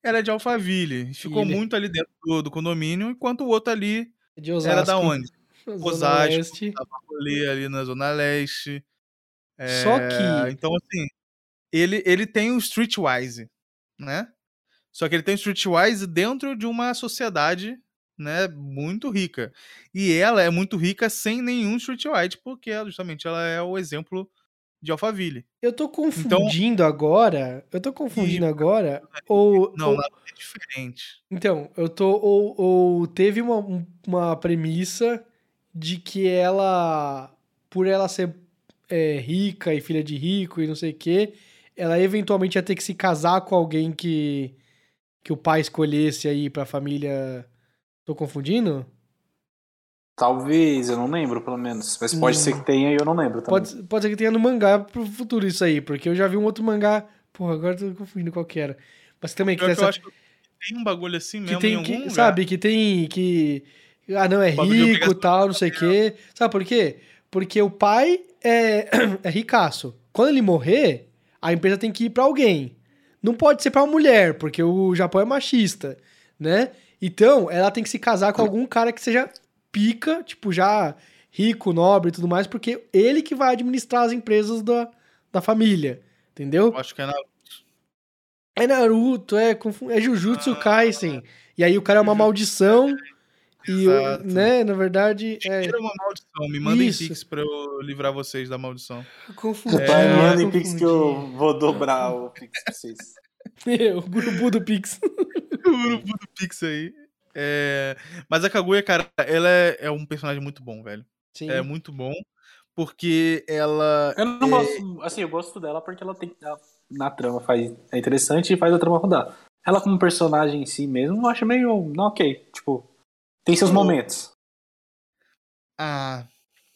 Ela é de Alphaville. Ficou muito ali dentro do, do condomínio, enquanto o outro ali É de Osasco. Era da onde? Osasco. Tava ali, na Zona Leste. É, Só que- Então, assim, ele, ele tem o Streetwise, né? Só que ele tem o Streetwise dentro de uma sociedade, né, muito rica. E ela é muito rica sem nenhum Streetwise, porque justamente ela é o exemplo de Alphaville. Eu tô confundindo agora. Eu tô confundindo agora. Ou. Não, ou- é diferente. Então, eu tô. Ou, ou teve uma, um- uma premissa de que ela, por ela ser é, rica e filha de rico e não sei o quê, ela eventualmente ia ter que se casar com alguém que, que o pai escolhesse aí pra família. Tô confundindo? Talvez, eu não lembro, pelo menos. Mas pode Hum. ser que tenha e eu não lembro também. Pode, pode ser que tenha no mangá pro futuro isso aí, porque eu já vi um outro mangá. Porra, agora eu tô confundindo qual que era. Mas também que que eu essa. acho que tem um bagulho assim que mesmo em tem algum que, lugar. sabe, que tem que ah, não é rico, tal, não sei o quê. Sabe por quê? Porque o pai é (clears throat) é ricaço. Quando ele morrer, a empresa tem que ir pra alguém. Não pode ser pra uma mulher, porque o Japão é machista, né? Então, ela tem que se casar com algum cara que seja pica, tipo já rico, nobre e tudo mais, porque ele que vai administrar as empresas da, da família, entendeu? Eu acho que é na É Naruto, é, é Jujutsu Ah, Kaisen. E aí o cara é uma maldição. E, Exato. né, na verdade, é. Tira uma maldição. Me mandem Isso. pix pra eu livrar vocês da maldição. Confundi. É, manda em confundi. Pix que eu vou dobrar o Pix pra vocês. (laughs) o Gurubu do Pix. (laughs) o urubu do pix aí. É, Mas a Kaguya, cara, ela é, é um personagem muito bom, velho. Sim. É muito bom. Porque ela. Eu não gosto, assim, eu gosto dela porque ela tem ela, na trama faz é interessante e faz a trama rodar. Ela como personagem em si mesmo, eu acho meio, não, OK, tipo, tem seus momentos. Ah,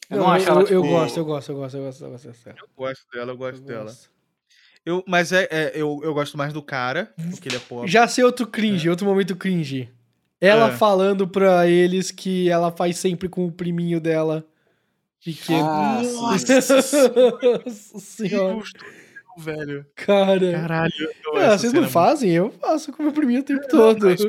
Eu Não, não acho eu, ela, eu tipo, gosto, eu gosto, eu gosto, eu gosto, eu gosto dessa. eu gosto dela, eu gosto Eu dela. gosto. Eu, mas é, é- eu, eu gosto mais do cara, porque ele é pobre. Já sei outro cringe, outro momento cringe. Ela É. falando pra eles que ela faz sempre com o priminho dela. Pequeno. Ah, Nossa (laughs) Nossa senhora. Justo, velho. Cara. Caralho. eu- Ah, vocês não é fazem? Eu faço com o meu priminho o tempo todo. mas-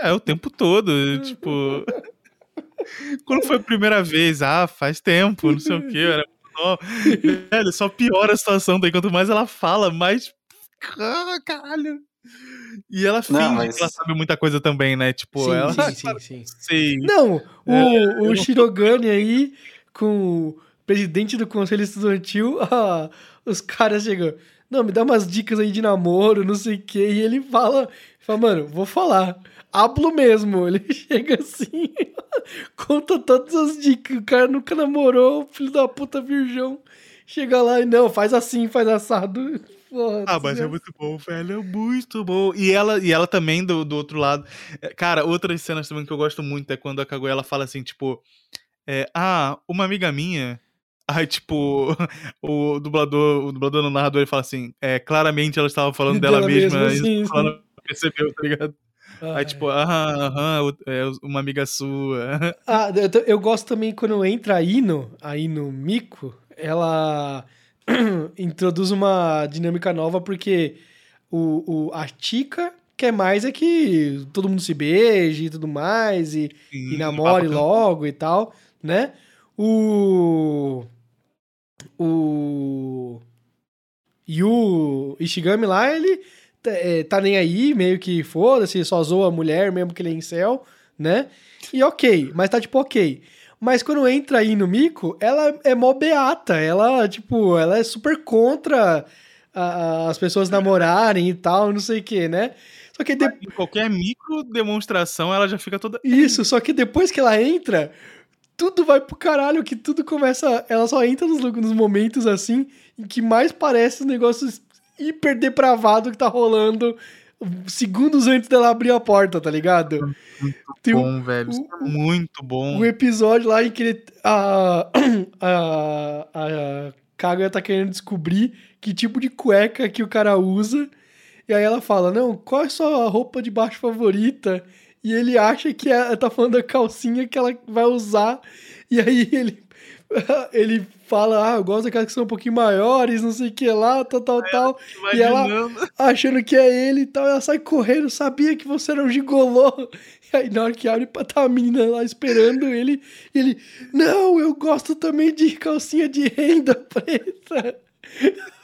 É, o tempo todo, tipo... (laughs) Quando foi a primeira vez? Ah, faz tempo, não sei o que, era. (laughs) Velho, só piora a situação daí, quanto mais ela fala, mais... Ah, caralho. E ela finge Não, mas- que ela sabe muita coisa também, né? Tipo, Sim, ela... sim, (laughs) sim, sim. Sei. Não, o, É, o Shirogane aí, com o presidente do conselho estudantil, ah, os caras chegam, não, me dá umas dicas aí de namoro, não sei o quê, e ele fala, fala, mano, vou falar, hablo mesmo, ele (laughs) chega assim, (laughs) conta todas as dicas, o cara nunca namorou, filho da puta virgão, chega lá e não, faz assim, faz assado, (laughs) Porra, Ah, mas é desgraça. muito bom, velho. É muito bom. E ela, e ela também, do, do outro lado. é, Cara, outras cenas também que eu gosto muito é quando a Kaguya ela fala assim, tipo. é, ah, uma amiga minha. Aí, tipo, (laughs) o dublador, o dublador no narrador ele fala assim: é, claramente ela estava falando dela, Dela mesma, mesma, e sim, ela não percebeu, tá ligado? Ah, Aí, tipo, aham, aham, é uma amiga sua. (laughs) Ah, eu, eu gosto também quando entra a Ino, a Ino Miko, ela (clears throat) introduz uma dinâmica nova porque o, o, a Chica quer mais é que todo mundo se beije e tudo mais e, e Sim, namore papo logo e tal, né? O. O. E o Ishigami lá, ele tá, é, tá nem aí, meio que foda-se, só zoa a mulher mesmo que ele é incel, né? E ok, mas tá tipo ok. Mas quando entra aí no Miko, ela é mó beata, ela, tipo, ela é super contra a- a- as pessoas namorarem e tal, não sei o que, né? Só que de- qualquer micro demonstração, ela já fica toda. isso, só que depois que ela entra, tudo vai pro caralho, que tudo começa. Ela só entra nos, nos momentos assim, em que mais parece os negócios hiper depravado que tá rolando segundos antes dela abrir a porta, tá ligado? Um, bom, velho. é muito bom. um episódio lá em que ele, (clears throat) a, a, a Kaguya tá querendo descobrir que tipo de cueca que o cara usa. E aí ela fala, não, qual é a sua roupa de baixo favorita? E ele acha que é, tá falando da calcinha que ela vai usar. E aí ele, (laughs) ele fala, ah, eu gosto daquelas que são um pouquinho maiores, não sei o que lá, tal, tal, tal. E ela-. (laughs) Achando que é ele e tal. Ela sai correndo, sabia que você era um gigolô. E aí, na hora que abre, tá a menina lá esperando ele. E ele, não, eu gosto também de calcinha de renda preta.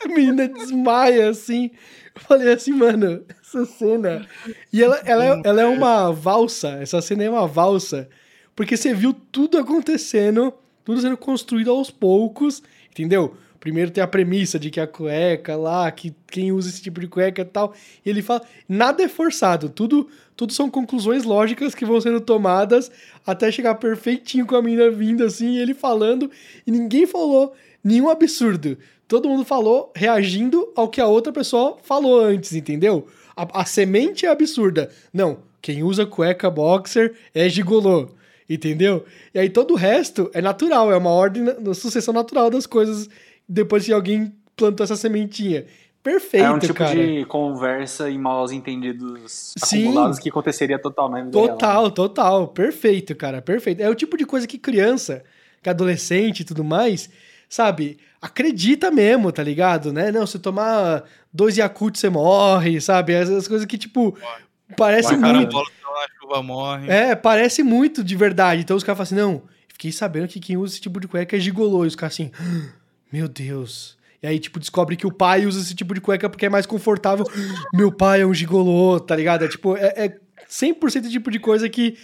A menina desmaia, assim. Eu falei assim, mano, essa cena. E ela, ela, é, ela é uma valsa. Essa cena é uma valsa. Porque você viu tudo acontecendo, tudo sendo construído aos poucos, entendeu? Primeiro tem a premissa de que a cueca lá, que quem usa esse tipo de cueca e tal. E ele fala, nada é forçado, tudo, tudo são conclusões lógicas que vão sendo tomadas até chegar perfeitinho com a menina vindo assim, ele falando, e ninguém falou nenhum absurdo. Todo mundo falou reagindo ao que a outra pessoa falou antes, entendeu? A, a semente é absurda. Não, quem usa cueca boxer é gigolô. Entendeu? E aí todo o resto é natural, é uma ordem, uma sucessão natural das coisas depois que alguém plantou essa sementinha. Perfeito, É um tipo cara. de conversa e mal entendidos Sim. acumulados que aconteceria total na vida real. Total, total. Perfeito, cara. Perfeito. É o tipo de coisa que criança, que adolescente e tudo mais, sabe? Acredita mesmo, tá ligado? Né? Não, se tomar dois Yakult você morre, sabe? Essas coisas que, tipo, parece Vai, muito. bola na chuva morre. É, parece muito de verdade. Então os caras falam assim, não, fiquei sabendo que quem usa esse tipo de cueca é gigolô. E os caras assim, "Ah, meu Deus. E aí, tipo, descobre que o pai usa esse tipo de cueca porque é mais confortável. Meu pai é um gigolô, tá ligado? É tipo, é, é 100% tipo de coisa que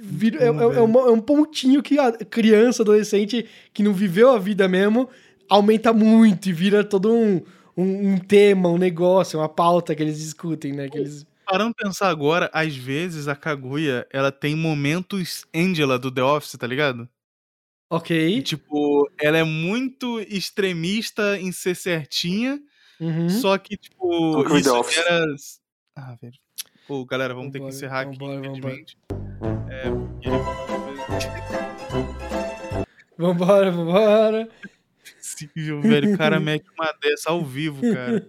vira- é, é- é uma- é um pontinho que a criança, adolescente, que não viveu a vida mesmo, aumenta muito e vira todo um, um, um tema, um negócio, uma pauta que eles discutem, né? Que eles... Parando pra pensar agora, às vezes a Kaguya, ela tem momentos Angela do The Office, tá ligado? E, Ok. tipo, ela é muito extremista em ser certinha, Uhum. só que, tipo, Como que o The isso Office. era... Ah, velho. Pô, galera, vamos ter que Vambora, encerrar aqui, vambora, vambora. É, porque... Vambora, vambora. Possível, velho. O cara mete uma dessa ao vivo, cara.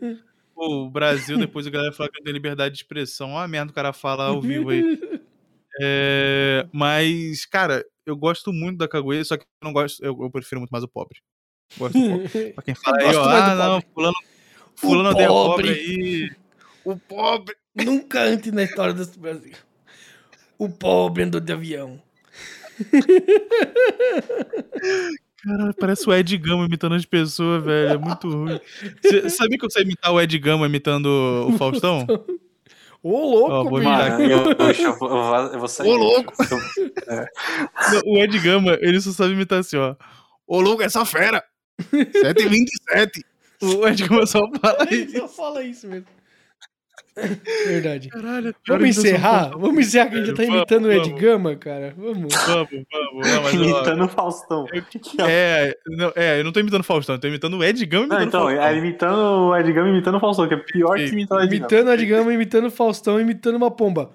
Pô, o Brasil, depois a galera fala que não tem liberdade de expressão. Olha a merda o cara fala ao vivo aí. É, mas, cara, eu gosto muito da Kaguya, só que eu não gosto. Eu, eu prefiro muito mais o pobre. Gosto do pobre. (laughs) Pra quem fala aí, ó, ah, não, fulano, fulano O pobre pobre. aí. O pobre. Nunca antes na história do Brasil. O pobre andou de avião. Cara, parece o Ed Gama imitando as pessoas, velho. É muito ruim. Cê, sabia que eu sei imitar o Ed Gama imitando o (laughs) Faustão? Ô, louco, imitar Mano, eu, eu, eu, vou- eu, vou- sair. Ô, louco! (laughs) Eu- O Ed Gama, ele só sabe imitar assim, ó. Ô, louco, essa fera! 7h27. (laughs) O Ed Gama só fala Ele isso. só fala isso mesmo. (laughs) Verdade. Caralho, pior Vamos encerrar? Faustão. Vamos encerrar que a gente já tá Vamos, imitando o Ed vamos. Gama, cara. Vamos. Vamos, vamos. Não, Imitando o Faustão. é, não, é, eu não tô imitando o Faustão, eu tô imitando o Ed Gama Não, imitando então, o Faustão. é imitando o Ed Gama imitando o Faustão, que é pior que Sim. imitar o Ed Gama. Imitando o Ed Gama, imitando o Faustão, imitando uma pomba.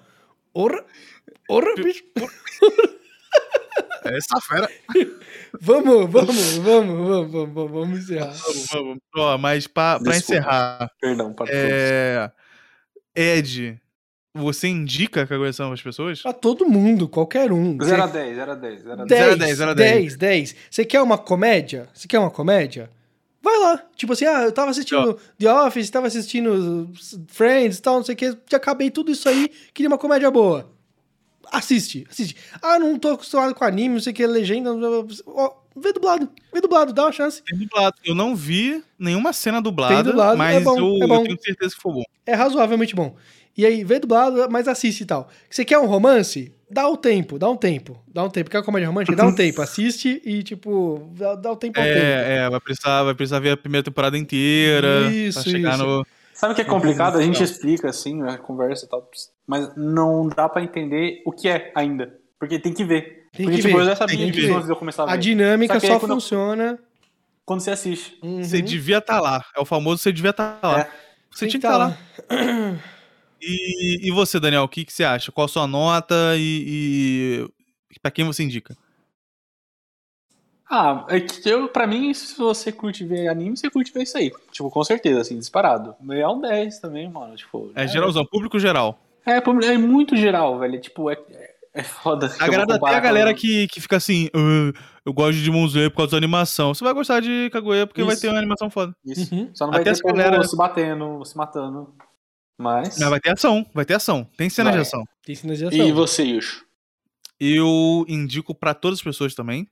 Ora, ora, bicho. Essa fera. (laughs) Vamos, vamos, vamos, vamos, vamos, vamos, vamos encerrar. Vamos, vamos. Ó, mas pra, pra encerrar, Perdão, para é... Ed, você indica a Kaguya-sama pras pessoas? Pra todo mundo, qualquer um. todos. 0 a 10, 0 a 10, 0 a 10. 10, Zero a 10, zero a 10. 10, 10. Você quer uma comédia? Você quer uma comédia? Vai lá. Tipo assim, ah, eu tava assistindo The Office, tava assistindo Friends e tal, não sei o que. Já acabei tudo isso aí, queria uma comédia boa. Assiste, assiste. Ah, não tô acostumado com anime, não sei o que, legenda. Ó, vê dublado, vê dublado, dá uma chance. Tem dublado. Eu não vi nenhuma cena dublada, dublado, é mas bom, eu, é bom. eu tenho certeza que foi bom. É razoavelmente bom. E aí, vê dublado, mas assiste e tal. Você quer um romance? Dá o tempo, dá um tempo. Dá um tempo. Quer uma comédia romântica? Dá um (laughs) tempo. Assiste e, tipo, dá, dá o tempo ao tempo. É, é, vai precisar, vai precisar ver a primeira temporada inteira. Isso, pra chegar isso. no. Sabe o que é complicado? A gente explica assim, né, conversa e tal, mas não dá pra entender o que é ainda. Porque tem que ver. Tem Porque, que tipo, ver, eu já sabia tem que disso ver. antes de eu começar a ver. A dinâmica Só só, quando funciona. Quando você assiste. Uhum. Você devia estar lá. É o famoso você devia estar lá. É. Você Tem tinha que estar tá lá. (clears throat) E, e você, Daniel, o que, que você acha? Qual a sua nota e, e pra quem você indica? Ah, é que eu, pra mim, se você curte ver anime, você curte ver isso aí. Tipo, com certeza, assim, disparado. É um 10 também, mano. Tipo, É geralzão, público geral. É, é muito geral, velho. Tipo, é, é foda. Agrada até a galera com- que, que fica assim, "Ah, eu gosto de Slayer por causa da animação. Você vai gostar de Kaguya porque vai Isso. ter uma animação foda. Isso. Uhum. Só não vai Até ter galera- se batendo, se matando. Mas. Mas vai ter ação, vai ter ação. Tem cena de Vai. ação. Tem sinalização. E você, Yusho? Eu indico pra todas as pessoas também.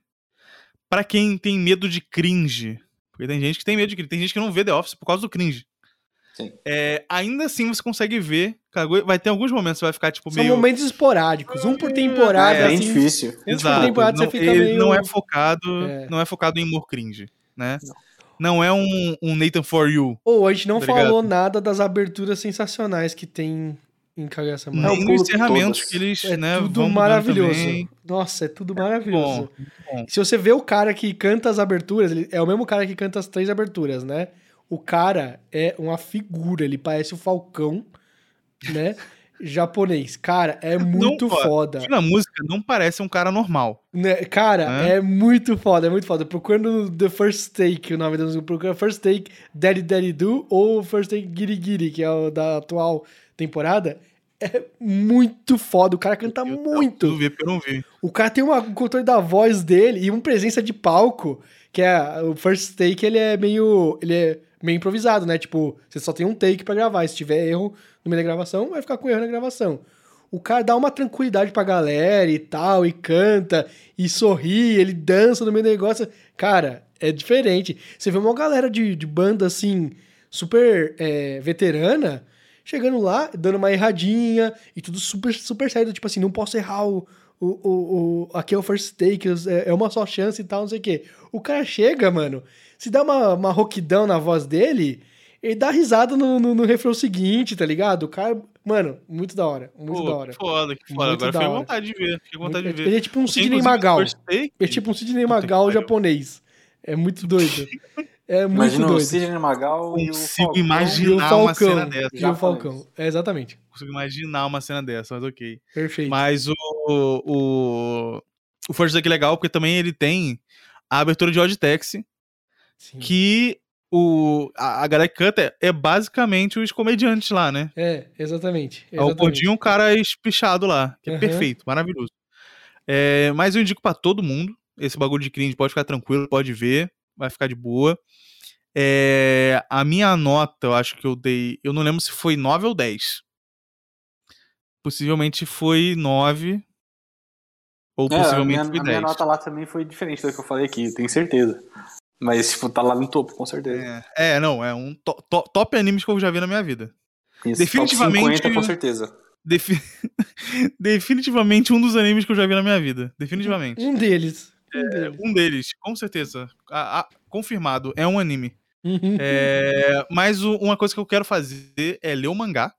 Pra quem tem medo de cringe. Porque tem gente que tem medo de cringe. Tem gente que não vê The Office por causa do cringe. Sim. É, ainda assim você consegue ver. Vai ter alguns momentos que você vai ficar, tipo, São meio. momentos esporádicos. Um por temporada, é bem assim. difícil. Tipo, Exato. temporada você não, fica ele meio- não é focado. É. Não é focado em humor cringe, né? Não, é um, um Nathan For You. Ou a gente não Tá falou nada das aberturas sensacionais que tem em Kaguya-sama. É, eu Nem pulo os encerramentos que eles, É né, tudo vão maravilhoso. Nossa, é tudo maravilhoso. Bom, bom. Se você vê o cara que canta as aberturas, ele é o mesmo cara que canta as três aberturas, né? O cara é uma figura, ele parece o Falcão, né? (laughs) Japonês. Cara, é muito ó, foda. Na música não parece um cara normal. Né, Cara, Hã? é muito foda, é muito foda. Procurando The First Take, o nome da música. Procura First Take Daddy Daddy Do ou First Take Giri Giri, que é o da atual temporada. É muito foda, o cara canta Eu- muito. Eu vi porque eu não vi. O cara tem uma, um controle da voz dele e uma presença de palco, que é o first take, ele é meio ele é meio improvisado, né? Tipo, você só tem um take pra gravar, se tiver erro no meio da gravação, vai ficar com erro na gravação. O cara dá uma tranquilidade pra galera e tal, e canta, e sorri, ele dança no meio do negócio. Cara, é diferente. Você vê uma galera de, de banda assim, super é, veterana, chegando lá, dando uma erradinha, e tudo super, super sério, tipo assim, não posso errar o, o, o, o- aqui é o first take, é é uma só chance e tal, não sei o quê. O cara chega, mano, se dá uma, uma roquidão na voz dele, ele dá risada no, no, no refrão seguinte, tá ligado? O cara, mano, muito da hora, muito Pô, da hora. foda, que foda. Muito Agora fiquei vontade de ver. Fiquei vontade Muito- de ver. ele é tipo um Sidney Magal. Take- É tipo um Sidney Magal japonês. É muito doido. (laughs) É muito Imagina o doido. Sidney Magal e o Consigo Falcão. imaginar. E o uma Falcão. cena dessa. E o. Falcão. É, exatamente. Consigo imaginar uma cena dessa, mas ok. Perfeito. Mas o. O, o Take é legal porque também ele tem a abertura de Odd Taxi, Sim. que o, a, a galera que canta é, é basicamente os comediantes lá, né? É, exatamente. É o exatamente. Pontinho, um cara espichado lá, que é Aham. perfeito, maravilhoso. É, mas eu indico pra todo mundo. Esse bagulho de cringe pode ficar tranquilo, pode ver, vai ficar de boa. É, a minha nota, eu acho que eu dei. Eu não lembro se foi 9 ou 10. Possivelmente foi 9. Ou É, a possivelmente minha, foi a 10. minha nota lá também foi diferente do que eu falei aqui, tenho certeza. Mas, tipo, tá lá no topo, com certeza. É, é, não, é um to- to- top animes que eu já vi na minha vida. Isso, definitivamente- Top 50, com certeza. Defi- (laughs) Definitivamente um dos animes que eu já vi na minha vida. Definitivamente. Um deles. Um deles. Um deles, com certeza. A- a- confirmado, é um anime. (laughs) É, mas o- uma coisa que eu quero fazer é ler o mangá.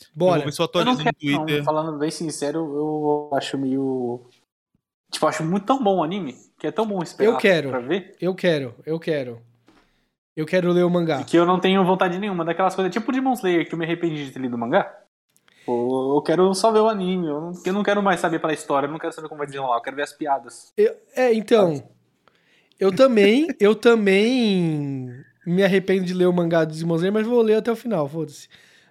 Eu Bora. vou ver se eu não atualizo no quero, não, Twitter. falando bem sincero, eu acho meio. Tipo, acho muito tão bom o anime, que é tão bom esperar Eu quero. pra ver, Eu quero, eu quero. Eu quero ler o mangá. que eu não tenho vontade nenhuma daquelas coisas, tipo Demon Slayer, que eu me arrependi de ter lido o mangá. Pô, eu quero só ver o anime, eu não, eu não quero mais saber pela história, eu não quero saber como vai desenrolar, eu quero ver as piadas. Eu- é, então. Eu também, eu também me arrependo de ler o mangá do Demon Slayer, mas vou ler até o final, foda-se.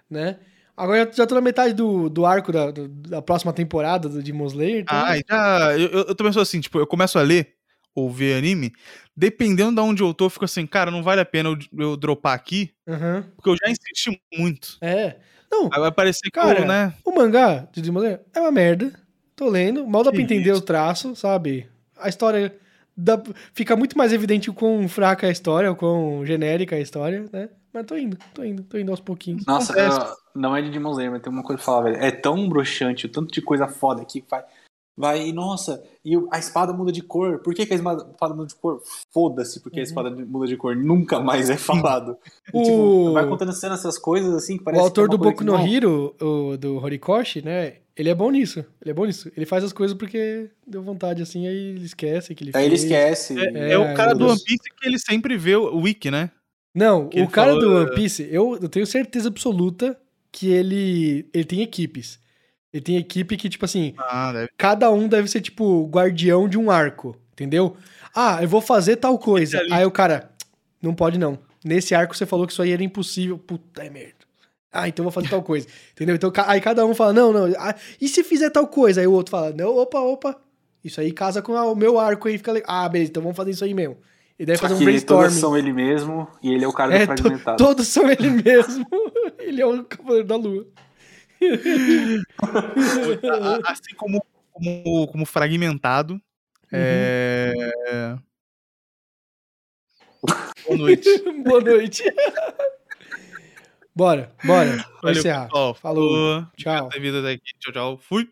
Né? Agora eu já tô na metade do, do arco da, do- da próxima temporada do Demon Slayer. Então... Ah, e já. Eu, eu, eu também sou assim, tipo, eu começo a ler ou ver anime, dependendo de onde eu tô, eu fico assim, cara, não vale a pena eu, eu dropar aqui, aham. porque eu já insisti muito. É. Não, Aí vai parecer Cara, né? o mangá de Demon Slayer é uma merda. Tô lendo, mal dá pra entender isso. o traço, sabe? A história dá- fica muito mais evidente o quão fraca é a história, o quão genérica é a história, né? Mas tô indo, tô indo, tô indo aos pouquinhos. Nossa, eu- não é de Demon Slayer, mas tem uma coisa pra falar, velho. É tão bruxante, o tanto de coisa foda que vai. Vai, e nossa, e o- a espada muda de cor. Por que, que a espada espada muda de cor? Foda-se, porque a espada muda de cor. Nunca mais é falado. E, (laughs) O- tipo, vai cena essas coisas assim que O parece autor que é do Boku no Hiro, o, do Horikoshi, né? Ele é bom nisso. Ele é bom nisso. Ele faz as coisas porque deu vontade assim, aí ele esquece que ele Aí ele fez. esquece. É, É, é o cara meu do. One Piece que ele sempre vê o Wiki, né? Não, Que o ele cara falou, do é- One Piece, eu, eu tenho certeza absoluta que ele, ele tem equipes. Ele tem equipe que, tipo assim, Ah, deve. cada um deve ser, tipo, guardião de um arco, entendeu? Ah, eu vou fazer tal coisa. Aí o cara, não pode não. Nesse arco você falou que isso aí era impossível. Puta é merda. Ah, então eu vou fazer tal coisa. (laughs) Entendeu? Então aí cada um fala, não, não. ah, e se fizer tal coisa? Aí o outro fala, não, opa, opa. Isso aí casa com o meu arco aí, fica legal. Ah, beleza, então vamos fazer isso aí mesmo. E daí Só fazer um brainstorming. todas são ele mesmo e ele é o cara É, do to- fragmentado. todos são ele (laughs) mesmo. ele é o Cavaleiro da Lua. (laughs) Assim como, como, como fragmentado. É... Boa noite. (laughs) Boa noite. bora, bora. Vamos Valeu, encerrar. pessoal. Falou. Falou. Tchau. Tchau, tchau. Fui.